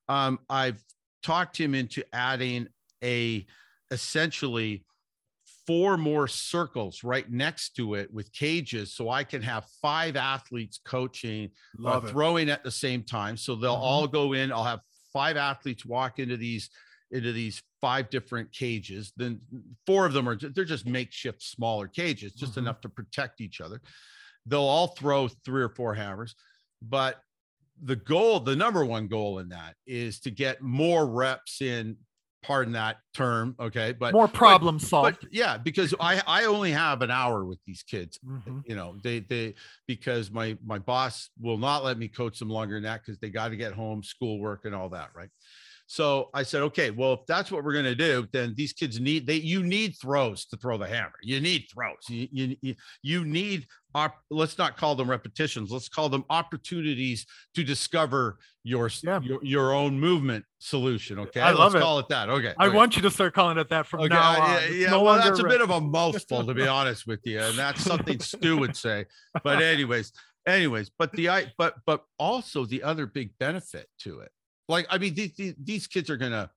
um, I've talked him into adding a essentially four more circles right next to it with cages so I can have five athletes coaching uh, throwing at the same time. So they'll Mhm. all go in. I'll have five athletes walk into these into these five different cages. Then four of them are they're just makeshift smaller cages, just Mhm. enough to protect each other. They'll all throw three or four hammers, but the goal, the number one goal in that is to get more reps in. Pardon that term, okay, but More problem solved. but yeah, because I I only have an hour with these kids. Mhm. You know, they they because my my boss will not let me coach them longer than that because they got to get home, schoolwork, and all that, right? So I said, okay, well, if that's what we're gonna do, then these kids need they you need throws to throw the hammer. You need throws. You you you, need op, let's not call them repetitions. Let's call them opportunities to discover your Yeah. your, your own movement solution. Okay, I love let's it. call it that. Okay, I okay. want you to start calling it that from Okay, now on. yeah, yeah, no well, that's a bit of a mouthful to be honest with you, and that's something Stu would say. But anyways, anyways, but the I but but also the other big benefit to it, like I mean, these these, kids are gonna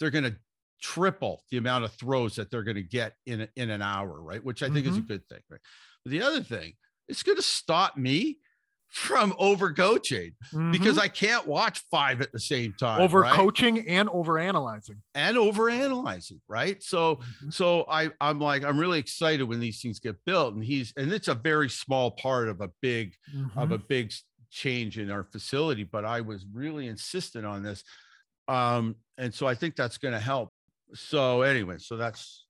they're gonna triple the amount of throws that they're gonna get in a, in an hour, right? Which I think is a Mm-hmm. good thing, right? But the other thing, it's gonna stop me from overcoaching because Mhm. I can't watch five at the same time. over right? coaching and over analyzing. and overanalyzing, right? So Mm-hmm. so I I'm like I'm really excited when these things get built, and he's and it's a very small part of a big of Mhm. a big change in our facility, but I was really insistent on this, um, and so I think that's going to help. So anyway, so that's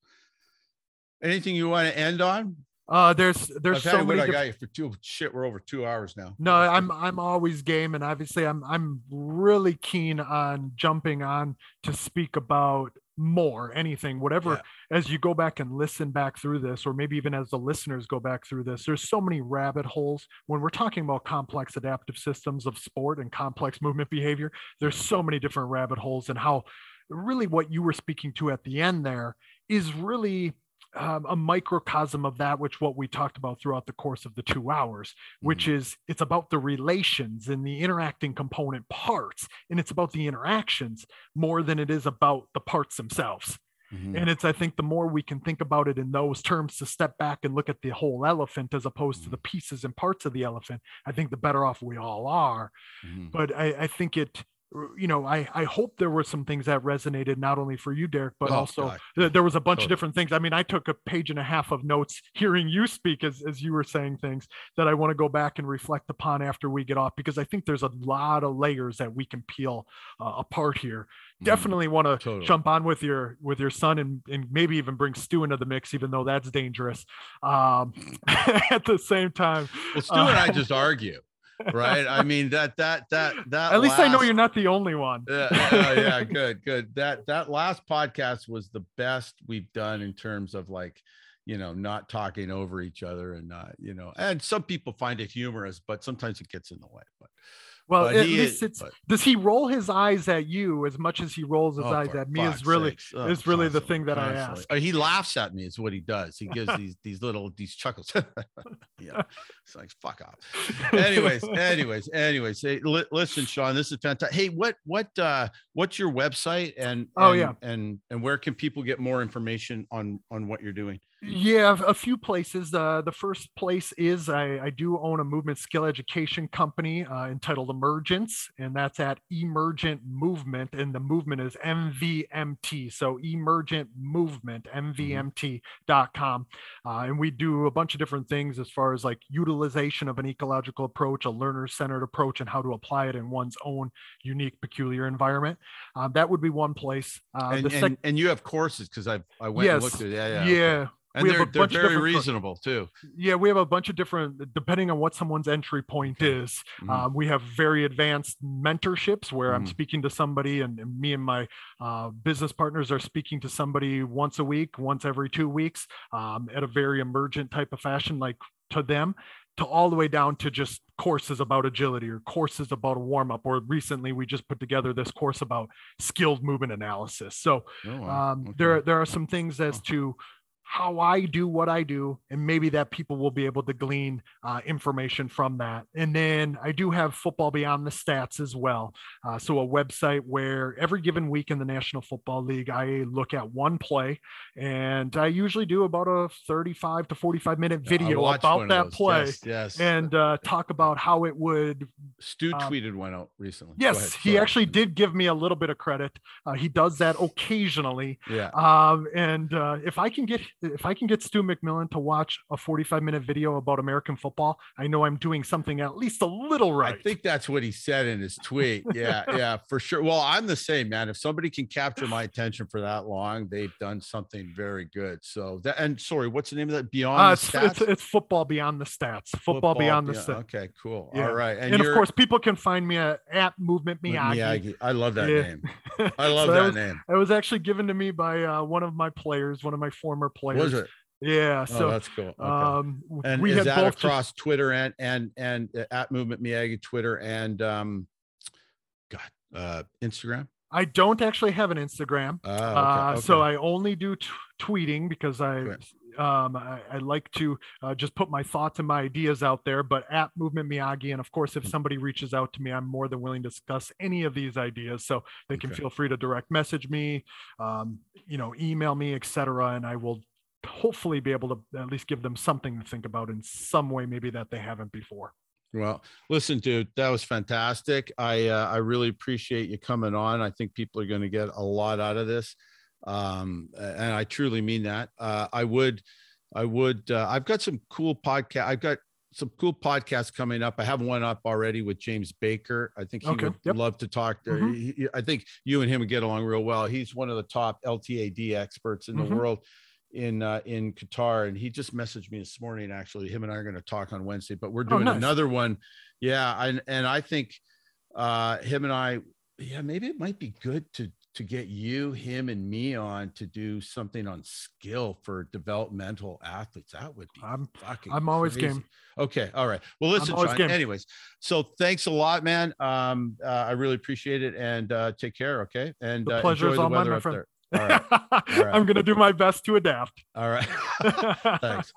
anything you want to end on. Uh, there's there's so many. I diff- got you for two shit. We're over two hours now. no, I'm I'm always game, and obviously I'm I'm really keen on jumping on to speak about more anything whatever as you go back and listen back through this or maybe even as the listeners go back through this there's so many rabbit holes. When we're talking about complex adaptive systems of sport and complex movement behavior there's so many different rabbit holes and how really what you were speaking to at the end there is really um, a microcosm of that which what we talked about throughout the course of the two hours which is it's about the relations and the interacting component parts and it's about the interactions more than it is about the parts themselves Mhm. and it's i think the more we can think about it in those terms to step back and look at the whole elephant as opposed to the pieces and parts of the elephant i think the better off we all are Mhm. but i, I think it you know I, I hope there were some things that resonated not only for you derek but Oh, also th- there was a bunch of different things i mean i took a page and a half of notes hearing you speak as, as you were saying things that i want to go back and reflect upon after we get off because i think there's a lot of layers that we can peel uh, apart here Mhm. definitely want to Totally. jump on with your with your son and and maybe even bring Stu into the mix, even though that's dangerous. Um, at the same time, Well, Stu and I uh, just argue, right? I mean that that that that. at least I know you're not the only one. yeah, yeah, yeah, good, good. That that last podcast was the best we've done in terms of like, you know, not talking over each other and not, you know, and some people find it humorous, but sometimes it gets in the way. But Well, but at least is- it's. but- Does he roll his eyes at you as much as he rolls his oh, eyes at me? Is really. Oh, is really the thing that I ask. Uh, He laughs at me. Is what he does. He gives these these little these chuckles. yeah, it's like fuck off. anyways, anyways, anyways. Hey, li- listen, Sean, this is fantastic. Hey, what what uh what's your website and Oh, and- yeah. and and where can people get more information on on what you're doing? Yeah, a few places. Uh, the first place is I, I do own a movement skill education company uh, entitled Emergence, and that's at Emergent Movement, and the movement is MVMT. So Emergent Movement, MVMT.com. Uh, and we do a bunch of different things as far as like utilization of an ecological approach, a learner centered approach, and how to apply it in one's own unique, peculiar environment. Uh, that would be one place. Uh, and, the and, sec- and you have courses because I I went and looked at it. Yeah, yeah. yeah. And we have they're, a they're bunch of very different reasonable too. yeah we have a bunch of different depending on what someone's entry point is Mhm. um, we have very advanced mentorships where i'm Mhm. speaking to somebody and, and me and my uh, business partners are speaking to somebody once a week once every two weeks um, at a very emergent type of fashion like to them to all the way down to just courses about agility or courses about a warm up or recently we just put together this course about skilled movement analysis so Oh, wow. um, Okay. there there are some things as to how I do what I do, and maybe that people will be able to glean uh, information from that. And then I do have Football Beyond the Stats as well. Uh, so, a website where every given week in the National Football League, I look at one play, and I usually do about a 35 to 45 minute video about that play. Yes, yes. And uh, talk about how it would. Stu um, tweeted one out recently. Yes, he actually did give me a little bit of credit. Uh, he does that occasionally. Yeah. Um, and uh, if I can get if I can get Stu McMillan to watch a 45 minute video about American football, I know I'm doing something at least a little right. I think that's what he said in his tweet. Yeah, yeah, for sure. Well, I'm the same, man. If somebody can capture my attention for that long, they've done something very good. So that and sorry, what's the name of that? Beyond uh, it's, it's, it's, football beyond the stats. Football, football beyond, beyond, the stats. Okay, cool. Yeah. All right. And, and of course, people can find me at, at Movement Miyagi. Miyagi. I love that yeah. name. I love so that, that was, name. It was actually given to me by uh, one of my players, one of my former players. Was it? Yeah, oh, so that's cool. Okay. Um, and we is that across just... Twitter and and and uh, at Movement Miyagi Twitter and um, God, uh, Instagram. I don't actually have an Instagram, oh, okay, uh, okay. so I only do t- tweeting because I um, I, I, like to uh, just put my thoughts and my ideas out there. But at Movement Miyagi, and of course, if mm. somebody reaches out to me, I'm more than willing to discuss any of these ideas. So they can okay. feel free to direct message me, um, you know, email me, etc., and I will hopefully be able to at least give them something to think about in some way, maybe that they haven't before. Well, listen, dude, that was fantastic. I uh, I really appreciate you coming on. I think people are going to get a lot out of this um, and I truly mean that. Uh, I would, I would. Uh, I've got some cool podcast. I've got some cool podcasts coming up. I have one up already with James Baker. I think he okay. would yep. love to talk to. Mm-hmm. He, I think you and him would get along real well. He's one of the top LTAD experts in mm-hmm. the world in uh, in Qatar, and he just messaged me this morning. Actually, him and I are going to talk on Wednesday, but we're oh, doing oh, nice. another one. Yeah, and and I think uh, him and I, yeah, maybe it might be good to to get you, him, and me on to do something on skill for developmental athletes. That would be I'm fucking. I'm always crazy. game. Okay, all right. Well, listen, Sean, anyways. So thanks a lot, man. Um, uh, I really appreciate it, and uh, take care. Okay, and the uh, pleasure's enjoy the all weather mine, my friend. there. All right. All right. I'm gonna do my best to adapt. All right. thanks.